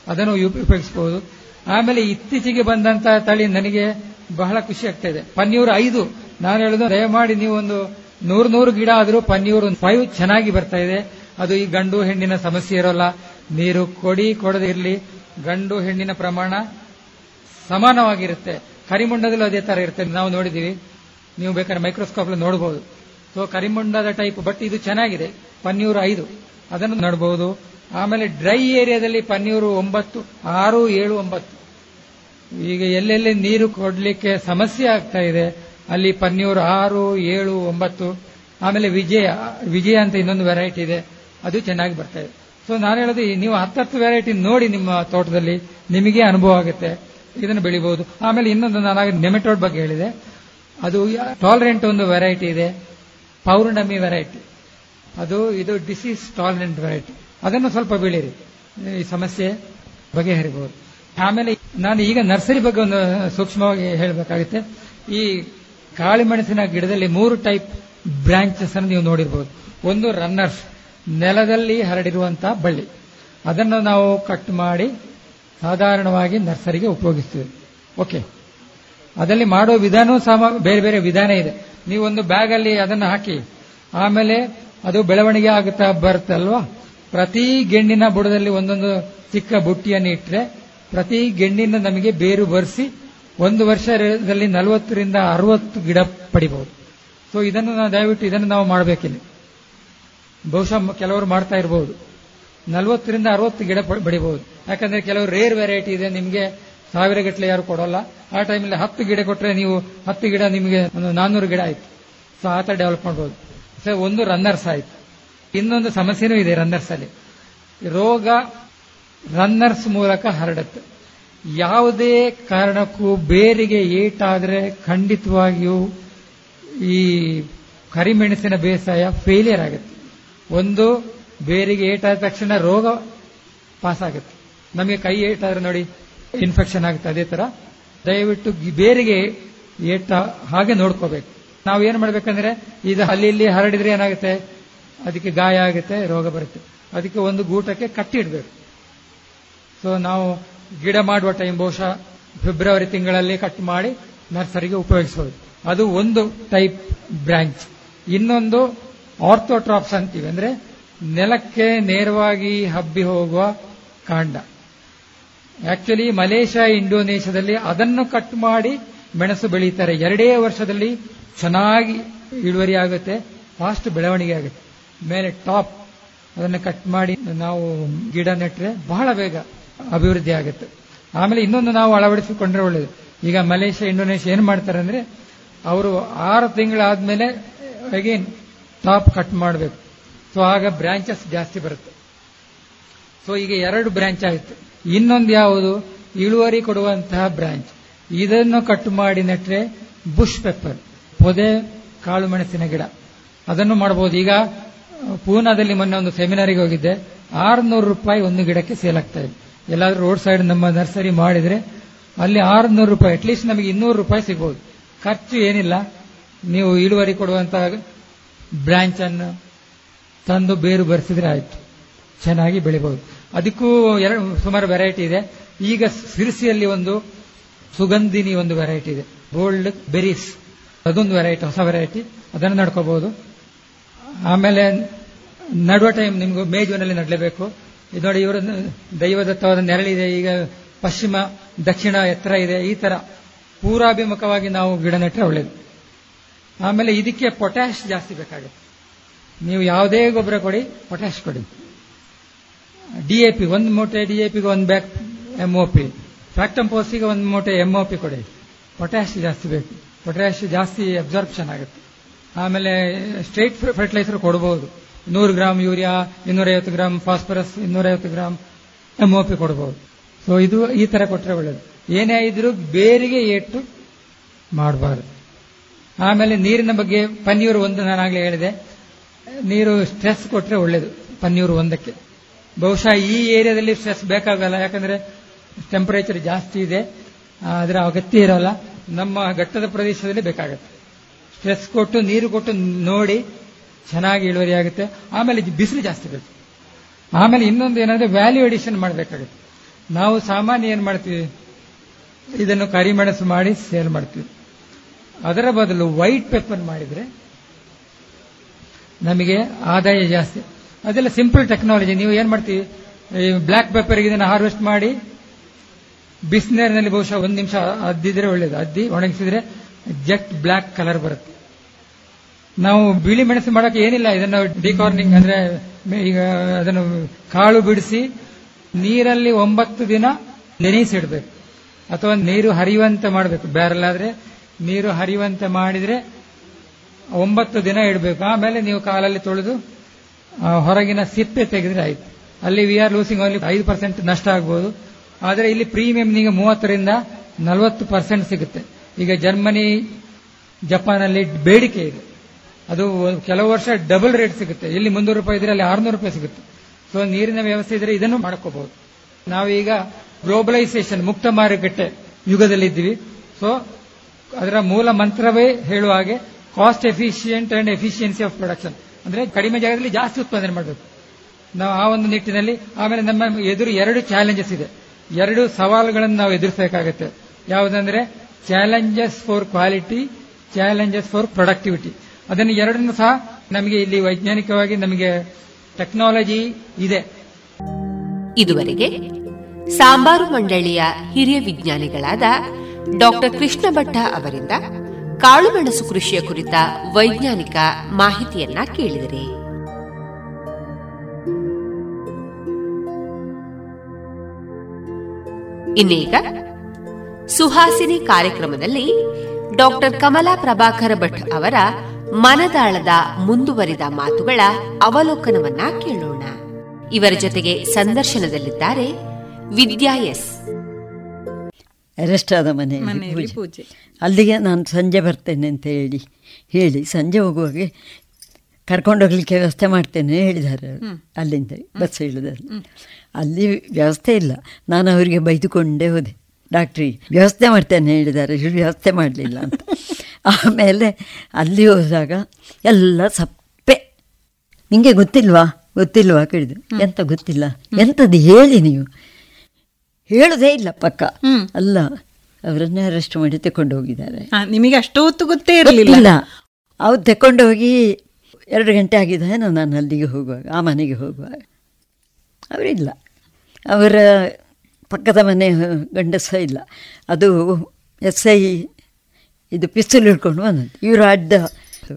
ಅದನ್ನು ಉಪಯೋಗಿಸಬಹುದು ಆಮೇಲೆ ಇತ್ತೀಚೆಗೆ ಬಂದಂತಹ ತಳಿ ನನಗೆ ಬಹಳ ಖುಷಿ ಆಗ್ತಾ ಇದೆ ಪನ್ನೀರು ಐದು. ನಾನು ಹೇಳುದು, ದಯಮಾಡಿ ನೀವು ಒಂದು ನೂರು ನೂರು ಗಿಡ ಆದರೂ ಪನ್ನೀರು ಫೈವ್ ಚೆನ್ನಾಗಿ ಬರ್ತಾ ಇದೆ. ಅದು ಈ ಗಂಡು ಹೆಣ್ಣಿನ ಸಮಸ್ಯೆ ಇರೋಲ್ಲ. ನೀರು ಕೊಡಿ ಕೊಡದೇ ಇರಲಿ. ಗಂಡು ಹೆಣ್ಣಿನ ಪ್ರಮಾಣ ಸಮಾನವಾಗಿರುತ್ತೆ. ಕರಿಮುಂಡದಲ್ಲೂ ಅದೇ ತರ ಇರುತ್ತೆ. ನಾವು ನೋಡಿದೀವಿ ನೀವು ಬೇಕಾದ್ರೆ ಮೈಕ್ರೋಸ್ಕೋಪ್ ನೋಡಬಹುದು ಸೊ ಕರಿಮುಂಡದ ಟೈಪ್ ಬಟ್ ಇದು ಚೆನ್ನಾಗಿದೆ. ಪನ್ನೀರು ಐದು. ಅದನ್ನು ನೋಡಬಹುದು ಆಮೇಲೆ ಡ್ರೈ ಏರಿಯಾದಲ್ಲಿ ಪನ್ನೀರು ಒಂಬತ್ತು, ಆರು, ಏಳು, ಒಂಬತ್ತು. ಈಗ ಎಲ್ಲೆಲ್ಲಿ ನೀರು ಕೊಡಲಿಕ್ಕೆ ಸಮಸ್ಯೆ ಆಗ್ತಾ ಇದೆ, ಅಲ್ಲಿ ಪನ್ನೀರು ಆರು, ಏಳು, ಒಂಬತ್ತು, ಆಮೇಲೆ ವಿಜಯ ವಿಜಯ ಅಂತ ಇನ್ನೊಂದು ವೆರೈಟಿ ಇದೆ, ಅದು ಚೆನ್ನಾಗಿ ಬರ್ತಾ ಇದೆ. ಸೊ ನಾನು ಹೇಳೋದು ನೀವು ಹತ್ತತ್ತು ವೆರೈಟಿ ನೋಡಿ ನಿಮ್ಮ ತೋಟದಲ್ಲಿ, ನಿಮಗೆ ಅನುಭವ ಆಗುತ್ತೆ, ಇದನ್ನು ಬೆಳಿಬಹುದು ಆಮೇಲೆ ಇನ್ನೊಂದು ನಾನು ನೆಮೆಟೋಡ್ ಬಗ್ಗೆ ಹೇಳಿದೆ. ಅದು ಟಾಲರೆಂಟ್ ಒಂದು ವೆರೈಟಿ ಇದೆ, ಪೌರ್ಣಮಿ ವೆರೈಟಿ ಅದು, ಇದು ಡಿಸೀಸ್ ಟಾಲರೆಂಟ್ ವೆರೈಟಿ ಅದನ್ನು ಸ್ವಲ್ಪ ಬೆಳೀರಿ. ಈ ಸಮಸ್ಯೆ ಬಗೆಹರಿಬಹುದು ಆಮೇಲೆ ನಾನು ಈಗ ನರ್ಸರಿ ಬಗ್ಗೆ ಒಂದು ಸೂಕ್ಷ್ಮವಾಗಿ ಹೇಳಬೇಕಾಗುತ್ತೆ. ಈ ಕಾಳಿಮೆಣಸಿನ ಗಿಡದಲ್ಲಿ ಮೂರು ಟೈಪ್ ಬ್ರಾಂಚಸ್ ಅನ್ನು ನೀವು ನೋಡಿರಬಹುದು ಒಂದು ರನ್ನರ್ಸ್, ನೆಲದಲ್ಲಿ ಹರಡಿರುವಂತಹ ಬಳ್ಳಿ. ಅದನ್ನು ನಾವು ಕಟ್ ಮಾಡಿ ಸಾಧಾರಣವಾಗಿ ನರ್ಸರಿಗೆ ಉಪಯೋಗಿಸ್ತೀವಿ. ಓಕೆ. ಅದರಲ್ಲಿ ಮಾಡೋ ವಿಧಾನವೂ ಸಹ ಬೇರೆ ಬೇರೆ ವಿಧಾನ ಇದೆ. ನೀವು ಒಂದು ಬ್ಯಾಗ್ ಅಲ್ಲಿ ಅದನ್ನು ಹಾಕಿ, ಆಮೇಲೆ ಅದು ಬೆಳವಣಿಗೆ ಆಗುತ್ತಾ ಬರುತ್ತಲ್ವಾ? ಪ್ರತಿ ಗೆಣ್ಣಿನ ಬುಡದಲ್ಲಿ ಒಂದೊಂದು ಚಿಕ್ಕ ಬುಟ್ಟಿಯನ್ನು ಇಟ್ಟರೆ ಪ್ರತಿ ಗೆಣ್ಣಿನ ನಮಗೆ ಬೇರು ಬರೆಸಿ ಒಂದು ವರ್ಷದಲ್ಲಿ ನಲವತ್ತರಿಂದ ಅರವತ್ತು ಗಿಡ ಪಡಿಬಹುದು. ಸೊ ಇದನ್ನು ನಾವು ದಯವಿಟ್ಟು ಇದನ್ನು ನಾವು ಮಾಡಬೇಕಿಲ್ಲ. ಬಹುಶಃ ಕೆಲವರು ಮಾಡ್ತಾ ಇರಬಹುದು ನಲವತ್ತರಿಂದ ಅರವತ್ತು ಗಿಡ ಬೆಳಿಬಹುದು ಯಾಕಂದ್ರೆ ಕೆಲವು ರೇರ್ ವೆರೈಟಿ ಇದೆ, ನಿಮಗೆ ಸಾವಿರ ಗಟ್ಟಲೆ ಯಾರು ಕೊಡೋಲ್ಲ. ಆ ಟೈಮಲ್ಲಿ ಹತ್ತು ಗಿಡ ಕೊಟ್ಟರೆ ನೀವು ಹತ್ತು ಗಿಡ ನಿಮಗೆ ಒಂದು ನಾನ್ನೂರು ಗಿಡ ಆಯ್ತು. ಸೊ ಆ ಥರ ಡೆವಲಪ್ ಮಾಡ್ಬೋದು. ಸೊ ಒಂದು ರನ್ನರ್ಸ್ ಆಯ್ತು. ಇನ್ನೊಂದು ಸಮಸ್ಯೆನೂ ಇದೆ ರನ್ನರ್ಸ್ ಅಲ್ಲಿ. ರೋಗ ರನ್ನರ್ಸ್ ಮೂಲಕ ಹರಡುತ್ತೆ. ಯಾವುದೇ ಕಾರಣಕ್ಕೂ ಬೇರಿಗೆ ಏಟಾದರೆ ಖಂಡಿತವಾಗಿಯೂ ಈ ಕರಿಮೆಣಸಿನ ಬೇಸಾಯ ಫೇಲಿಯರ್ ಆಗುತ್ತೆ. ಒಂದು, ಬೇರಿಗೆ ಏಟಾದ ತಕ್ಷಣ ರೋಗ ಪಾಸ್ ಆಗುತ್ತೆ ನಮಗೆ ಕೈ ಏಟಾದ್ರೆ ನೋಡಿ ಇನ್ಫೆಕ್ಷನ್ ಆಗುತ್ತೆ ಅದೇ ತರ. ದಯವಿಟ್ಟು ಬೇರಿಗೆ ಏಟ ಹಾಗೆ ನೋಡ್ಕೋಬೇಕು. ನಾವು ಏನ್ ಮಾಡ್ಬೇಕಂದ್ರೆ ಇದು ಅಲ್ಲಿ ಇಲ್ಲಿ ಹರಡಿದ್ರೆ ಏನಾಗುತ್ತೆ? ಅದಕ್ಕೆ ಗಾಯ ಆಗುತ್ತೆ, ರೋಗ ಬರುತ್ತೆ. ಅದಕ್ಕೆ ಒಂದು ಗೂಟಕ್ಕೆ ಕಟ್ಟಿಡಬೇಕು ಸೊ ನಾವು ಗಿಡ ಮಾಡುವ ಟೈಮ್ ಬಹುಶಃ ಫೆಬ್ರವರಿ ತಿಂಗಳಲ್ಲಿ ಕಟ್ ಮಾಡಿ ನರ್ಸರಿಗೆ ಉಪಯೋಗಿಸಬಹುದು ಅದು ಒಂದು ಟೈಪ್ ಬ್ರಾಂಚ್ ಇನ್ನೊಂದು ಆರ್ಥೋಟ್ರಾಪ್ಸ್ ಅಂತೀವಿ. ಅಂದ್ರೆ ನೆಲಕ್ಕೆ ನೇರವಾಗಿ ಹಬ್ಬಿ ಹೋಗುವ ಕಾಂಡ. ಆಕ್ಚುಲಿ ಮಲೇಷ್ಯಾ, ಇಂಡೋನೇಷ್ಯಾದಲ್ಲಿ ಅದನ್ನು ಕಟ್ ಮಾಡಿ ಮೆಣಸು ಬೆಳೀತಾರೆ ಎರಡೇ ವರ್ಷದಲ್ಲಿ ಚೆನ್ನಾಗಿ ಇಳುವರಿ ಆಗುತ್ತೆ ಫಾಸ್ಟ್ ಬೆಳವಣಿಗೆ ಆಗುತ್ತೆ. ಮೇಲೆ ಟಾಪ್ ಅದನ್ನು ಕಟ್ ಮಾಡಿ ನಾವು ಗಿಡ ನೆಟ್ಟರೆ ಬಹಳ ಬೇಗ ಅಭಿವೃದ್ಧಿ ಆಗುತ್ತೆ. ಆಮೇಲೆ ಇನ್ನೊಂದು ನಾವು ಅಳವಡಿಸಿಕೊಂಡ್ರೆ ಒಳ್ಳೇದು. ಈಗ ಮಲೇಷ್ಯಾ, ಇಂಡೋನೇಷ್ಯಾ ಏನ್ ಮಾಡ್ತಾರೆ ಅಂದ್ರೆ ಅವರು ಆರು ತಿಂಗಳಾದ್ಮೇಲೆ ಅಗೇನ್ ಟಾಪ್ ಕಟ್ ಮಾಡಬೇಕು. ಸೊ ಆಗ ಬ್ರಾಂಚಸ್ ಜಾಸ್ತಿ ಬರುತ್ತೆ. ಸೊ ಈಗ ಎರಡು ಬ್ರಾಂಚ್ ಆಯಿತು. ಇನ್ನೊಂದು ಯಾವುದು? ಇಳುವರಿ ಕೊಡುವಂತಹ ಬ್ರಾಂಚ್ ಇದನ್ನು ಕಟ್ ಮಾಡಿ ನೆಟ್ರೆ ಬುಷ್ ಪೆಪ್ಪರ್ ಪೊದೆ, ಕಾಳು ಮೆಣಸಿನ ಗಿಡ. ಅದನ್ನು ಮಾಡಬಹುದು ಈಗ ಪೂನಾದಲ್ಲಿ ಮೊನ್ನೆ ಒಂದು ಸೆಮಿನಾರಿಗೆ ಹೋಗಿದ್ದೆ. ಆರುನೂರು ರೂಪಾಯಿ ಒಂದು ಗಿಡಕ್ಕೆ ಸೇಲ್ ಆಗ್ತಾ ಇದೆ. ಎಲ್ಲಾದ್ರೂ ರೋಡ್ ಸೈಡ್ ನಮ್ಮ ನರ್ಸರಿ ಮಾಡಿದ್ರೆ ಅಲ್ಲಿ ಆರುನೂರು ರೂಪಾಯಿ ಅಟ್ಲೀಸ್ಟ್ ನಮಗೆ ಇನ್ನೂರು ರೂಪಾಯಿ ಸಿಗಬಹುದು ಖರ್ಚು ಏನಿಲ್ಲ. ನೀವು ಇಳುವರಿ ಕೊಡುವಂತಹ ಬ್ರಾಂಚ್ ಅನ್ನು ತಂದು ಬೇರು ಬರೆಸಿದ್ರೆ ಆಯ್ತು. ಚೆನ್ನಾಗಿ ಬೆಳಿಬಹುದು ಅದಕ್ಕೂ ಎರಡು, ಸುಮಾರು ವೆರೈಟಿ ಇದೆ. ಈಗ ಸಿರಿಸಿಯಲ್ಲಿ ಒಂದು ಸುಗಂಧಿನಿ ಒಂದು ವೆರೈಟಿ ಇದೆ. ಗೋಲ್ಡ್ ಬೆರೀಸ್ ಅದೊಂದು ವೆರೈಟಿ ಹೊಸ ವೆರೈಟಿ ಅದನ್ನು ನಡ್ಕೋಬಹುದು ಆಮೇಲೆ ನಡುವ ಟೈಮ್ ನಿಮಗೂ ಮೇ ಜೂನಲ್ಲಿ ನಡಲೇಬೇಕು. ಇದು ನೋಡಿ ಇವರ ದೈವದತ್ತವಾದ ನೆರಳಿದೆ ಈಗ ಪಶ್ಚಿಮ, ದಕ್ಷಿಣ ಎತ್ತರ ಇದೆ. ಈ ತರ ಪೂರಾಭಿಮುಖವಾಗಿ ನಾವು ಗಿಡ ನೆಟ್ಟರೆ ಒಳ್ಳೇದು. ಆಮೇಲೆ ಇದಕ್ಕೆ ಪೊಟ್ಯಾಶ್ ಜಾಸ್ತಿ ಬೇಕಾಗುತ್ತೆ. ನೀವು ಯಾವುದೇ ಗೊಬ್ಬರ ಕೊಡಿ ಪೊಟ್ಯಾಶ್ ಕೊಡಿ. ಡಿಎಪಿ ಒಂದು ಮೂಟೆ ಡಿಎಪಿಗೆ ಒಂದು ಬ್ಯಾಗ್ ಎಂಒಪಿ ಫ್ಯಾಕ್ಟಮ್ ಪೋಸ್ಟಿಗೆ ಒಂದು ಮೂಟೆ ಎಂಒಪಿ ಕೊಡಿ. ಪೊಟ್ಯಾಶ್ ಜಾಸ್ತಿ ಬೇಕು. ಪೊಟ್ಯಾಶ್ ಜಾಸ್ತಿ ಅಬ್ಸಾರ್ಪ್ಷನ್ ಆಗುತ್ತೆ. ಆಮೇಲೆ ಸ್ಟ್ರೇಟ್ ಫರ್ಟಿಲೈಸರ್ ಕೊಡಬಹುದು ನೂರು ಗ್ರಾಮ್ ಯೂರಿಯಾ, ಇನ್ನೂರೈವತ್ತು ಗ್ರಾಮ್ ಫಾಸ್ಫರಸ್, ಇನ್ನೂರೈವತ್ತು ಗ್ರಾಮ್ ಎಂಒಪಿ ಕೊಡಬಹುದು ಸೊ ಇದು ಈ ತರ ಕೊಟ್ಟರೆ ಒಳ್ಳೇದು. ಏನೇ ಇದ್ರೂ ಬೇರಿಗೆ ಏಟು ಮಾಡಬಾರದು. ಆಮೇಲೆ ನೀರಿನ ಬಗ್ಗೆ ಪನ್ನೀರು ಒಂದು ನಾನಾಗಲೇ ಹೇಳಿದೆ. ನೀರು ಸ್ಟ್ರೆಸ್ ಕೊಟ್ಟರೆ ಒಳ್ಳೇದು ಪನ್ನೀರು ಒಂದಕ್ಕೆ. ಬಹುಶಃ ಈ ಏರಿಯಾದಲ್ಲಿ ಸ್ಟ್ರೆಸ್ ಬೇಕಾಗಲ್ಲ, ಯಾಕಂದ್ರೆ ಟೆಂಪರೇಚರ್ ಜಾಸ್ತಿ ಇದೆ ಅದರ ಅಗತ್ಯ ಇರೋಲ್ಲ. ನಮ್ಮ ಘಟ್ಟದ ಪ್ರದೇಶದಲ್ಲಿ ಬೇಕಾಗುತ್ತೆ. ಸ್ಟ್ರೆಸ್ ಕೊಟ್ಟು, ನೀರು ಕೊಟ್ಟು ನೋಡಿ ಚೆನ್ನಾಗಿ ಇಳುವರಿ ಆಗುತ್ತೆ. ಆಮೇಲೆ ಬಿಸಿಲು ಜಾಸ್ತಿ ಬೇಕು ಆಮೇಲೆ ಇನ್ನೊಂದು ಏನಂದ್ರೆ ವ್ಯಾಲ್ಯೂ ಎಡಿಷನ್ ಮಾಡಬೇಕಾಗುತ್ತೆ. ನಾವು ಸಾಮಾನ್ಯ ಏನ್ ಮಾಡ್ತೀವಿ? ಇದನ್ನು ಕರಿಮೆಣಸು ಮಾಡಿ ಸೇಲ್ ಮಾಡ್ತೀವಿ. ಅದರ ಬದಲು ವೈಟ್ ಪೇಪರ್ ಮಾಡಿದ್ರೆ ನಮಗೆ ಆದಾಯ ಜಾಸ್ತಿ. ಅದೆಲ್ಲ ಸಿಂಪಲ್ ಟೆಕ್ನಾಲಜಿ ನೀವು ಏನ್ ಮಾಡ್ತೀವಿ? ಈ ಬ್ಲ್ಯಾಕ್ ಪೆಪ್ಪರ್ಗೆ ಇದನ್ನು ಹಾರ್ವೆಸ್ಟ್ ಮಾಡಿ, ಬಿಸಿನೀರಿನಲ್ಲಿ ಬಹುಶಃ ಒಂದು ನಿಮಿಷ ಅದ್ದಿದ್ರೆ ಒಳ್ಳೇದು. ಅದ್ದಿ ಒಣಗಿಸಿದ್ರೆ ಜೆಟ್ ಬ್ಲ್ಯಾಕ್ ಕಲರ್ ಬರುತ್ತೆ. ನಾವು ಬಿಳಿ ಮೆಣಸು ಮಾಡಕ್ಕೆ ಏನಿಲ್ಲ, ಇದನ್ನು ಡಿಕಾರ್ನಿಂಗ್ ಅಂದ್ರೆ ಈಗ ಅದನ್ನು ಕಾಳು ಬಿಡಿಸಿ ನೀರಲ್ಲಿ ಒಂಬತ್ತು ದಿನ ನೆನೆಸಿಡ್ಬೇಕು ಅಥವಾ ನೀರು ಹರಿಯುವಂತೆ ಮಾಡಬೇಕು. ಬ್ಯಾರಲ್ ಆದ್ರೆ ನೀರು ಹರಿಯುವಂತೆ ಮಾಡಿದ್ರೆ ಒಂಬತ್ತು ದಿನ ಇಡಬೇಕು. ಆಮೇಲೆ ನೀವು ಕಾಲಲ್ಲಿ ತೊಳೆದು ಹೊರಗಿನ ಸಿಪ್ಪೆ ತೆಗೆದ್ರೆ ಆಯ್ತು. ಅಲ್ಲಿ ವಿ ಆರ್ ಲೂಸಿಂಗ್ ಓನ್ಲಿ ಐದು ಪರ್ಸೆಂಟ್ ನಷ್ಟ ಆಗ್ಬೋದು. ಆದರೆ ಇಲ್ಲಿ ಪ್ರೀಮಿಯಂ ನಿಮಗೆ ಮೂವತ್ತರಿಂದ ನಲವತ್ತು ಪರ್ಸೆಂಟ್ ಸಿಗುತ್ತೆ. ಈಗ ಜರ್ಮನಿ ಜಪಾನಲ್ಲಿ ಬೇಡಿಕೆ ಇದೆ. ಅದು ಕೆಲವು ವರ್ಷ ಡಬಲ್ ರೇಟ್ ಸಿಗುತ್ತೆ. ಇಲ್ಲಿ ಮುನ್ನೂರು ರೂಪಾಯಿ ಇದ್ರೆ ಅಲ್ಲಿ ಆರ್ನೂರು ರೂಪಾಯಿ ಸಿಗುತ್ತೆ. ಸೊ ನೀರಿನ ವ್ಯವಸ್ಥೆ ಇದ್ರೆ ಇದನ್ನು ಮಾಡ್ಕೋಬಹುದು. ನಾವೀಗ ಗ್ಲೋಬಲೈಸೇಷನ್ ಮುಕ್ತ ಮಾರುಕಟ್ಟೆ ಯುಗದಲ್ಲಿದ್ದೀವಿ. ಸೊ ಅದರ ಮೂಲ ಮಂತ್ರವೇ ಹೇಳುವ ಹಾಗೆ cost efficient and efficiency of production ಅಂದ್ರೆ ಕಡಿಮೆ ಜಾಗದಲ್ಲಿ ಜಾಸ್ತಿ ಉತ್ಪಾದನೆ ಮಾಡಬೇಕು. ನಾವು ಆ ಒಂದು ನಿಟ್ಟಿನಲ್ಲಿ, ಆಮೇಲೆ ನಮ್ಮ ಎದುರು ಎರಡು ಚಾಲೆಂಜಸ್ ಇದೆ. ಎರಡು ಸವಾಲುಗಳನ್ನು ನಾವು ಎದುರಿಸಬೇಕಾಗುತ್ತೆ. ಯಾವುದಂದ್ರೆ challenges for quality challenges for productivity ಅದನ್ನು ಎರಡನ್ನು ಸಹ ನಮಗೆ ಇಲ್ಲಿ ವೈಜ್ಞಾನಿಕವಾಗಿ ನಮಗೆ ಟೆಕ್ನಾಲಜಿ ಇದೆ. ಇದುವರೆಗೆ ಸಾಂಬಾರು ಮಂಡಳಿಯ ಹಿರಿಯ ವಿಜ್ಞಾನಿಗಳಾದ ಡಾಕ್ಟರ್ ಕೃಷ್ಣ ಭಟ್ಟ ಅವರಿಂದ ಕಾಳುಮೆಣಸು ಕೃಷಿಯ ಕುರಿತ ವೈಜ್ಞಾನಿಕ ಮಾಹಿತಿಯನ್ನ ಕೇಳಿದಿರಿ. ಇನ್ನೀಗ ಸುಹಾಸಿನಿ ಕಾರ್ಯಕ್ರಮದಲ್ಲಿ ಡಾಕ್ಟರ್ ಕಮಲಾ ಪ್ರಭಾಕರ ಭಟ್ ಅವರ ಮನದಾಳದ ಮುಂದುವರಿದ ಮಾತುಗಳ ಅವಲೋಕನವನ್ನ ಕೇಳೋಣ. ಇವರ ಜೊತೆಗೆ ಸಂದರ್ಶನದಲ್ಲಿದ್ದಾರೆ ವಿದ್ಯಾ ಎಸ್. ಅರೆಸ್ಟ್ ಆದ ಮನೆ ಪೂಜೆ. ಅಲ್ಲಿಗೆ ನಾನು ಸಂಜೆ ಬರ್ತೇನೆ ಅಂತ ಹೇಳಿ ಹೇಳಿ ಸಂಜೆ ಹೋಗುವಾಗ ಕರ್ಕೊಂಡೋಗ್ಲಿಕ್ಕೆ ವ್ಯವಸ್ಥೆ ಮಾಡ್ತೇನೆ ಹೇಳಿದ್ದಾರೆ ಅಲ್ಲಿಂದ ಬಸ್ ಇಳಿದಲ್ಲಿ ಅಲ್ಲಿ ವ್ಯವಸ್ಥೆ ಇಲ್ಲ. ನಾನು ಅವರಿಗೆ ಬೈದುಕೊಂಡೇ ಹೋದೆ. ಡಾಕ್ಟ್ರಿ ವ್ಯವಸ್ಥೆ ಮಾಡ್ತೇನೆ ಹೇಳಿದ್ದಾರೆ. ವ್ಯವಸ್ಥೆ ಮಾಡಲಿಲ್ಲ ಅಂತ. ಆಮೇಲೆ ಅಲ್ಲಿ ಹೋದಾಗ ಎಲ್ಲ ಸಪ್ಪೆ. ನಿಮಗೆ ಗೊತ್ತಿಲ್ವಾ? ಗೊತ್ತಿಲ್ವಾ ಕೇಳಿದೆ ಎಂತ ಗೊತ್ತಿಲ್ಲ? ಎಂಥದ್ದು ಹೇಳಿ ನೀವು. ಹೇಳುದೇ ಇಲ್ಲ ಪಕ್ಕ. ಅಲ್ಲ ಅವರನ್ನೇ ಅರೆಸ್ಟ್ ಮಾಡಿ ತಕೊಂಡು ಹೋಗಿದ್ದಾರೆ. ನಿಮಗೆ ಅಷ್ಟು ಹೊತ್ತು ಗೊತ್ತೇ ಇರಲಿಲ್ಲ. ಅವ್ರು ತಕೊಂಡು ಹೋಗಿ ಎರಡು ಗಂಟೆ ಆಗಿದೆ ನಾನು ಅಲ್ಲಿಗೆ ಹೋಗುವಾಗ ಆ ಮನೆಗೆ ಹೋಗುವಾಗ. ಅವರಿಲ್ಲ. ಅವರ ಪಕ್ಕದ ಮನೆ ಗಂಡಸ ಇಲ್ಲ. ಅದು ಎಸ್ ಐ ಇದು ಪಿಸ್ತೂಲ್ ಹಿಡ್ಕೊಂಡು ಬಂದದ್ದು. ಇವರು ಅಡ್ಡ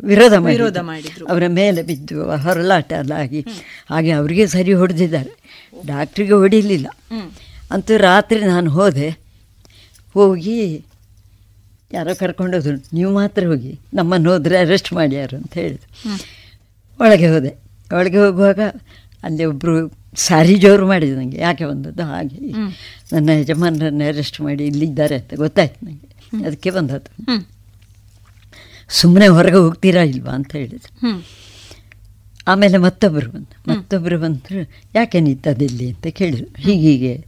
ವಿರೋಧ ವಿರೋಧ ಮಾಡಿದ್ರು. ಅವರ ಮೇಲೆ ಬಿದ್ದು ಹೊರಲಾಟ ಎಲ್ಲ ಆಗಿ ಹಾಗೆ ಅವರಿಗೆ ಸರಿ ಹೊಡೆದಿದ್ದಾರೆ. ಡಾಕ್ಟ್ರಿಗೆ ಹೊಡಿಲಿಲ್ಲ. ಅಂತೂ ರಾತ್ರಿ ನಾನು ಹೋದೆ. ಹೋಗಿ ಯಾರೋ ಕರ್ಕೊಂಡೋದ್ರು ನೀವು ಮಾತ್ರ ಹೋಗಿ ನಮ್ಮನ್ನು ಹೋದರೆ ಅರೆಸ್ಟ್ ಮಾಡ್ಯಾರು ಅಂತ ಹೇಳಿದ್ರು. ಒಳಗೆ ಹೋದೆ. ಒಳಗೆ ಹೋಗುವಾಗ ಅಲ್ಲಿ ಒಬ್ಬರು ಸಾರಿ ಜೋರು ಮಾಡಿದ್ರು ನನಗೆ ಯಾಕೆ ಬಂದದ್ದು ಹಾಗೆ. ನನ್ನ ಯಜಮಾನರನ್ನು ಅರೆಸ್ಟ್ ಮಾಡಿ ಇಲ್ಲಿದ್ದಾರೆ ಅಂತ ಗೊತ್ತಾಯ್ತು ನನಗೆ ಅದಕ್ಕೆ ಬಂದದ್ದು. ಸುಮ್ಮನೆ ಹೊರಗೆ ಹೋಗ್ತೀರಾ ಇಲ್ವಾ ಅಂತ ಹೇಳಿದ್ರು. ಆಮೇಲೆ ಮತ್ತೊಬ್ಬರು ಬಂದು ಮತ್ತೊಬ್ಬರು ಬಂದರು ಯಾಕೆ ನಿಂತದಿಲ್ಲಿ ಅಂತ ಕೇಳಿದ್ರು. ಹೀಗೀಗೆ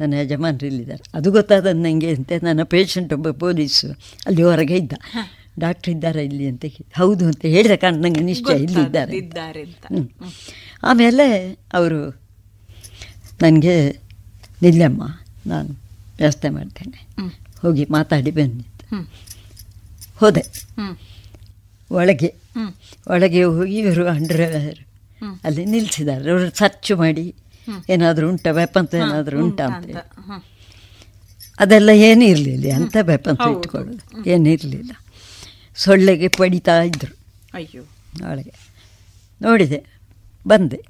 ನನ್ನ ಯಜಮಾನರು ಇಲ್ಲಿದ್ದಾರೆ. ಅದು ಗೊತ್ತಾದ ನನಗೆ ಅಂತ. ನನ್ನ ಪೇಷಂಟ್ ಒಬ್ಬ ಪೊಲೀಸು. ಅಲ್ಲಿ ಹೊರಗೆ ಇದ್ದ. ಡಾಕ್ಟ್ರ್ ಇದ್ದಾರೆ ಇಲ್ಲಿ? ಅಂತ ಹೌದು ಅಂತ ಹೇಳಿದ ಕಾರಣ ನನಗೆ ನಿಶ್ಚಯ ಇಲ್ಲಿದ್ದಾರೆ ಆಮೇಲೆ ಅವರು ನನಗೆ ನಿಲ್ಲಮ್ಮ ನಾನು ವ್ಯವಸ್ಥೆ ಮಾಡ್ತೇನೆ. ಹೋಗಿ ಮಾತಾಡಿ ಬಂದಿದ್ದು. ಹೋದೆ. ಒಳಗೆ. ಒಳಗೆ ಹೋಗಿ ಇವರು ಅಂಡರ್ವೇರ್ ಅಲ್ಲಿ ನಿಲ್ಲಿಸಿದ್ದಾರೆ ಅವರು ಸರ್ಚ್ ಮಾಡಿ ಏನಾದರೂ ಉಂಟಾ ವೆಪನ್ಸ್ ಏನಾದರೂ ಉಂಟಾ ಅಂತ ಅದೆಲ್ಲ ಏನೂ ಇರಲಿಲ್ಲ. ಅಂತ ವೆಪನ್ಸ್ ಇಟ್ಕೊಳ್ಳೋದು. ಏನಿರಲಿಲ್ಲ ಸೊಳ್ಳೆಗೆ ಪಡಿತಾ ಇದ್ದರು ಅಯ್ಯೋ. ಒಳಗೆ. ನೋಡಿದೆ. ಬಂದೆ.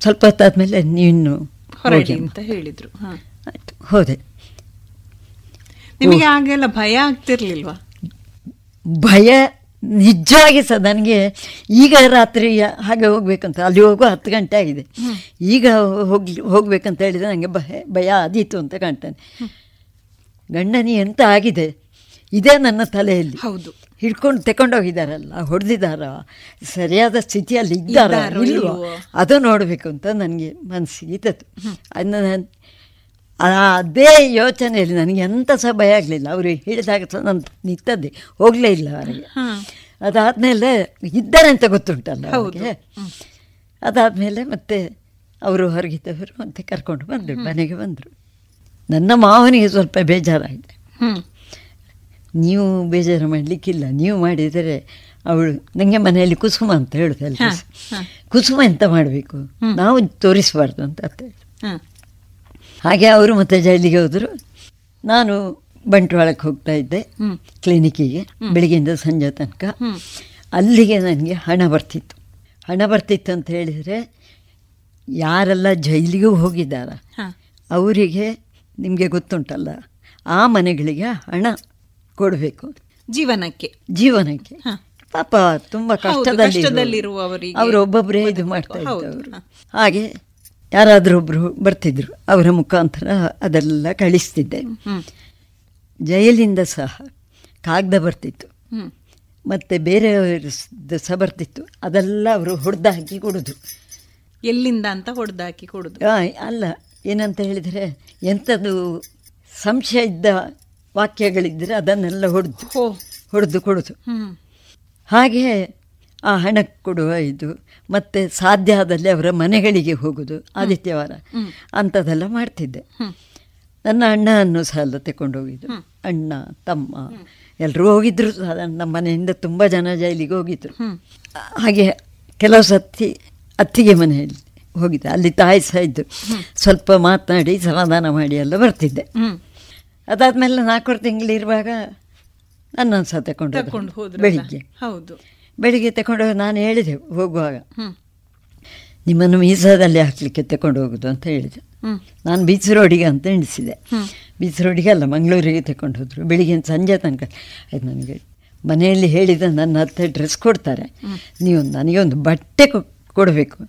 ಸ್ವಲ್ಪ ಹೊತ್ತಾದ್ಮೇಲೆ ನೀನು ಹೋಗಿ ಅಂತ ಹೇಳಿದರು. ಆಯಿತು. ಹೋದೆ. ನಿಮಗೆ ಹಾಗೆಲ್ಲ ಭಯ ಆಗ್ತಿರ್ಲಿಲ್ವಾ? ಭಯ ನಿಜವಾಗಿ ಸಹ ನನಗೆ ಈಗ ರಾತ್ರಿ ಹಾಗೆ ಹೋಗ್ಬೇಕಂತ ಅಲ್ಲಿ ಹೋಗುವ ಹತ್ತು ಗಂಟೆ ಆಗಿದೆ. ಈಗ ಹೋಗ್ಲಿ ಹೋಗ್ಬೇಕಂತ ಹೇಳಿದರೆ ನನಗೆ ಭಯ ಭಯ ಆದೀತು ಅಂತ ಕಾಣ್ತಾನೆ. ಗಂಡನಿ ಎಂತ ಆಗಿದೆ? ಇದೇ ನನ್ನ ತಲೆಯಲ್ಲಿ. ಹೌದು. ಹಿಡ್ಕೊಂಡು ತಗೊಂಡೋಗಿದ್ದಾರಲ್ಲ ಹೊಡೆದಿದ್ದಾರ? ಸರಿಯಾದ ಸ್ಥಿತಿಯಲ್ಲಿ ಇದ್ದಾರ? ಇಲ್ವೋ? ಅದು ನೋಡಬೇಕು ಅಂತ ನನಗೆ ಮನಸ್ಸಿಗೆ ಇದ್ದದ್ದು. ಅದನ್ನ ಅದೇ ಯೋಚನೆಯಲ್ಲಿ ನನಗೆ ಎಂಥ ಸಹ ಭಯ ಆಗಲಿಲ್ಲ. ಅವರು ಹೇಳಿದಾಗ ಸಹ ನಾನು ನಿಂತದ್ದೆ ಹೋಗಲೇ ಇಲ್ಲ ಅವರಿಗೆ. ಅದಾದಮೇಲೆ ಇದ್ದಾರೆ ಅಂತ ಗೊತ್ತುಂಟಲ್ಲ ಅವರಿಗೆ. ಅದಾದಮೇಲೆ ಮತ್ತೆ ಅವರು ಹೊರಗಿದ್ದವರು ಮತ್ತೆ ಕರ್ಕೊಂಡು ಬಂದರು ಮನೆಗೆ ಬಂದರು. ನನ್ನ ಮಾವನಿಗೆ ಸ್ವಲ್ಪ ಬೇಜಾರಾಗಿದೆ ನೀವು ಬೇಜಾರು ಮಾಡಲಿಕ್ಕಿಲ್ಲ. ನೀವು ಮಾಡಿದರೆ ಅವಳು ನನಗೆ ಮನೆಯಲ್ಲಿ ಕುಸುಮ ಅಂತ ಹೇಳುದಲ್ಲ ಕುಸುಮ ಎಂತ ಮಾಡಬೇಕು? ನಾವು ತೋರಿಸಬಾರ್ದು ಅಂತ ಹೇಳಿ ಹಾಗೆ ಅವರು ಮತ್ತೆ ಜೈಲಿಗೆ ಹೋದರು. ನಾನು ಬಂಟ್ವಾಳಕ್ಕೆ ಹೋಗ್ತಾ ಇದ್ದೆ ಕ್ಲಿನಿಕ್ಕಿಗೆ ಬೆಳಿಗ್ಗೆಯಿಂದ ಸಂಜೆ ತನಕ. ಅಲ್ಲಿಗೆ ನನಗೆ ಹಣ ಬರ್ತಿತ್ತು. ಹಣ ಬರ್ತಿತ್ತು ಅಂತ ಹೇಳಿದರೆ ಯಾರೆಲ್ಲ ಜೈಲಿಗೂ ಹೋಗಿದ್ದಾರ ಅವರಿಗೆ ನಿಮಗೆ ಗೊತ್ತುಂಟಲ್ಲ ಆ ಮನೆಗಳಿಗೆ ಹಣ ಕೊಡಬೇಕು. ಜೀವನಕ್ಕೆ. ಜೀವನಕ್ಕೆ. ಪಾಪ ತುಂಬ ಕಷ್ಟದಲ್ಲಿ ಅವರು ಒಬ್ಬೊಬ್ಬರೇ ಇದು ಮಾಡ್ತಾ ಇದ್ದವರು. ಹಾಗೆ ಯಾರಾದರೂ ಒಬ್ಬರು ಬರ್ತಿದ್ರು ಅವರ ಮುಖಾಂತರ ಅದೆಲ್ಲ ಕಳಿಸ್ತಿದ್ದೆ. ಜೈಲಿಂದ ಸಹ ಕಾಗದ ಬರ್ತಿತ್ತು. ಮತ್ತು ಬೇರೆಯವರ ಸಹ ಬರ್ತಿತ್ತು. ಅದೆಲ್ಲ ಅವರು ಹೊಡೆದಾಕಿ ಕೊಡೋದು. ಎಲ್ಲಿಂದ ಅಂತ ಹೊಡೆದಾಕಿ ಕೊಡೋದು. ಅಲ್ಲ ಏನಂತ ಹೇಳಿದರೆ ಎಂಥದ್ದು ಸಂಶಯ ಇದ್ದ ವಾಕ್ಯಗಳಿದ್ದರೆ ಅದನ್ನೆಲ್ಲ ಹೊಡೆದು ಹೊಡೆದು ಕೊಡೋದು. ಹಾಗೆ ಆ ಹಣ ಕೊಡುವ ಇದು ಮತ್ತು ಸಾಧ್ಯ ಆದಲ್ಲಿ ಅವರ ಮನೆಗಳಿಗೆ ಹೋಗುದು ಆದಿತ್ಯವಾರ ಅಂಥದ್ದೆಲ್ಲ ಮಾಡ್ತಿದ್ದೆ. ನನ್ನ ಅಣ್ಣನನ್ನು ಸಹ ಎಲ್ಲ ತಗೊಂಡೋಗಿದ್ದು ಅಣ್ಣ ತಮ್ಮ ಎಲ್ಲರೂ ಹೋಗಿದ್ರು. ಸಹ ನಮ್ಮ ಮನೆಯಿಂದ ತುಂಬ ಜನ ಜೈಲಿಗೆ ಹೋಗಿದ್ರು. ಹಾಗೆ ಕೆಲವು ಸತಿ ಅತ್ತಿಗೆ ಮನೆಯಲ್ಲಿ ಹೋಗಿದ್ದೆ. ಅಲ್ಲಿ ತಾಯಿ ಸಹ ಇದ್ದು. ಸ್ವಲ್ಪ ಮಾತನಾಡಿ ಸಮಾಧಾನ ಮಾಡಿ ಎಲ್ಲ ಬರ್ತಿದ್ದೆ. ಅದಾದ್ಮೇಲೆ ನಾಲ್ಕು ತಿಂಗಳಿರುವಾಗ ನನ್ನನ್ನು ಸಹ ತಗೊಂಡು ಬೆಳಿಗ್ಗೆ. ಹೌದು. ಬೆಳಿಗ್ಗೆ ತಗೊಂಡು ನಾನು ಹೇಳಿದೆ ಹೋಗುವಾಗ. ನಿಮ್ಮನ್ನು ಮೀಸಾದಲ್ಲಿ ಹಾಕಲಿಕ್ಕೆ ತಗೊಂಡು ಹೋಗೋದು ಅಂತ ಹೇಳಿದೆ. ನಾನು ಬೀಚ್ ರೋಡಿಗೆ ಅಂತ ಎಣಿಸಿದೆ. ಬೀಚ್ ರೋಡಿಗೆ ಅಲ್ಲ ಮಂಗಳೂರಿಗೆ ತಗೊಂಡು ಹೋದರು. ಬೆಳಿಗ್ಗೆ ಸಂಜೆ ತನಕ. ಆಯ್ತು ನನಗೆ ಮನೆಯಲ್ಲಿ ಹೇಳಿದ ನನ್ನ ಅತ್ತೆ ಡ್ರೆಸ್ ಕೊಡ್ತಾರೆ. ನೀವು ನನಗೆ ಒಂದು ಬಟ್ಟೆ ಕೊ- ಕೊಡಬೇಕು.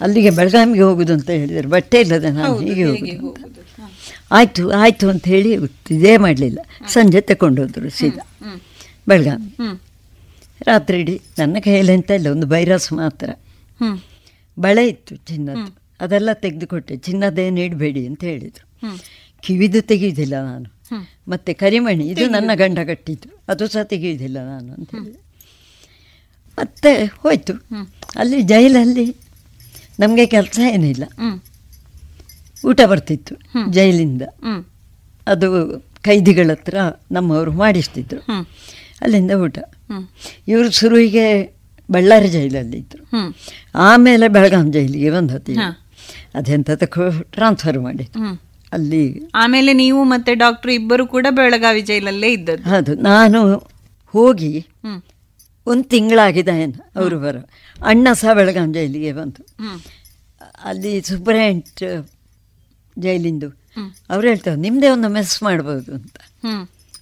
ಅಲ್ಲಿಗೆ ಬೆಳಗಾವಿಗೆ ಹೋಗುದು ಅಂತ ಹೇಳಿದರು ಬಟ್ಟೆ ಇಲ್ಲದೆ ನಾನು ಹೀಗೆ ಹೋಗೋದು? ಆಯಿತು ಆಯಿತು ಅಂತ ಹೇಳಿ ಇದೇ ಮಾಡಲಿಲ್ಲ. ಸಂಜೆ ತಗೊಂಡು ಹೋದರು ಸೀದಾ. ಬೆಳಗಾವಿ. ರಾತ್ರಿ ಇಡೀ ನನ್ನ ಕೈಯಲ್ಲಿ ಎಂತ ಇಲ್ಲ ಒಂದು ಬೈರಸ್ ಮಾತ್ರ. ಬಳೆ ಇತ್ತು ಚಿನ್ನದ್ದು. ಅದೆಲ್ಲ ತೆಗೆದುಕೊಟ್ಟೆ. ಚಿನ್ನದೇನು ಇಡಬೇಡಿ ಅಂತ ಹೇಳಿದರು. ಕಿವಿದು ತೆಗೆಯುವುದಿಲ್ಲ ನಾನು. ಮತ್ತೆ ಕರಿಮಣಿ ಇದು ನನ್ನ ಗಂಡ ಕಟ್ಟಿದ್ದು. ಅದು ಸಹ ತೆಗೆಯುವುದಿಲ್ಲ ನಾನು ಅಂತ ಹೇಳಿದೆ ಮತ್ತೆ ಹೋಯ್ತು. ಅಲ್ಲಿ ಜೈಲಲ್ಲಿ ನಮಗೆ ಕೆಲಸ ಏನಿಲ್ಲ. ಊಟ ಬರ್ತಿತ್ತು ಜೈಲಿಂದ. ಅದು ಕೈದಿಗಳ ಹತ್ರ ನಮ್ಮವರು ಮಾಡಿಸ್ತಿದ್ರು. ಅಲ್ಲಿಂದ ಊಟ. ಇವರು ಶುರುವಿಗೆ ಬಳ್ಳಾರಿ ಜೈಲಲ್ಲಿ ಇದ್ರು. ಆಮೇಲೆ ಬೆಳಗಾಂ ಜೈಲಿಗೆ ಬಂದದ್ದು ಅದೆಂತ ಟ್ರಾನ್ಸ್ಫರ್ ಮಾಡಿ ಅಲ್ಲಿ ಆಮೇಲೆ ನೀವು ಮತ್ತೆ ಡಾಕ್ಟರ್ ಇಬ್ಬರು ಕೂಡ ಬೆಳಗಾವಿ ಜೈಲಲ್ಲೇ ಇದ್ದದ್ದು. ಅದು ನಾನು ಹೋಗಿ ಒಂದು ತಿಂಗಳಾಗಿದೆ ಏನು ಅವರು ಬರೋ. ಅಣ್ಣ ಸಹ ಬೆಳಗಾಂ ಜೈಲಿಗೆ ಬಂತು ಅಲ್ಲಿ ಸೂಪರೆಂಟ್ ಜೈಲಿಂದು. ಅವ್ರು ಹೇಳ್ತಾರೆ ನಿಮ್ಮದೇ ಒಂದು ಮೆಸ್ ಮಾಡ್ಬೋದು ಅಂತ.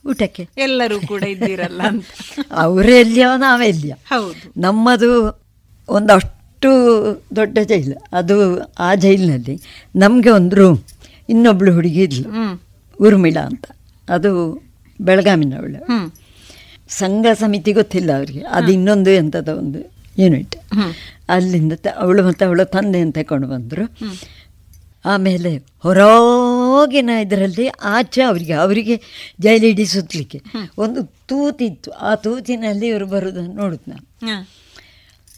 ಊಟಕ್ಕೆ. ಎಲ್ಲರೂ ಕೂಡ ಇದ್ದೀರಲ್ಲ ನಾವೇ [LAUGHS] ನಾವೆಲ್ಲಿಯೋ ಹೌದು. ನಮ್ಮದು ಒಂದಷ್ಟು ದೊಡ್ಡ ಜೈಲು. ಅದು ಆ ಜೈಲಿನಲ್ಲಿ ನಮಗೆ ಒಂದು ರೂಮ್ ಇನ್ನೊಬ್ಳು ಹುಡುಗಿ ಇದ್ಲು. ಉರ್ಮಿಳಾ ಅಂತ. ಅದು ಬೆಳಗಾಮಿನವಳು. ಸಂಘ ಸಮಿತಿ ಗೊತ್ತಿಲ್ಲ ಅವರಿಗೆ. ಅದು ಇನ್ನೊಂದು ಎಂಥದ ಒಂದು ಯೂನಿಟ್. ಅಲ್ಲಿಂದ ಅವಳು ಮತ್ತು ಅವಳ ಅಂತ ತಗೊಂಡು ಬಂದರು. ಆಮೇಲೆ ಹೊರಗಿನ ಇದರಲ್ಲಿ ಆಚೆ ಅವರಿಗೆ ಅವರಿಗೆ ಜೈಲಿಡಿ ಸುತ್ತಲಿಕ್ಕೆ ಒಂದು ತೂತಿತ್ತು. ಆ ತೂತಿನಲ್ಲಿ ಇವರು ಬರೋದನ್ನು ನೋಡುದು ನಾನು.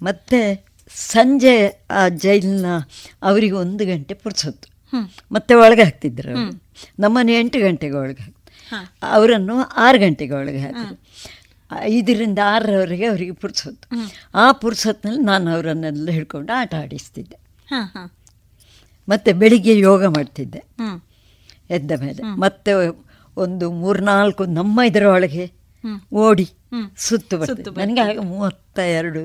ಮತ್ತೆ ಸಂಜೆ ಆ ಜೈಲಿನ ಅವರಿಗೆ ಒಂದು ಗಂಟೆ ಪುರ್ಸತ್ತು. ಮತ್ತೆ ಒಳಗೆ ಹಾಕ್ತಿದ್ರು ನಮ್ಮನೆ ನಮ್ಮನ್ನು ಎಂಟು ಗಂಟೆಗೆ ಒಳಗೆ ಹಾಕ್ತಿದ್ರು. ಅವರನ್ನು ಆರು ಗಂಟೆಗೆ ಒಳಗೆ ಹಾಕಿ ಐದರಿಂದ ಆರರವರೆಗೆ ಅವರಿಗೆ ಪುರ್ಸೊತ್ತು. ಆ ಪುರ್ಸೊತ್ತಿನಲ್ಲಿ ನಾನು ಅವರನ್ನೆಲ್ಲ ಹಿಡ್ಕೊಂಡು ಆಟ ಆಡಿಸ್ತಿದ್ದೆ. ಮತ್ತೆ ಬೆಳಿಗ್ಗೆ ಯೋಗ ಮಾಡ್ತಿದ್ದೆ. ಎದ್ದ ಮೇಲೆ. ಮತ್ತೆ ಒಂದು ಮೂರ್ನಾಲ್ಕು ನಮ್ಮ ಇದರ ಒಳಗೆ ಓಡಿ. ಸುತ್ತು ಬರ್ತದೆ. ನನಗೆ ಆಗ ಮೂವತ್ತ ಎರಡು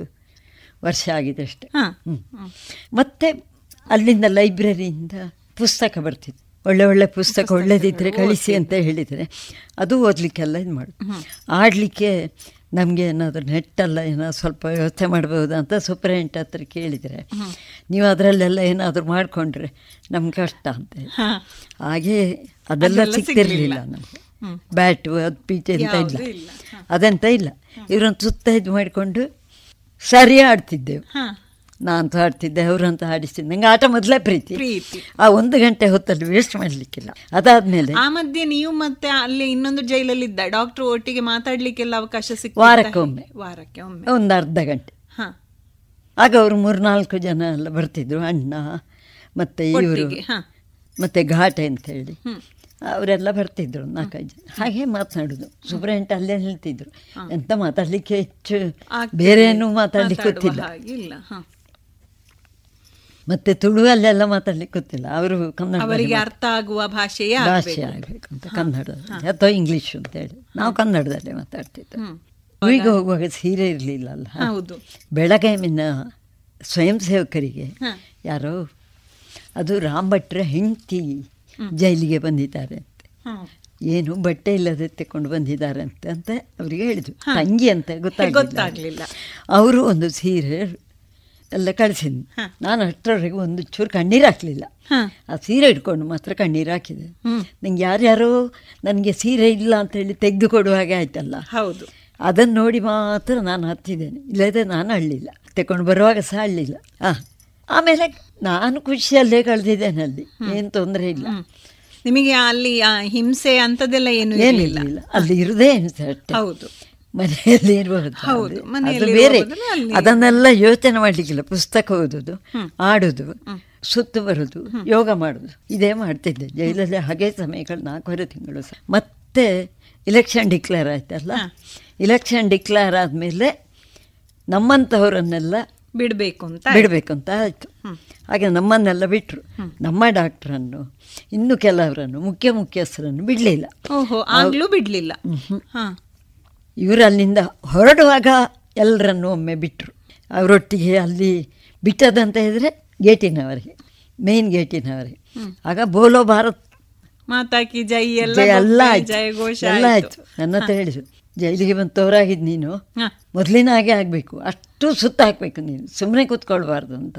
ವರ್ಷ ಆಗಿದೆ ಅಷ್ಟೆ. ಮತ್ತೆ ಅಲ್ಲಿಂದ ಲೈಬ್ರರಿಯಿಂದ ಪುಸ್ತಕ ಬರ್ತಿತ್ತು. ಒಳ್ಳೆ ಒಳ್ಳೆ ಪುಸ್ತಕ ಒಳ್ಳೆದಿದ್ದರೆ ಕಳಿಸಿ ಅಂತ ಹೇಳಿದರೆ ಅದು ಓದಲಿಕ್ಕೆಲ್ಲ ಇದು ಮಾಡು ಆಡಲಿಕ್ಕೆ ನಮಗೆ ಏನಾದರೂ ನೆಟ್ಟಲ್ಲ ಏನಾದ್ರು ಸ್ವಲ್ಪ ವ್ಯವಸ್ಥೆ ಮಾಡ್ಬೋದು ಅಂತ ಸೂಪ್ರೆಂಟ್ ಹತ್ರ ಕೇಳಿದರೆ ನೀವು ಅದರಲ್ಲೆಲ್ಲ ಏನಾದರೂ ಮಾಡಿಕೊಂಡ್ರೆ ನಮ್ಗೆ ಕಷ್ಟ ಅಂತ ಹಾಗೆ ಅದೆಲ್ಲ ಸಿಗ್ತಿರಲಿಲ್ಲ. ನಮಗೆ. ಬ್ಯಾಟು ಅದು ಪೀಚೆ ಅಂತ ಇಲ್ಲ. ಅದಂತ ಇಲ್ಲ. ಇವರೊಂದು ಸುತ್ತ ಇದು ಮಾಡಿಕೊಂಡು ಸರಿ ಆಡ್ತಿದ್ದೆವು ನಾನು ಆಡ್ತಿದ್ದೆ ಅವರಂತ ಆಡಿಸ್ತಿದ್ದೆ ನಂಗೆ ಆಟ ಮೊದಲೇ ಪ್ರೀತಿ. ಪ್ರೀತಿ. ಆ ಒಂದು ಗಂಟೆ ಹೊತ್ತಲ್ಲಿ ವೇಸ್ಟ್ ಮಾಡಲಿಕ್ಕಿಲ್ಲ. ಅದಾದ್ಮೇಲೆ ಆ ಮಧ್ಯೆ ನೀವು ಮತ್ತೆ ಅಲ್ಲಿ ಇನ್ನೊಂದು ಜೈಲಲ್ಲಿ ಇದ್ದ ಡಾಕ್ಟರ್ ಒಟ್ಟಿಗೆ ಮಾತಾಡ್ಲಿಕ್ಕೆಲ್ಲ ಅವಕಾಶ ಸಿಕ್ಕ ವಾರಕ್ಕೊಮ್ಮೆ. ವಾರಕ್ಕೆ ಒಮ್ಮೆ. ಒಂದು ಅರ್ಧ ಗಂಟೆ. ಆಗ ಅವರು ಮೂರ್ನಾಲ್ಕು ಜನ ಎಲ್ಲ ಬರ್ತಿದ್ರು ಅಣ್ಣ ಮತ್ತೆ ಇವರು ಮತ್ತೆ ಘಾಟೆ ಅಂತ ಹೇಳಿ. ಅವರೆಲ್ಲ ಬರ್ತಿದ್ರು ನಾಲ್ಕೈದು ಜನ. ಹಾಗೆ ಮಾತನಾಡುದು ಸುಬ್ರೆಂಟ್ ಅಲ್ಲೇ ನಿಲ್ತಿದ್ರು. ಎಂತ ಮಾತಾಡ್ಲಿಕ್ಕೆ ಹೆಚ್ಚು. ಬೇರೆ ಏನು ಮಾತಾಡ್ಲಿಕ್ಕೆ ಗೊತ್ತಿಲ್ಲ. ಮತ್ತೆ ತುಳುವಲ್ಲೆಲ್ಲ ಮಾತಾಡ್ಲಿಕ್ಕೆ ಗೊತ್ತಿಲ್ಲ. ಅವರು ಕನ್ನಡ ಅವರಿಗೆ ಅರ್ಥ ಆಗುವ ಭಾಷೆ ಭಾಷೆ ಆಗ್ಬೇಕು. ಅಂತ. ಕನ್ನಡದಲ್ಲಿ. ಅಥವಾ ಇಂಗ್ಲಿಷ್ ಅಂತ ಹೇಳಿ. ನಾವು ಕನ್ನಡದಲ್ಲೇ ಮಾತಾಡ್ತಿದ್ದು. ಊರಿಗೆ ಹೋಗುವಾಗ ಸೀರೆ ಇರಲಿಲ್ಲಲ್ಲ? ಹೌದು. ಬೆಳಗಾವಿನ ಸ್ವಯಂ ಸೇವಕರಿಗೆ. ಯಾರೋ ಅದು ರಾಮ್ ಭಟ್ರ ಹೆಂಡತಿ ಜೈಲಿಗೆ ಬಂದಿದ್ದಾರೆ ಅಂತ. ಏನು ಬಟ್ಟೆ ಇಲ್ಲದೆ ತೆಕೊಂಡು ಬಂದಿದ್ದಾರೆ ಅಂತ ಅಂತ ಅವರಿಗೆ ಹೇಳಿದ್ರು. ತಂಗಿ ಅಂತ ಗೊತ್ತಾಗ್ಲಿಲ್ಲ. ಅವರು ಒಂದು ಸೀರೆ ಎಲ್ಲ ಕಳಿಸಿದ್ರು ನಾನು ಅಷ್ಟರವರೆಗೆ ಒಂದು ಚೂರು ಕಣ್ಣೀರು ಹಾಕಲಿಲ್ಲ. ಆ ಸೀರೆ ಇಟ್ಕೊಂಡು ಮಾತ್ರ ಕಣ್ಣೀರು ಹಾಕಿದೆ. ನಂಗೆ ಯಾರ್ಯಾರೋ ನನಗೆ ಸೀರೆ ಇಲ್ಲ ಅಂತ ಹೇಳಿ ತೆಗೆದು ಕೊಡುವ ಹಾಗೆ ಆಯ್ತಲ್ಲ. ಹೌದು. ಅದನ್ನು ನೋಡಿ ಮಾತ್ರ ನಾನು ಹತ್ತಿದ್ದೇನೆ. ಇಲ್ಲದೆ ನಾನು ಅಳ್ಳಿಲ್ಲ. ತಗೊಂಡು ಬರುವಾಗ ಸಹ ಅಳ್ಳಿಲ್ಲ. ಹಾಂ. ಆಮೇಲೆ ನಾನು ಖುಷಿಯಲ್ಲೇ ಕಳೆದಿದ್ದೇನೆ ಅಲ್ಲಿ. ಏನು ತೊಂದರೆ ಇಲ್ಲ. ನಿಮಗೆ ಅಲ್ಲಿ ಆ ಹಿಂಸೆ ಅಂತದೆಲ್ಲ ಏನು ಏನಿಲ್ಲ ಇಲ್ಲ ಅಲ್ಲಿ ಇರುದೇ ಹಿಂಸೆ ಹೌದು. ಮನೆಯಲ್ಲಿ ಇರುವುದು ಬೇರೆ. ಅದನ್ನೆಲ್ಲ ಯೋಚನೆ ಮಾಡಲಿಕ್ಕಿಲ್ಲ. ಪುಸ್ತಕ ಓದೋದು ಆಡೋದು ಸುತ್ತು ಬರೋದು ಯೋಗ ಮಾಡೋದು ಇದೇ ಮಾಡ್ತಿದ್ದೆ. ಜೈಲಲ್ಲಿ ಹಾಗೆ ಸಮಯಗಳು ನಾಲ್ಕೂವರೆ ತಿಂಗಳು ಸಹ. ಮತ್ತೆ ಇಲೆಕ್ಷನ್ ಡಿಕ್ಲೇರ್ ಆಯ್ತಲ್ಲ? ಇಲೆಕ್ಷನ್ ಡಿಕ್ಲೇರ್ ಆದಮೇಲೆ ನಮ್ಮಂಥವರನ್ನೆಲ್ಲ ಬಿಡಬೇಕು ಅಂತ ಬಿಡಬೇಕು ಅಂತ ಆಯಿತು. ಹಾಗೆ ನಮ್ಮನ್ನೆಲ್ಲ ಬಿಟ್ಟರು ನಮ್ಮ ಡಾಕ್ಟ್ರನ್ನು ಇನ್ನು ಕೆಲವರನ್ನು ಮುಖ್ಯ ಮುಖ್ಯಸ್ಥರನ್ನು ಬಿಡಲಿಲ್ಲ. ಓಹೋ ಆಗ್ಲೂ ಬಿಡ್ಲಿಲ್ಲ. ಹ. ಇವರು ಅಲ್ಲಿಂದ ಹೊರಡುವಾಗ ಎಲ್ಲರನ್ನು ಒಮ್ಮೆ ಬಿಟ್ಟರು ಅವರೊಟ್ಟಿಗೆ ಅಲ್ಲಿ ಬಿಟ್ಟದಂತ ಹೇಳಿದ್ರೆ ಗೇಟಿನವರಿಗೆ ಮೇನ್ ಗೇಟಿನವರಿಗೆ. ಆಗ ಬೋಲೋ ಭಾರತ್ ಮಾತಾಕಿ ಜೈ ಎಲ್ಲ ಎಲ್ಲ ಎಲ್ಲ ಆಯ್ತು. ನನ್ನ ಹತ್ರ ಹೇಳಿದ್ರು ಜೈಲಿಗೆ ಬಂದು ತೋರಾಗಿದ್ ನೀನು. ಮೊದಲಿನ ಹಾಗೆ ಆಗಬೇಕು ಅಷ್ಟು ಸುತ್ತ ಹಾಕಬೇಕು ನೀನು ಸುಮ್ಮನೆ ಕೂತ್ಕೊಳ್ಬಾರ್ದು ಅಂತ.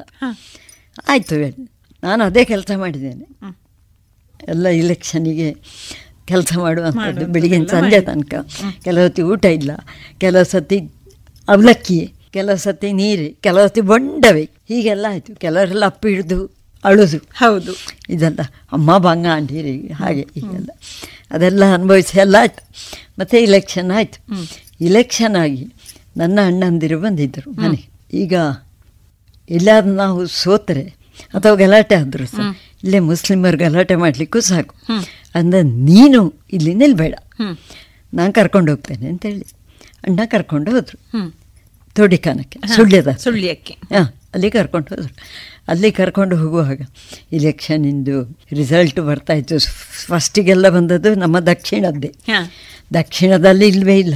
ಆಯಿತು ಹೇಳಿ ನಾನು ಅದೇ ಕೆಲಸ ಮಾಡಿದ್ದೇನೆ. ಎಲ್ಲ ಇಲೆಕ್ಷನಿಗೆ ಕೆಲಸ ಮಾಡುವಂಥದ್ದು ಬೆಳಿಗ್ಗೆ ಸಂಜೆ ತನಕ. ಕೆಲವು ಹೊತ್ತಿ ಊಟ ಇಲ್ಲ ಕೆಲವು ಸತಿ ಅವಲಕ್ಕಿ ಕೆಲವು ಸತಿ ನೀರು ಕೆಲವು ಸತಿ ಬೊಂಡವೆ. ಹೀಗೆಲ್ಲ ಆಯಿತು. ಕೆಲವರೆಲ್ಲ ಅಪ್ಪಿ ಹಿಡಿದು ಅಳುದು. ಹೌದು. ಇದೆಲ್ಲ ಅಮ್ಮ ಬಂಗ ಅಂಡೀರಿ ಹಾಗೆ ಹೀಗೆಲ್ಲ. ಅದೆಲ್ಲ ಅನುಭವಿಸಿ ಎಲ್ಲ ಆಯಿತು. ಮತ್ತು ಇಲೆಕ್ಷನ್ ಆಯಿತು. ಇಲೆಕ್ಷನ್ ಆಗಿ ನನ್ನ ಅಣ್ಣಂದಿರು ಬಂದಿದ್ದರು ಮನೆ ಈಗ ಎಲ್ಲಾದ್ರೂ ನಾವು ಸೋತರೆ ಅಥವಾ ಗಲಾಟೆ ಆದರೂ ಸಹ. ಇಲ್ಲೇ ಮುಸ್ಲಿಮರು ಗಲಾಟೆ ಮಾಡಲಿಕ್ಕೂ ಸಾಕು. ಅಂದ್ರೆ ನೀನು ಇಲ್ಲಿ ನಿಲ್ಬೇಡ. ನಾನು ಕರ್ಕೊಂಡು ಹೋಗ್ತೇನೆ ಅಂತೇಳಿ ಅಣ್ಣ ಕರ್ಕೊಂಡು ಹೋದರು. ತೋಡಿಕಾನಕ್ಕೆ ಸುಳ್ಳ್ಯದ ಸುಳ್ಳ್ಯಕ್ಕೆ ಹಾಂ ಅಲ್ಲಿ ಕರ್ಕೊಂಡು ಹೋದರು. ಅಲ್ಲಿ ಕರ್ಕೊಂಡು ಹೋಗುವಾಗ ಇಲೆಕ್ಷನಿಂದು ರಿಸಲ್ಟ್ ಬರ್ತಾಯಿತ್ತು ಫಸ್ಟಿಗೆಲ್ಲ ಬಂದದ್ದು ನಮ್ಮ ದಕ್ಷಿಣದ್ದೇ. ದಕ್ಷಿಣದಲ್ಲಿ ಇಲ್ವೇ ಇಲ್ಲ.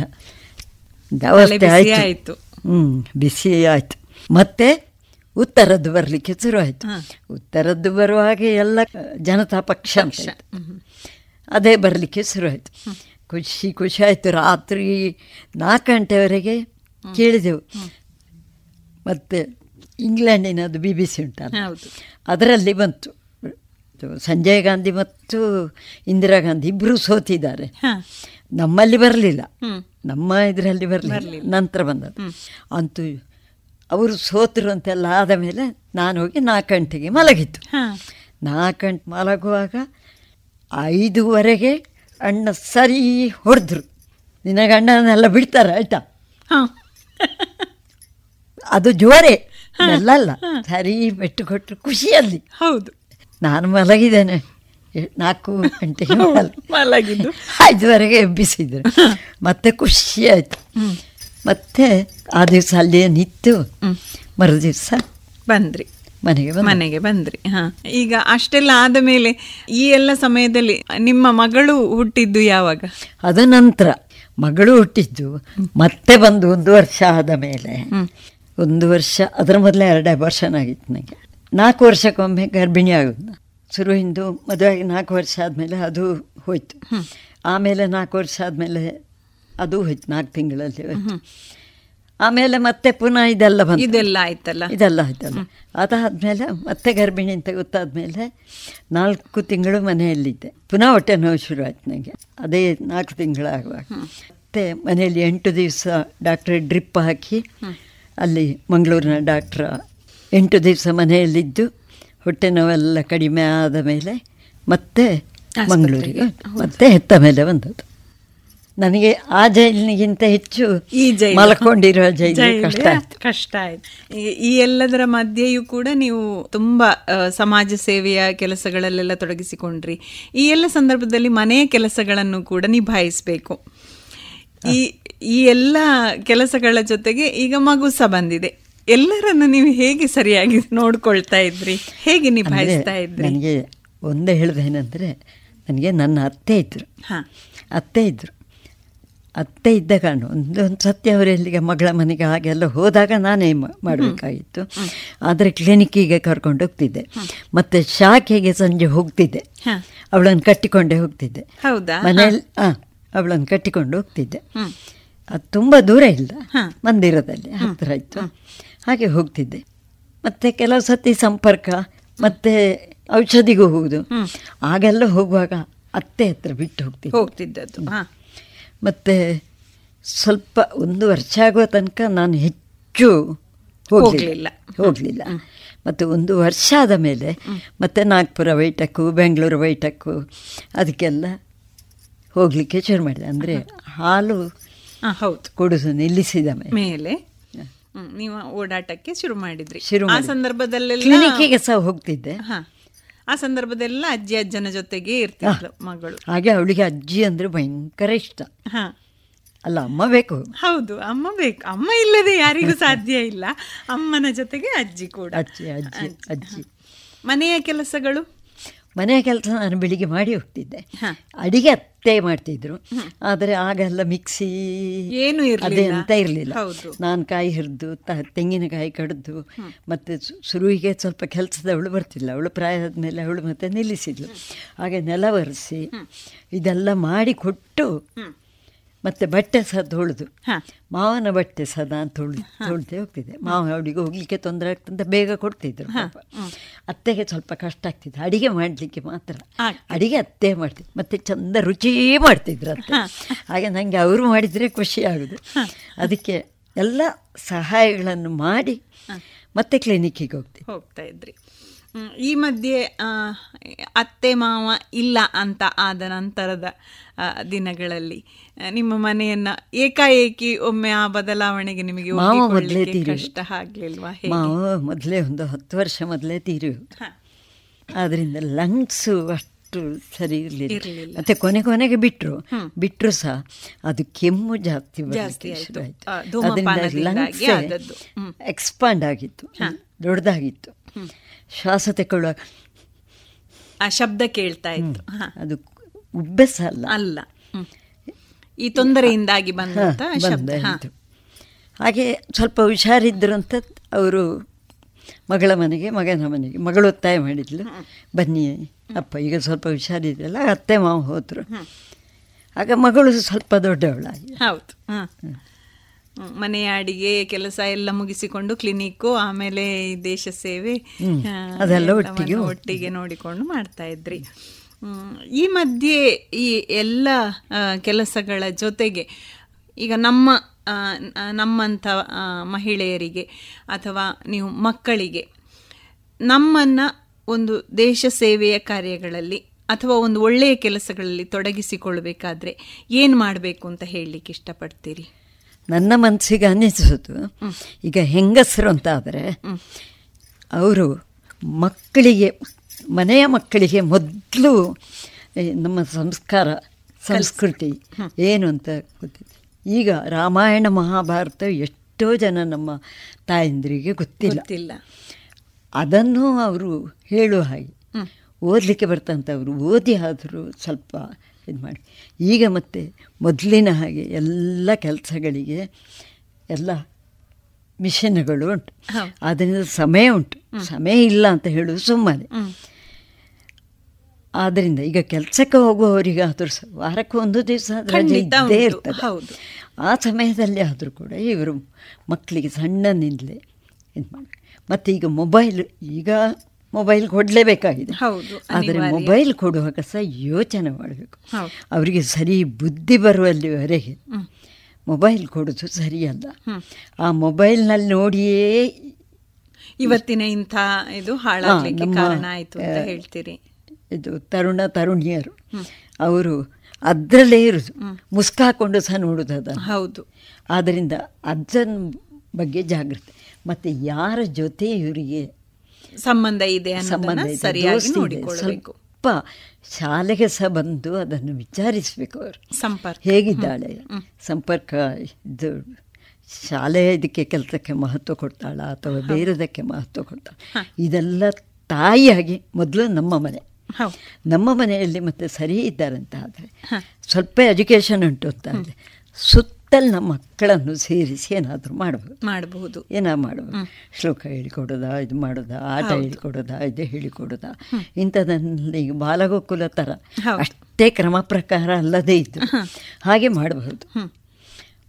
ಅವಸ್ಥೆ ಆಯಿತು. ಹ್ಞೂ ಬಿಸಿ ಆಯಿತು. ಮತ್ತೆ ಉತ್ತರದ್ದು ಬರಲಿಕ್ಕೆ ಶುರು ಆಯಿತು. ಉತ್ತರದ್ದು ಬರುವ ಹಾಗೆ ಎಲ್ಲ ಜನತಾ ಪಕ್ಷ. ಅದೇ ಬರಲಿಕ್ಕೆ ಶುರುವಾಯಿತು. ಖುಷಿ ಖುಷಿ ಆಯಿತು ರಾತ್ರಿ ನಾಲ್ಕು ಗಂಟೆವರೆಗೆ ಕೇಳಿದೆವು. ಮತ್ತು ಇಂಗ್ಲೆಂಡಿನದು ಬಿ ಬಿ ಸಿ ಉಂಟಲ್ಲ? ಅದರಲ್ಲಿ ಬಂತು. ಸಂಜಯ್ ಗಾಂಧಿ ಮತ್ತು ಇಂದಿರಾ ಗಾಂಧಿ ಇಬ್ಬರು ಸೋತಿದ್ದಾರೆ. ನಮ್ಮಲ್ಲಿ ಬರಲಿಲ್ಲ. ನಮ್ಮ ಇದರಲ್ಲಿ ಬರಲಿಲ್ಲ. ನಂತರ ಬಂದದ್ದು. ಅಂತೂ ಅವರು ಸೋತರು ಅಂತೆಲ್ಲ ಆದ ಮೇಲೆ ನಾನು ಹೋಗಿ ನಾಲ್ಕು ಗಂಟೆಗೆ ಮಲಗಿತ್ತು ನಾಲ್ಕು ಗಂಟೆ ಮಲಗುವಾಗ ಐದುವರೆಗೆ ಅಣ್ಣ ಸರಿ ಹೊಡೆದ್ರು ನಿನಗೆ ಅಣ್ಣನೆಲ್ಲ ಬಿಡ್ತಾರೆ ಆಯ್ತಾ? ಅದು ಜೋರೆ. ಅಲ್ಲ ಸರಿ ಬೆಟ್ಟು ಕೊಟ್ಟರು ಖುಷಿಯಲ್ಲಿ. ಹೌದು. ನಾನು ಮಲಗಿದ್ದೇನೆ. ನಾಲ್ಕು ಗಂಟೆಗೆ ಮಲ- ಮಲಗಿದ್ದು. ಐದುವರೆಗೆ ಎಬ್ಬಿಸಿದ್ರು. ಮತ್ತೆ ಖುಷಿ ಆಯಿತು. ಮತ್ತೆ ಆ ದಿವಸ ಅಲ್ಲಿ ನಿಂತು ಮರು ದಿವಸ ಬಂದ್ರಿ. ಮನೆಗೆ ಮನೆಗೆ ಬಂದ್ರಿ ಹಾ. ಈಗ ಅಷ್ಟೆಲ್ಲ ಆದ ಮೇಲೆ ಈ ಎಲ್ಲ ಸಮಯದಲ್ಲಿ ನಿಮ್ಮ ಮಗಳು ಹುಟ್ಟಿದ್ದು ಯಾವಾಗ? ಅದ ನಂತರ. ಮಗಳು ಹುಟ್ಟಿದ್ದು ಮತ್ತೆ ಬಂದು ಒಂದು ವರ್ಷ ಆದ ಮೇಲೆ. ಒಂದು ವರ್ಷ ಅದರ ಮೊದಲೇ ಎರಡು ಅಬಾರ್ಷನ್ ಆಗಿತ್ತು ನನಗೆ. ನಾಲ್ಕು ವರ್ಷಕ್ಕೊಮ್ಮೆ ಗರ್ಭಿಣಿ ಆಗೋದು. ಶುರು ಹಿಂದು ಮದುವೆಯಾಗಿ ನಾಲ್ಕು ವರ್ಷ ಆದಮೇಲೆ ಅದು ಹೋಯ್ತು. ಆಮೇಲೆ ನಾಲ್ಕು ವರ್ಷ ಆದಮೇಲೆ ಅದು ಹೋಯ್ತು ನಾಲ್ಕು ತಿಂಗಳಲ್ಲಿ ಹೋಯ್ತು. ಆಮೇಲೆ ಮತ್ತೆ ಪುನಃ ಇದೆಲ್ಲ ಬಂತು. ಇದೆಲ್ಲ ಆಯ್ತಲ್ಲ? ಇದೆಲ್ಲ ಆಯ್ತಲ್ಲ. ಅದಾದಮೇಲೆ ಮತ್ತೆ ಗರ್ಭಿಣಿ ಅಂತ ಗೊತ್ತಾದ್ಮೇಲೆ ನಾಲ್ಕು ತಿಂಗಳು ಮನೆಯಲ್ಲಿದ್ದೆ. ಪುನಃ ಹೊಟ್ಟೆ ನೋವು ಶುರು ಆಯ್ತು ನನಗೆ ಅದೇ ನಾಲ್ಕು ತಿಂಗಳಾಗುವಾಗ. ಮತ್ತೆ ಮನೆಯಲ್ಲಿ ಎಂಟು ದಿವಸ ಡಾಕ್ಟ್ರ್ ಡ್ರಿಪ್ ಹಾಕಿ ಅಲ್ಲಿ ಮಂಗಳೂರಿನ ಡಾಕ್ಟ್ರ ಎಂಟು ದಿವಸ ಮನೆಯಲ್ಲಿದ್ದು ಹೊಟ್ಟೆ ನೋವೆಲ್ಲ ಕಡಿಮೆ ಆದ ಮೇಲೆ ಮತ್ತೆ ಮಂಗಳೂರಿಗೆ ಮತ್ತೆ ಹೆತ್ತ ಮೇಲೆ ಬಂದದ್ದು. ನನಗೆ ಆ ಜೈಲಿನಿಗಿಂತ ಹೆಚ್ಚು ಈ ಜೈಲು. ಮಲ್ಕೊಂಡಿರುವ ಜೈಲು ಕಷ್ಟ ಆಯ್ತು. ಕಷ್ಟ ಆಯ್ತು. ಈ- ಎಲ್ಲದರ ಮಧ್ಯೆಯೂ ಕೂಡ ನೀವು ತುಂಬಾ ಸಮಾಜ ಸೇವೆಯ ಕೆಲಸಗಳಲ್ಲೆಲ್ಲ ತೊಡಗಿಸಿಕೊಂಡ್ರಿ. ಈ ಎಲ್ಲ ಸಂದರ್ಭದಲ್ಲಿ ಮನೆಯ ಕೆಲಸಗಳನ್ನು ಕೂಡ ನಿಭಾಯಿಸಬೇಕು. ಈ ಈ ಎಲ್ಲ ಕೆಲಸಗಳ ಜೊತೆಗೆ ಈಗ ಮಗು ಸಹ ಬಂದಿದೆ. ಎಲ್ಲರನ್ನು ನೀವು ಹೇಗೆ ಸರಿಯಾಗಿ ನೋಡ್ಕೊಳ್ತಾ ಇದ್ರಿ? ಹೇಗೆ ನಿಭಾಯಿಸ್ತಾ ಇದ್ರಿ? ನನಗೆ ಒಂದೇ ಏನಂದ್ರೆ ನನಗೆ ನನ್ನ ಅತ್ತೆ ಇದ್ದರು ಹಾ. ಅತ್ತೆ ಇದ್ದರು ಅತ್ತೆ ಇದ್ದ ಕಾರಣ ಒಂದು ಒಂದು ಸತ್ಯ ಅವರು ಎಲ್ಲಿಗೆ ಮಗಳ ಮನೆಗೆ ಹಾಗೆಲ್ಲ ಹೋದಾಗ ನಾನೇ ಮಾಡಬೇಕಾಗಿತ್ತು. ಆದರೆ ಕ್ಲಿನಿಕ್ಕಿಗೆ ಕರ್ಕೊಂಡು ಹೋಗ್ತಿದ್ದೆ. ಮತ್ತೆ ಶಾಖೆಗೆ ಸಂಜೆ ಹೋಗ್ತಿದ್ದೆ. ಅವಳನ್ನು ಕಟ್ಟಿಕೊಂಡೇ ಹೋಗ್ತಿದ್ದೆ. ಹೌದಾ? ಮನೆಯಲ್ಲಿ ಹಾಂ. ಅವಳನ್ನು ಕಟ್ಟಿಕೊಂಡು ಹೋಗ್ತಿದ್ದೆ. ಅದು ತುಂಬ ದೂರ ಇಲ್ಲ. ಮಂದಿರದಲ್ಲಿ ಹತ್ತಿರ ಇತ್ತು ಹಾಗೆ ಹೋಗ್ತಿದ್ದೆ. ಮತ್ತೆ ಕೆಲವು ಸತಿ ಸಂಪರ್ಕ ಮತ್ತೆ ಔಷಧಿಗೂ ಹೋಗುದು. ಆಗೆಲ್ಲ ಹೋಗುವಾಗ ಅತ್ತೆ ಹತ್ರ ಬಿಟ್ಟು ಹೋಗ್ತಿದ್ದೆ. ಹೋಗ್ತಿದ್ದದ್ದು. ಮತ್ತು ಸ್ವಲ್ಪ ಒಂದು ವರ್ಷ ಆಗುವ ತನಕ ನಾನು ಹೆಚ್ಚು ಹೋಗ್ಲಿಲ್ಲ. ಹೋಗಲಿಲ್ಲ. ಮತ್ತು ಒಂದು ವರ್ಷ ಆದ ಮೇಲೆ ಮತ್ತೆ ನಾಗ್ಪುರ ವೈಟಕ್ಕು ಬೆಂಗಳೂರು ವೈಟಕ್ಕು ಅದಕ್ಕೆಲ್ಲ ಹೋಗಲಿಕ್ಕೆ ಶುರು ಮಾಡಿದೆ. ಅಂದರೆ ಹಾಲು ಹೌದು. ಕೊಡುದು ನಿಲ್ಲಿಸಿದ ಮೇಲೆ. ನೀವು ಓಡಾಟಕ್ಕೆ ಶುರು ಮಾಡಿದ್ರಿ. ಶುರು ಆ ಸಂದರ್ಭದಲ್ಲಿ ಕ್ಲಿನಿಕ್ಕಿಗೆ ಸಹ ಹೋಗ್ತಿದ್ದೆ. ಹಾ. ಆ ಸಂದರ್ಭದೆಲ್ಲ ಅಜ್ಜಿ ಅಜ್ಜನ ಜೊತೆಗೆ ಇರ್ತಿದ್ಲು ಮಗಳು. ಹಾಗೆ ಅವಳಿಗೆ ಅಜ್ಜಿ ಅಂದ್ರೆ ಭಯಂಕರ ಇಷ್ಟ. ಹಾ. ಅಲ್ಲ ಅಮ್ಮ ಬೇಕು. ಹೌದು ಅಮ್ಮ ಬೇಕು. ಅಮ್ಮ ಇಲ್ಲದೆ ಯಾರಿಗೂ ಸಾಧ್ಯ ಇಲ್ಲ. ಅಮ್ಮನ ಜೊತೆಗೆ ಅಜ್ಜಿ ಕೂಡ. ಅಜ್ಜಿ ಅಜ್ಜಿ ಅಜ್ಜಿ. ಮನೆಯ ಕೆಲಸಗಳು? ಮನೆಯ ಕೆಲಸ ನಾನು ಬೆಳಿಗ್ಗೆ ಮಾಡಿ ಹೋಗ್ತಿದ್ದೆ. ಅಡಿಗೆ ಅತ್ತೆ ಮಾಡ್ತಿದ್ರು. ಆದರೆ ಆಗೆಲ್ಲ ಮಿಕ್ಸಿ ಏನು. ಅದೇ ಅಂತ ಇರಲಿಲ್ಲ. ನಾನು ಕಾಯಿ ತ ತೆಂಗಿನಕಾಯಿ ಕಡಿದು ಮತ್ತು ಶುರುವಿಗೆ ಸ್ವಲ್ಪ ಕೆಲಸದವಳು ಬರ್ತಿಲ್ಲ ಅವಳು ಪ್ರಾಯ ಆದಮೇಲೆ ಅವಳು ಮತ್ತೆ ನಿಲ್ಲಿಸಿದ್ಲು. ಹಾಗೆ ನೆಲ ಒರೆಸಿ ಇದೆಲ್ಲ ಮಾಡಿ ಕೊಟ್ಟು ಮತ್ತೆ ಬಟ್ಟೆ ಸಹ ತೊಳೆದು. ಮಾವನ ಬಟ್ಟೆ ಸದಾ ತೊಳೆದು ತೊಳ್ತೇ ಹೋಗ್ತಿದ್ದೆ. ಮಾವ ಅವಳಿಗೆ ಹೋಗ್ಲಿಕ್ಕೆ ತೊಂದರೆ ಆಗ್ತಂತ ಬೇಗ ಕೊಡ್ತಿದ್ರು. ಅತ್ತೆಗೆ ಸ್ವಲ್ಪ ಕಷ್ಟ ಆಗ್ತಿತ್ತು. ಅಡಿಗೆ ಮಾಡಲಿಕ್ಕೆ ಮಾತ್ರ. ಅಡಿಗೆ ಅತ್ತೆ ಮಾಡ್ತಿದ್ರು. ಮತ್ತೆ ಚಂದ ರುಚಿ ಮಾಡ್ತಿದ್ರು ಅತ್ತೆ. ಹಾಗೆ ನನಗೆ ಅವರು ಮಾಡಿದರೆ ಖುಷಿ ಆಗೋದು. ಅದಕ್ಕೆ ಎಲ್ಲ ಸಹಾಯಗಳನ್ನು ಮಾಡಿ ಮತ್ತೆ ಕ್ಲಿನಿಕ್ಕಿಗೆ ಹೋಗ್ತಿದ್ದೆ. ಹೋಗ್ತಾ ಇದ್ರಿ. ಈ ಮಧ್ಯೆ ಆ, ಅತ್ತೆ ಮಾವ ಇಲ್ಲ ಅಂತ ಆದ ನಂತರದ ದಿನಗಳಲ್ಲಿ ನಿಮ್ಮ ಮನೆಯನ್ನ ಏಕಾಏಕಿ ಒಮ್ಮೆ ಆ ಬದಲಾವಣೆಗೆ ನಿಮಗೆ ಮೊದಲೇ ಕಷ್ಟ ಆಗ್ಲಿಲ್ವಾ? ಮಾವ ಮೊದಲೇ ಒಂದು ಹತ್ತು ವರ್ಷ ಮೊದಲೇ ತೀರು ಆದ್ರಿಂದ ಲಂಗ್ಸು ಅಷ್ಟು ಸರಿ ಇರಲಿಲ್ಲ. ಮತ್ತೆ ಕೊನೆ ಕೊನೆಗೆ ಬಿಟ್ರು. ಬಿಟ್ಟರು ಸಹ ಅದು ಕೆಮ್ಮು ಜಾಸ್ತಿ ಜಾಸ್ತಿ ಆಯ್ತು. ಹ್ಮ್. ಎಕ್ಸ್ಪಾಂಡ್ ಆಗಿತ್ತು. ದೊಡ್ಡದಾಗಿತ್ತು. ಶ್ವಾಸ ತಗೊಳ್ಳುವಾಗ ಆ ಶಬ್ದ ಕೇಳ್ತಾ ಇತ್ತು. ಅದು ಉಬ್ಬಸ ಅಲ್ಲ. ಅಲ್ಲ. ಈ ತೊಂದರೆಯಿಂದಾಗಿ ಬಂದಂತ ಶಬ್ದ. ಹಾಗೆ ಸ್ವಲ್ಪ ಹುಷಾರಿದ್ರು ಅಂತ ಅವರು ಮಗಳ ಮನೆಗೆ ಮಗನ ಮನೆಗೆ ಮಗಳು ಒತ್ತಾಯ ಮಾಡಿದ್ಲು. ಬನ್ನಿ ಅಪ್ಪ ಈಗ ಸ್ವಲ್ಪ ಹುಷಾರಿದ್ರಲ್ಲ ಅತ್ತೆ ಮಾವ ಹೋದರು. ಆಗ ಮಗಳು ಸ್ವಲ್ಪ ದೊಡ್ಡವಳಾಗಿ. ಹೌದು. ಮನೆಯ ಅಡಿಗೆ ಕೆಲಸ ಎಲ್ಲ ಮುಗಿಸಿಕೊಂಡು ಕ್ಲಿನಿಕ್ಕು ಆಮೇಲೆ ದೇಶ ಸೇವೆ. ಅದೆಲ್ಲ ಒಟ್ಟಿಗೆ ಒಟ್ಟಿಗೆ ನೋಡಿಕೊಂಡು ಮಾಡ್ತಾ ಇದ್ರಿ. ಈ ಮಧ್ಯೆ ಈ ಎಲ್ಲ ಕೆಲಸಗಳ ಜೊತೆಗೆ ಈಗ ನಮ್ಮ ನಮ್ಮಂಥ ಮಹಿಳೆಯರಿಗೆ ಅಥವಾ ನೀವು ಮಕ್ಕಳಿಗೆ ನಮ್ಮನ್ನ ಒಂದು ದೇಶ ಸೇವೆಯ ಕಾರ್ಯಗಳಲ್ಲಿ ಅಥವಾ ಒಂದು ಒಳ್ಳೆಯ ಕೆಲಸಗಳಲ್ಲಿ ತೊಡಗಿಸಿಕೊಳ್ಬೇಕಾದ್ರೆ ಏನು ಮಾಡಬೇಕು ಅಂತ ಹೇಳಲಿಕ್ಕೆ ಇಷ್ಟಪಡ್ತೀರಿ? ನನ್ನ ಮನಸ್ಸಿಗೆ ಅನ್ನಿಸೋದು. ಈಗ ಹೆಂಗಸರು ಅಂತ ಆದರೆ ಅವರು ಮಕ್ಕಳಿಗೆ ಮನೆಯ ಮಕ್ಕಳಿಗೆ ಮೊದಲು ನಮ್ಮ ಸಂಸ್ಕಾರ ಸಂಸ್ಕೃತಿ ಏನು ಅಂತ ಗೊತ್ತಿದೆ ಈಗ ರಾಮಾಯಣ ಮಹಾಭಾರತ ಎಷ್ಟೋ ಜನ ನಮ್ಮ ತಾಯಂದಿರಿಗೆ ಗೊತ್ತಿಲ್ಲ. ಅದನ್ನು ಅವರು ಹೇಳುವ ಹಾಗೆ. ಓದಲಿಕ್ಕೆ ಬರ್ತಂಥವ್ರು ಓದಿ ಆದರೂ ಸ್ವಲ್ಪ ಇದು ಮಾಡಿ. ಈಗ ಮತ್ತೆ ಮೊದಲಿನ ಹಾಗೆ ಎಲ್ಲ ಕೆಲಸಗಳಿಗೆ ಎಲ್ಲ ಮಿಷನ್ಗಳು ಉಂಟು. ಆದ್ದರಿಂದ ಸಮಯ ಉಂಟು. ಸಮಯ ಇಲ್ಲ ಅಂತ ಹೇಳುವುದು ಸುಮ್ಮನೆ. ಆದ್ದರಿಂದ ಈಗ ಕೆಲಸಕ್ಕೆ ಹೋಗುವವರಿಗಾದರೂ ಸಹ ವಾರಕ್ಕೆ ಒಂದು ದಿವಸ ರಜೆ ಇದ್ದೇ. ಇರ್ತದೆ. ಹೌದು. ಆ ಸಮಯದಲ್ಲಿ ಆದರೂ ಕೂಡ ಇವರು ಮಕ್ಕಳಿಗೆ ಸಣ್ಣನಿಂದಲೇ ಇದು ಮಾಡಿ. ಮತ್ತು ಈಗ ಮೊಬೈಲ್ ಈಗ ಮೊಬೈಲ್ ಕೊಡಲೇಬೇಕಾಗಿದೆ. ಹೌದು, ಆದರೆ ಮೊಬೈಲ್ ಕೊಡುವಾಗ ಸಹ ಯೋಚನೆ ಮಾಡಬೇಕು. ಅವರಿಗೆ ಸರಿ ಬುದ್ಧಿ ಬರುವಲ್ಲಿವರೆಗೆ ಮೊಬೈಲ್ ಕೊಡೋದು ಸರಿಯಲ್ಲ. ಆ ಮೊಬೈಲ್ನಲ್ಲಿ ನೋಡಿಯೇ ಇವತ್ತಿನ ಇಂಥ ಇದು ಹಾಳಾಗಲಿಕ್ಕೆ ಕಾರಣ ಆಯಿತು ಅಂತ ಹೇಳ್ತೀರಿ. ಇದು ತರುಣ ತರುಣಿಯರು. ಅವರು ಅದರಲ್ಲೇ ಇರೋದು. ಮುಸ್ಕಾಕೊಂಡು ಸಹ ನೋಡೋದು ಅದನ್ನು ಹೌದು. ಆದ್ದರಿಂದ ಅದನ್ನ ಬಗ್ಗೆ ಜಾಗೃತಿ ಮತ್ತು ಯಾರ ಜೊತೆ ಇವರಿಗೆ ಸಂಬಂಧ ಇದೆ ಸಂಬಂಧ ಸರಿಯಾಗಿ ನೋಡಿಕೊಳ್ಳಬೇಕು. ಸ್ವಲ್ಪ ಶಾಲೆಗೆ ಸಹ ಬಂದು ಅದನ್ನು ವಿಚಾರಿಸಬೇಕು ಅವರು. ಸಂಪರ್ಕ. ಹೇಗಿದ್ದಾಳೆ? ಸಂಪರ್ಕ ಇದು ಶಾಲೆ ಇದಕ್ಕೆ ಕೆಲಸಕ್ಕೆ ಮಹತ್ವ ಕೊಡ್ತಾಳ ಅಥವಾ ಬೇರೆದಕ್ಕೆ ಮಹತ್ವ ಕೊಡ್ತಾಳೆ? ಇದೆಲ್ಲ ತಾಯಿಯಾಗಿ ಮೊದಲು ನಮ್ಮ ಮನೆ. ನಮ್ಮ ಮನೆಯಲ್ಲಿ ಮತ್ತೆ ಸರಿ ಇದ್ದಾರಂತ ಅಂತ ಆದರೆ ಸ್ವಲ್ಪ ಎಜುಕೇಷನ್ ಉಂಟು ಅಂತ ಆದರೆ. ನಮ್ಮ ಮಕ್ಕಳನ್ನು ಸೇರಿಸಿ ಏನಾದರೂ ಮಾಡಬಹುದು ಮಾಡಬಹುದು ಏನೋ ಮಾಡಬಹುದು ಶ್ಲೋಕ ಹೇಳಿಕೊಡೋದಾ ಇದು ಮಾಡೋದಾ ಆಟ ಹೇಳಿಕೊಡೋದಾ ಇದು ಹೇಳಿಕೊಡೋದಾ? ಇಂಥದ್ದನ್ನು ಈಗ ಬಾಲಗೋಕುಲ ಥರ ಅಷ್ಟೇ ಕ್ರಮ ಪ್ರಕಾರ ಅಲ್ಲದೇ ಇದ್ದು ಹಾಗೆ ಮಾಡಬಹುದು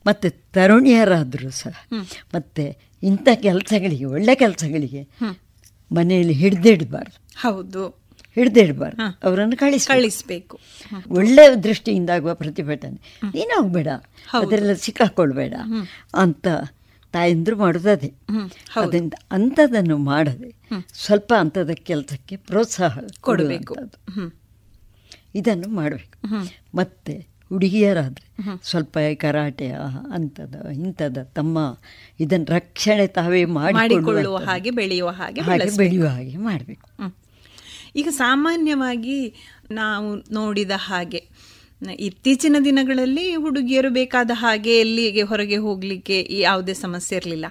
ಮತ್ತು ತರುಣಿಯರಾದರೂ ಸಹ ಮತ್ತು ಇಂಥ ಕೆಲಸಗಳಿಗೆ ಒಳ್ಳೆ ಕೆಲಸಗಳಿಗೆ ಮನೆಯಲ್ಲಿ ಹಿಡ್ದಿಡಬಾರ್ದು. ಹೌದು. ಹಿಡ್ದಿಡಬಾರ್ದು. ಅವರನ್ನು ಕಳಿಸ್ ಕಳಿಸ್ಬೇಕು. ಒಳ್ಳೆ ದೃಷ್ಟಿಯಿಂದಾಗುವ ಪ್ರತಿಭಟನೆ. ನೀನು ಹೋಗ್ಬೇಡ. ಅದರೆಲ್ಲ ಸಿಕ್ಕಾಕೊಳ್ಬೇಡ ಅಂತ ತಾಯಂದ್ರು ಮಾಡೋದು ಅದೇ ಅದರಿಂದ ಅಂಥದ್ದನ್ನು ಮಾಡದೆ ಸ್ವಲ್ಪ ಅಂಥದ ಕೆಲಸಕ್ಕೆ ಪ್ರೋತ್ಸಾಹ ಕೊಡಬೇಕು. ಇದನ್ನು ಮಾಡಬೇಕು. ಮತ್ತೆ ಹುಡುಗಿಯರಾದರೆ ಸ್ವಲ್ಪ ಕರಾಟೆಯ ಅಂಥದ ಇಂಥದ ತಮ್ಮ ಇದನ್ನು ರಕ್ಷಣೆ ತಾವೇ ಮಾಡಿಕೊಳ್ಳುವ ಹಾಗೆ ಬೆಳೆಯುವ ಹಾಗೆ ಹಾಗೆ ಬೆಳೆಯುವ ಹಾಗೆ ಮಾಡಬೇಕು. ಈಗ ಸಾಮಾನ್ಯವಾಗಿ ನಾವು ನೋಡಿದ ಹಾಗೆ ಇತ್ತೀಚಿನ ದಿನಗಳಲ್ಲಿ ಹುಡುಗಿಯರು ಬೇಕಾದ ಹಾಗೆ ಎಲ್ಲಿಗೆ ಹೊರಗೆ ಹೋಗಲಿಕ್ಕೆ ಯಾವುದೇ ಸಮಸ್ಯೆ ಇರಲಿಲ್ಲ.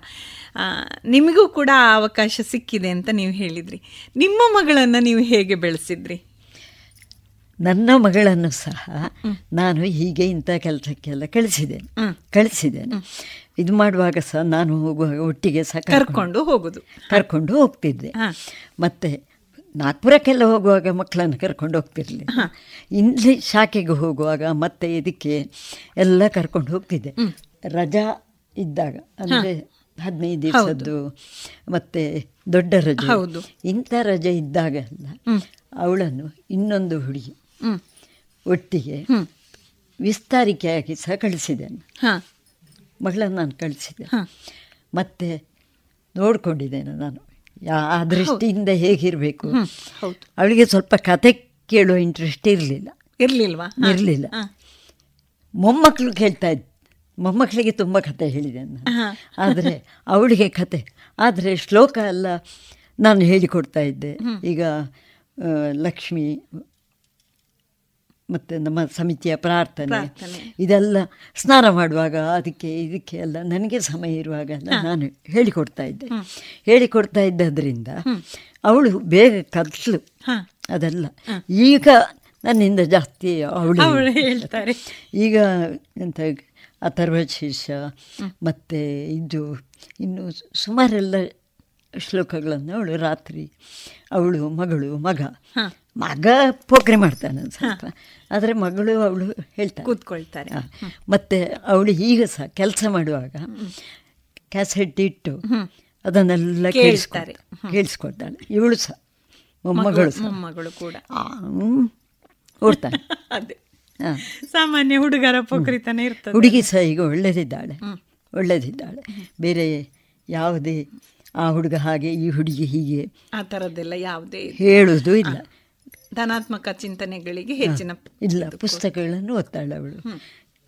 ನಿಮಗೂ ಕೂಡ ಆ ಅವಕಾಶ ಸಿಕ್ಕಿದೆ ಅಂತ ನೀವು ಹೇಳಿದ್ರಿ. ನಿಮ್ಮ ಮಗಳನ್ನು ನೀವು ಹೇಗೆ ಬೆಳೆಸಿದ್ರಿ? ನನ್ನ ಮಗಳನ್ನು ಸಹ ನಾನು ಹೀಗೆ ಇಂಥ ಕೆಲಸಕ್ಕೆಲ್ಲ ಕಳಿಸಿದ್ದೇನೆ. ಕಳಿಸಿದ್ದೇನೆ. ಇದು ಮಾಡುವಾಗ ಸಹ ನಾನು ಹೋಗುವಾಗ ಒಟ್ಟಿಗೆ ಸಹ ಕರ್ಕೊಂಡು ಹೋಗೋದು. ಕರ್ಕೊಂಡು ಹೋಗ್ತಿದ್ದೆ. ಮತ್ತು ನಾಗ್ಪುರಕ್ಕೆಲ್ಲ ಹೋಗುವಾಗ ಮಕ್ಕಳನ್ನು ಕರ್ಕೊಂಡು ಹೋಗ್ತಿರ್ಲಿ. ಇಲ್ಲಿ ಶಾಖೆಗೆ ಹೋಗುವಾಗ ಮತ್ತೆ ಇದಕ್ಕೆ ಎಲ್ಲ ಕರ್ಕೊಂಡು ಹೋಗ್ತಿದ್ದೆ. ರಜಾ ಇದ್ದಾಗ ಅಂದರೆ ಹದಿನೈದು ದಿವಸದ್ದು ಮತ್ತೆ ದೊಡ್ಡ ರಜೆ. ಇಂಥ ರಜೆ ಇದ್ದಾಗ ಅವಳನ್ನು ಇನ್ನೊಂದು ಹುಡುಗಿ ಒಟ್ಟಿಗೆ ವಿಸ್ತಾರಿಕೆಯಾಗಿ ಸಹ ಕಳಿಸಿದ್ದೇನೆ ಮಗಳನ್ನು ನಾನು ಕಳಿಸಿದೆ. ಮತ್ತೆ ನೋಡಿಕೊಂಡಿದ್ದೇನೆ ನಾನು. ಆ ದೃಷ್ಟಿಯಿಂದ ಹೇಗಿರಬೇಕು? ಹೌದು. ಅವಳಿಗೆ ಸ್ವಲ್ಪ ಕತೆ ಕೇಳುವ ಇಂಟ್ರೆಸ್ಟ್ ಇರಲಿಲ್ಲ. ಇರಲಿಲ್ವಾ. ಇರಲಿಲ್ಲ. ಮೊಮ್ಮಕ್ಕಳು ಕೇಳ್ತಾ ಇದ್ದ ಮೊಮ್ಮಕ್ಕಳಿಗೆ ತುಂಬ ಕತೆ ಹೇಳಿದೆ ನಾನು. ಆದರೆ ಅವಳಿಗೆ ಕತೆ ಆದರೆ ಶ್ಲೋಕ ಎಲ್ಲ ನಾನು ಹೇಳಿಕೊಡ್ತಾ ಇದ್ದೆ. ಈಗ ಲಕ್ಷ್ಮಿ ಮತ್ತು ನಮ್ಮ ಸಮಿತಿಯ ಪ್ರಾರ್ಥನೆ. ಇದೆಲ್ಲ ಸ್ನಾನ ಮಾಡುವಾಗ ಅದಕ್ಕೆ ಇದಕ್ಕೆ ಎಲ್ಲ ನನಗೆ ಸಮಯ ಇರುವಾಗ ನಾನು ಹೇಳಿಕೊಡ್ತಾ ಇದ್ದೆ. ಹೇಳಿಕೊಡ್ತಾ ಇದ್ದದ್ರಿಂದ ಅವಳು ಬೇಗ ಕಲಿಸ್ಲು ಅದೆಲ್ಲ. ಈಗ ನನ್ನಿಂದ ಜಾಸ್ತಿ ಅವಳು ಹೇಳ್ತಾರೆ. ಈಗ ಎಂತ ಅಥರ್ವ ಶಿಷ್ಯ ಮತ್ತು ಇದು ಇನ್ನು ಸುಮಾರೆಲ್ಲ ಶ್ಲೋಕಗಳನ್ನು ಅವಳು ರಾತ್ರಿ ಅವಳು ಮಗಳು ಮಗ. ಮಗ ಪೋಕ್ರೆ ಮಾಡ್ತಾನೆ ಸ್ವಲ್ಪ. ಆದರೆ ಮಗಳು ಅವಳು ಹೇಳ್ತಾ ಕೂತ್ಕೊಳ್ತಾರೆ. ಮತ್ತೆ ಅವಳು ಈಗ ಸಹ ಕೆಲಸ ಮಾಡುವಾಗ ಕ್ಯಾಸೆಟ್ ಇಟ್ಟು ಅದನ್ನೆಲ್ಲ ಕೇಳಿಸ್ತಾರೆ ಕೇಳಿಸ್ಕೊಡ್ತಾಳೆ. ಕೇಳಿಸ್ಕೊಳ್ತಾಳೆ ಇವಳು ಸಹ ಮೊಮ್ಮಗಳು ಮೊಮ್ಮಗಳು ಕೂಡ. ಓಡ್ತಾನೆ [LAUGHS] ಅದೇ. ಸಾಮಾನ್ಯ ಹುಡುಗರ ಪೋಖ್ರಿತನ ಇರ್ತದೆ. ಹುಡುಗಿ ಸಹ ಈಗ ಒಳ್ಳೆದಿದ್ದಾಳೆ. ಒಳ್ಳೆದಿದ್ದಾಳೆ. ಬೇರೆ ಯಾವುದೇ ಆ ಹುಡುಗ ಹಾಗೆ ಈ ಹುಡುಗಿ ಹೀಗೆ ಆ ಥರದ್ದೆಲ್ಲ ಯಾವುದೇ ಹೇಳುದು ಇಲ್ಲ. ಧನಾತ್ಮಕ ಚಿಂತನೆಗಳಿಗೆ ಹೆಚ್ಚಿನ ಇಲ್ಲ ಪುಸ್ತಕಗಳನ್ನು ಓದ್ತಾಳೆ ಅವಳು.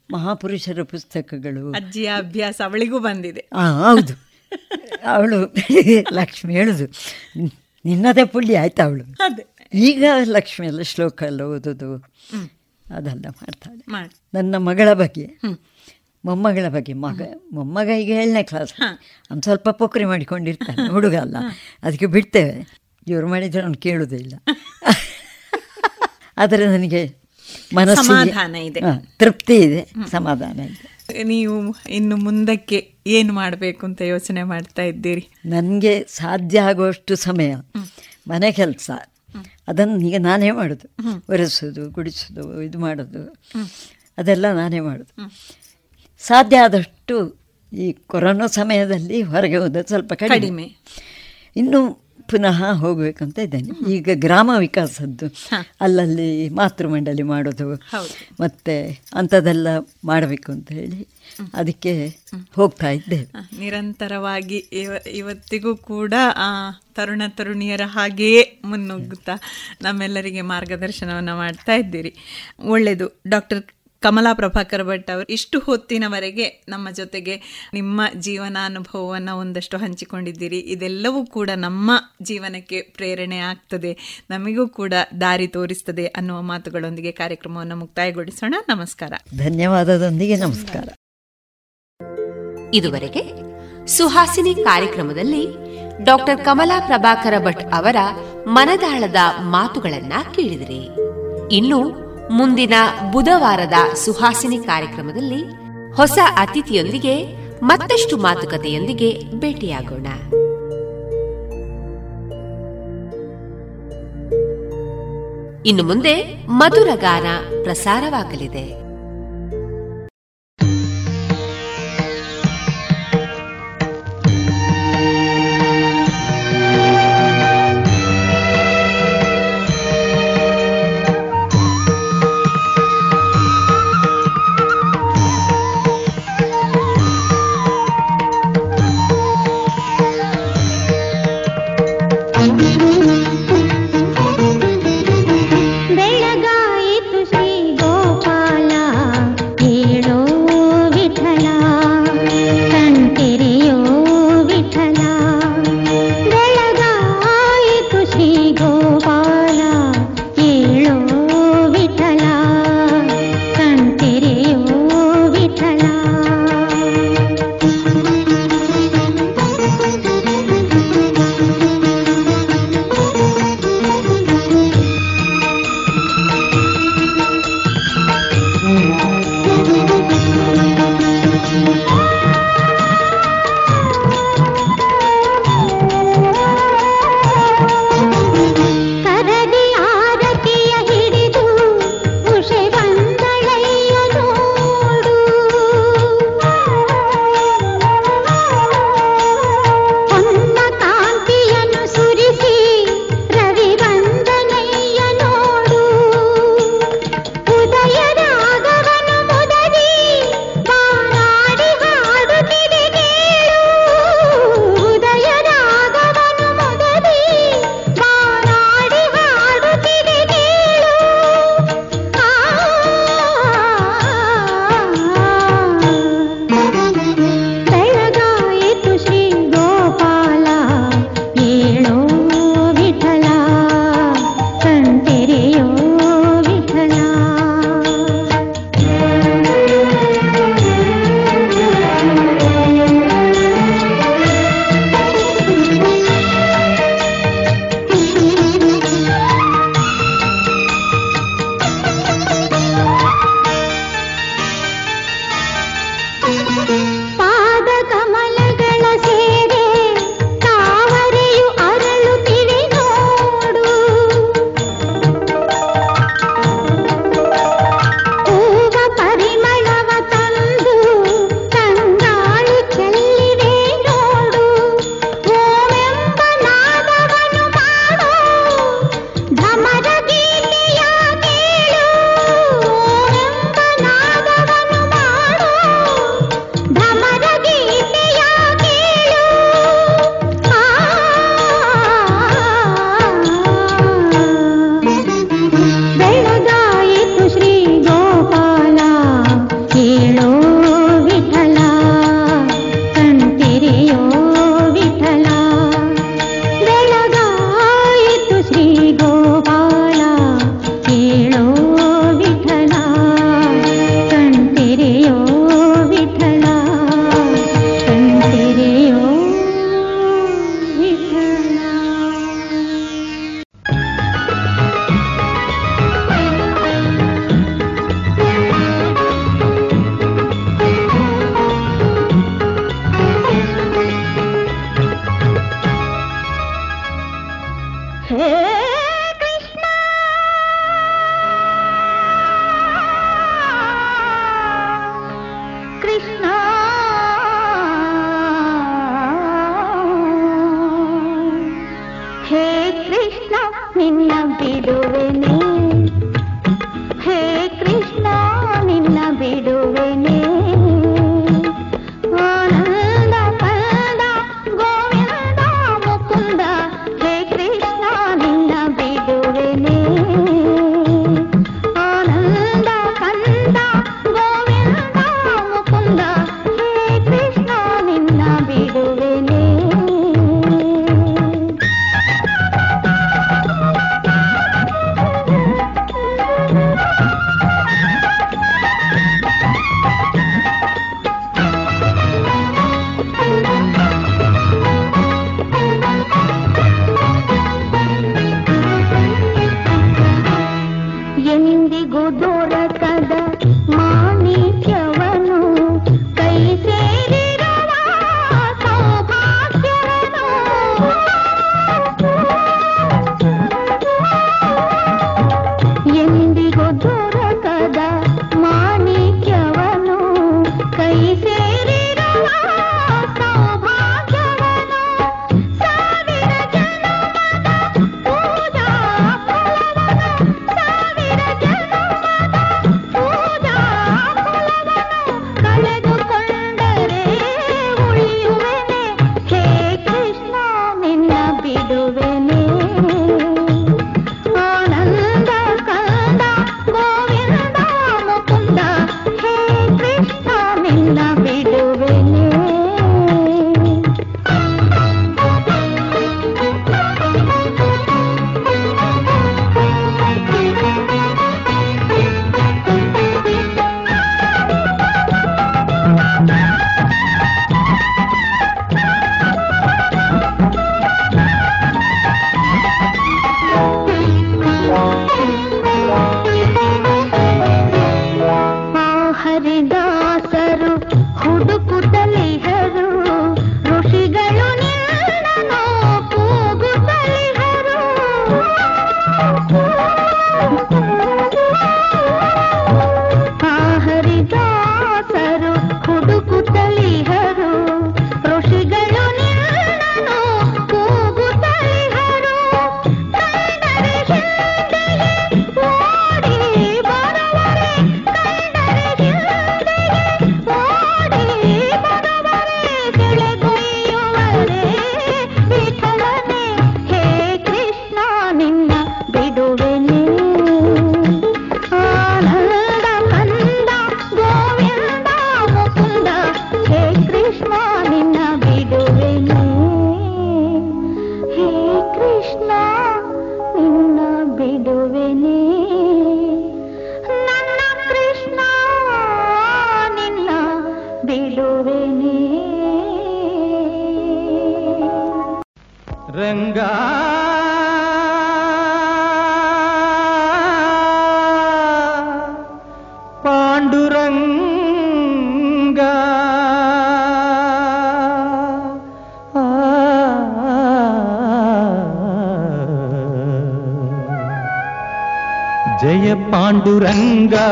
ಮಹಾಪುರುಷರ ಪುಸ್ತಕಗಳು. ಅಜ್ಜಿಯ ಅಭ್ಯಾಸ ಅವಳಿಗೂ ಬಂದಿದೆ. ಹೌದು. ಅವಳು [LAUGHS] ಲಕ್ಷ್ಮಿ ಹೇಳುದು ನಿನ್ನದೇ ಪುಳ್ಳಿ ಆಯ್ತಾ ಅವಳು? ಅದೇ. ಈಗ ಲಕ್ಷ್ಮಿ ಎಲ್ಲ ಶ್ಲೋಕ ಎಲ್ಲ ಓದೋದು. ಅದೆಲ್ಲ ಮಾಡ್ತಾಳೆ. ನನ್ನ ಮಗಳ ಬಗ್ಗೆ ಮೊಮ್ಮಗಳ ಬಗ್ಗೆ ಮಗ ಮೊಮ್ಮಗ ಈಗ ಏಳನೇ ಕ್ಲಾಸ್ ಅವ್ನು ಸ್ವಲ್ಪ ಪೊಕ್ರಿ ಮಾಡಿಕೊಂಡಿರ್ತಾನೆ ಹುಡುಗ ಅಲ್ಲ. ಅದಕ್ಕೆ ಬಿಡ್ತೇವೆ. ಇವ್ರು ಮಾಡಿದ್ರೆ ಅವ್ನು ಕೇಳುವುದೇ ಇಲ್ಲ [LAUGHS] ಆದರೆ ನನಗೆ ಸಮಾಧಾನ ಇದೆ. ತೃಪ್ತಿ ಇದೆ ಸಮಾಧಾನ ಇದೆ. ನೀವು ಇನ್ನು ಮುಂದಕ್ಕೆ ಏನು ಮಾಡಬೇಕು ಅಂತ ಯೋಚನೆ ಮಾಡ್ತಾ ಇದ್ದೀರಿ? ನನಗೆ ಸಾಧ್ಯ ಆಗುವಷ್ಟು ಸಮಯ ಮನೆ ಕೆಲಸ. ಅದನ್ನು ಈಗ ನಾನೇ ಮಾಡೋದು. ಒರೆಸೋದು ಗುಡಿಸೋದು ಇದು ಮಾಡೋದು. ಅದೆಲ್ಲ ನಾನೇ ಮಾಡೋದು. ಸಾಧ್ಯ ಆದಷ್ಟು ಈ ಕೊರೋನಾ ಸಮಯದಲ್ಲಿ ಹೊರಗೆ ಹೋದ ಸ್ವಲ್ಪ ಕಡಿಮೆ. ಇನ್ನು ಪುನಃ ಹೋಗಬೇಕು ಅಂತ ಇದ್ದೇನೆ ಈಗ ಗ್ರಾಮ ವಿಕಾಸದ್ದು ಅಲ್ಲಲ್ಲಿ ಮಾತೃಮಂಡಲಿ ಮಾಡೋದು. ಮತ್ತೆ ಮತ್ತು ಅಂಥದ್ದೆಲ್ಲ ಮಾಡಬೇಕು ಅಂತ ಹೇಳಿ ಅದಕ್ಕೆ ಹೋಗ್ತಾ ಇದ್ದೆ. ನಿರಂತರವಾಗಿ ಇವ ಇವತ್ತಿಗೂ ಕೂಡ ಆ ತರುಣ ತರುಣಿಯರ ಹಾಗೆಯೇ ಮುನ್ನುಗ್ಗುತ್ತಾ ನಮ್ಮೆಲ್ಲರಿಗೆ ಮಾರ್ಗದರ್ಶನವನ್ನು ಮಾಡ್ತಾ ಇದ್ದೀರಿ. ಒಳ್ಳೆಯದು ಡಾಕ್ಟರ್ ಕಮಲಾ ಪ್ರಭಾಕರ್ ಭಟ್ ಅವರು ಇಷ್ಟು ಹೊತ್ತಿನವರೆಗೆ ನಮ್ಮ ಜೊತೆಗೆ ನಿಮ್ಮ ಜೀವನಾನುಭವವನ್ನು ಒಂದಷ್ಟು ಹಂಚಿಕೊಂಡಿದ್ದೀರಿ. ಇದೆಲ್ಲವೂ ಕೂಡ ನಮ್ಮ ಜೀವನಕ್ಕೆ ಪ್ರೇರಣೆ ಆಗ್ತದೆ. ನಮಗೂ ಕೂಡ ದಾರಿ ತೋರಿಸ್ತದೆ ಅನ್ನುವ ಮಾತುಗಳೊಂದಿಗೆ ಕಾರ್ಯಕ್ರಮವನ್ನು ಮುಕ್ತಾಯಗೊಳಿಸೋಣ. ನಮಸ್ಕಾರ. ಧನ್ಯವಾದದೊಂದಿಗೆ ನಮಸ್ಕಾರ. ಇದುವರೆಗೆ ಸುಹಾಸಿನಿ ಕಾರ್ಯಕ್ರಮದಲ್ಲಿ ಡಾಕ್ಟರ್ ಕಮಲಾ ಪ್ರಭಾಕರ ಭಟ್ ಅವರ ಮನದಾಳದ ಮಾತುಗಳನ್ನ ಕೇಳಿದಿರಿ. ಇನ್ನು ಮುಂದಿನ ಬುಧವಾರದ ಸುಹಾಸಿನಿ ಕಾರ್ಯಕ್ರಮದಲ್ಲಿ ಹೊಸ ಅತಿಥಿಯೊಂದಿಗೆ ಮತ್ತಷ್ಟು ಮಾತುಕತೆಯೊಂದಿಗೆ ಭೇಟಿಯಾಗೋಣ. ಇನ್ನು ಮುಂದೆ ಮಧುರ ಗಾನ ಪ್ರಸಾರವಾಗಲಿದೆ.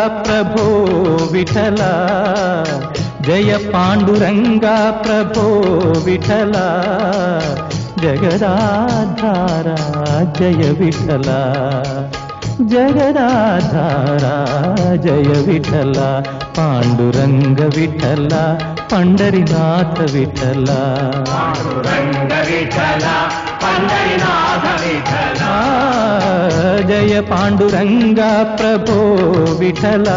ప్రభో విఠల. జయ పాండురంగా ప్రభో విఠల. జగదాధార జయ విఠల. జగదాధార జయ విఠల. పాండురంగ విఠల పండరినాథ విఠల. పండరినాథ విఠల. జయ పాండురంగ ప్రభో విఠల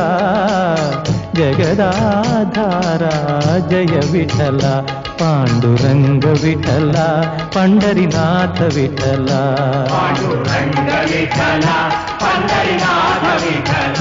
జగదాధార జయ విఠల పాండురంగ విఠల పండరినాథ విఠల పండరినాథ విఠల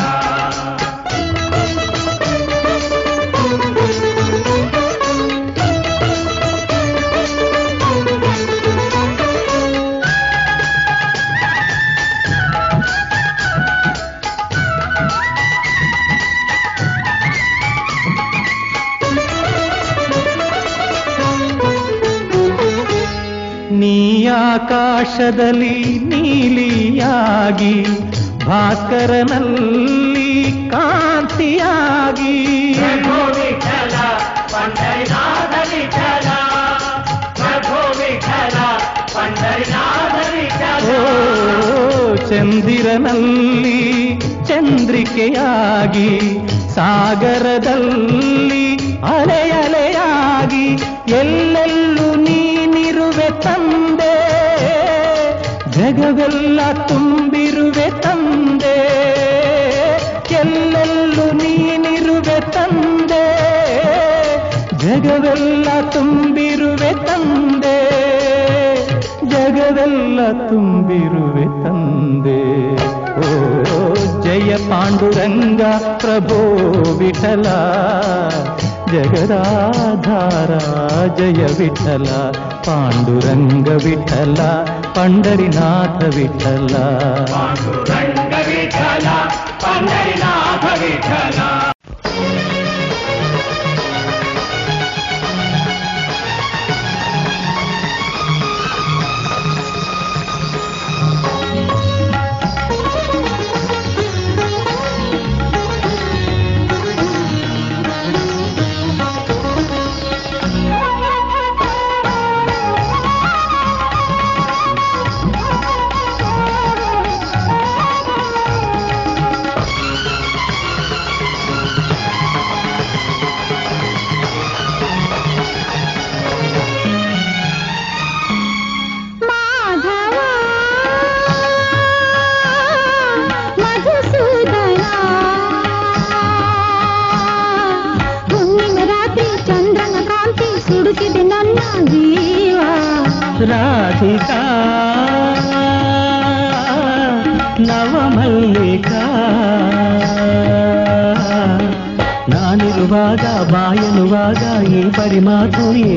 ಆಕಾಶದಲ್ಲಿ ನೀಲಿಯಾಗಿ ಭಾಸ್ಕರನಲ್ಲಿ ಕಾಂತಿಯಾಗಿ. ಚಂದಿರನಲ್ಲಿ ಚಂದ್ರಿಕೆಯಾಗಿ ಸಾಗರದಲ್ಲಿ ಜಗವೆಲ್ಲ ತುಂಬಿರುವೆ ತಂದೆ ಎಲ್ಲೆಲ್ಲೂ ನೀನಿರುವೆ ತಂದೆ ಜಗವೆಲ್ಲ ತುಂಬಿರುವೆ ತಂದೆ ಜಗವೆಲ್ಲ ತುಂಬಿರುವೆ ತಂದೆ ಓ ಜಯ ಪಾಂಡುರಂಗ ಪ್ರಭೋ ವಿಠಲ ಜಗದಾಧಾರ ಜಯ ವಿಠಲ ಪಾಂಡುರಂಗ ವಿಠಲ ಪಂಡರಿನಾಥ ವಿಠಲ ಪಾಂಡುರಂಗ ವಿಠಲ పరిమాధుయే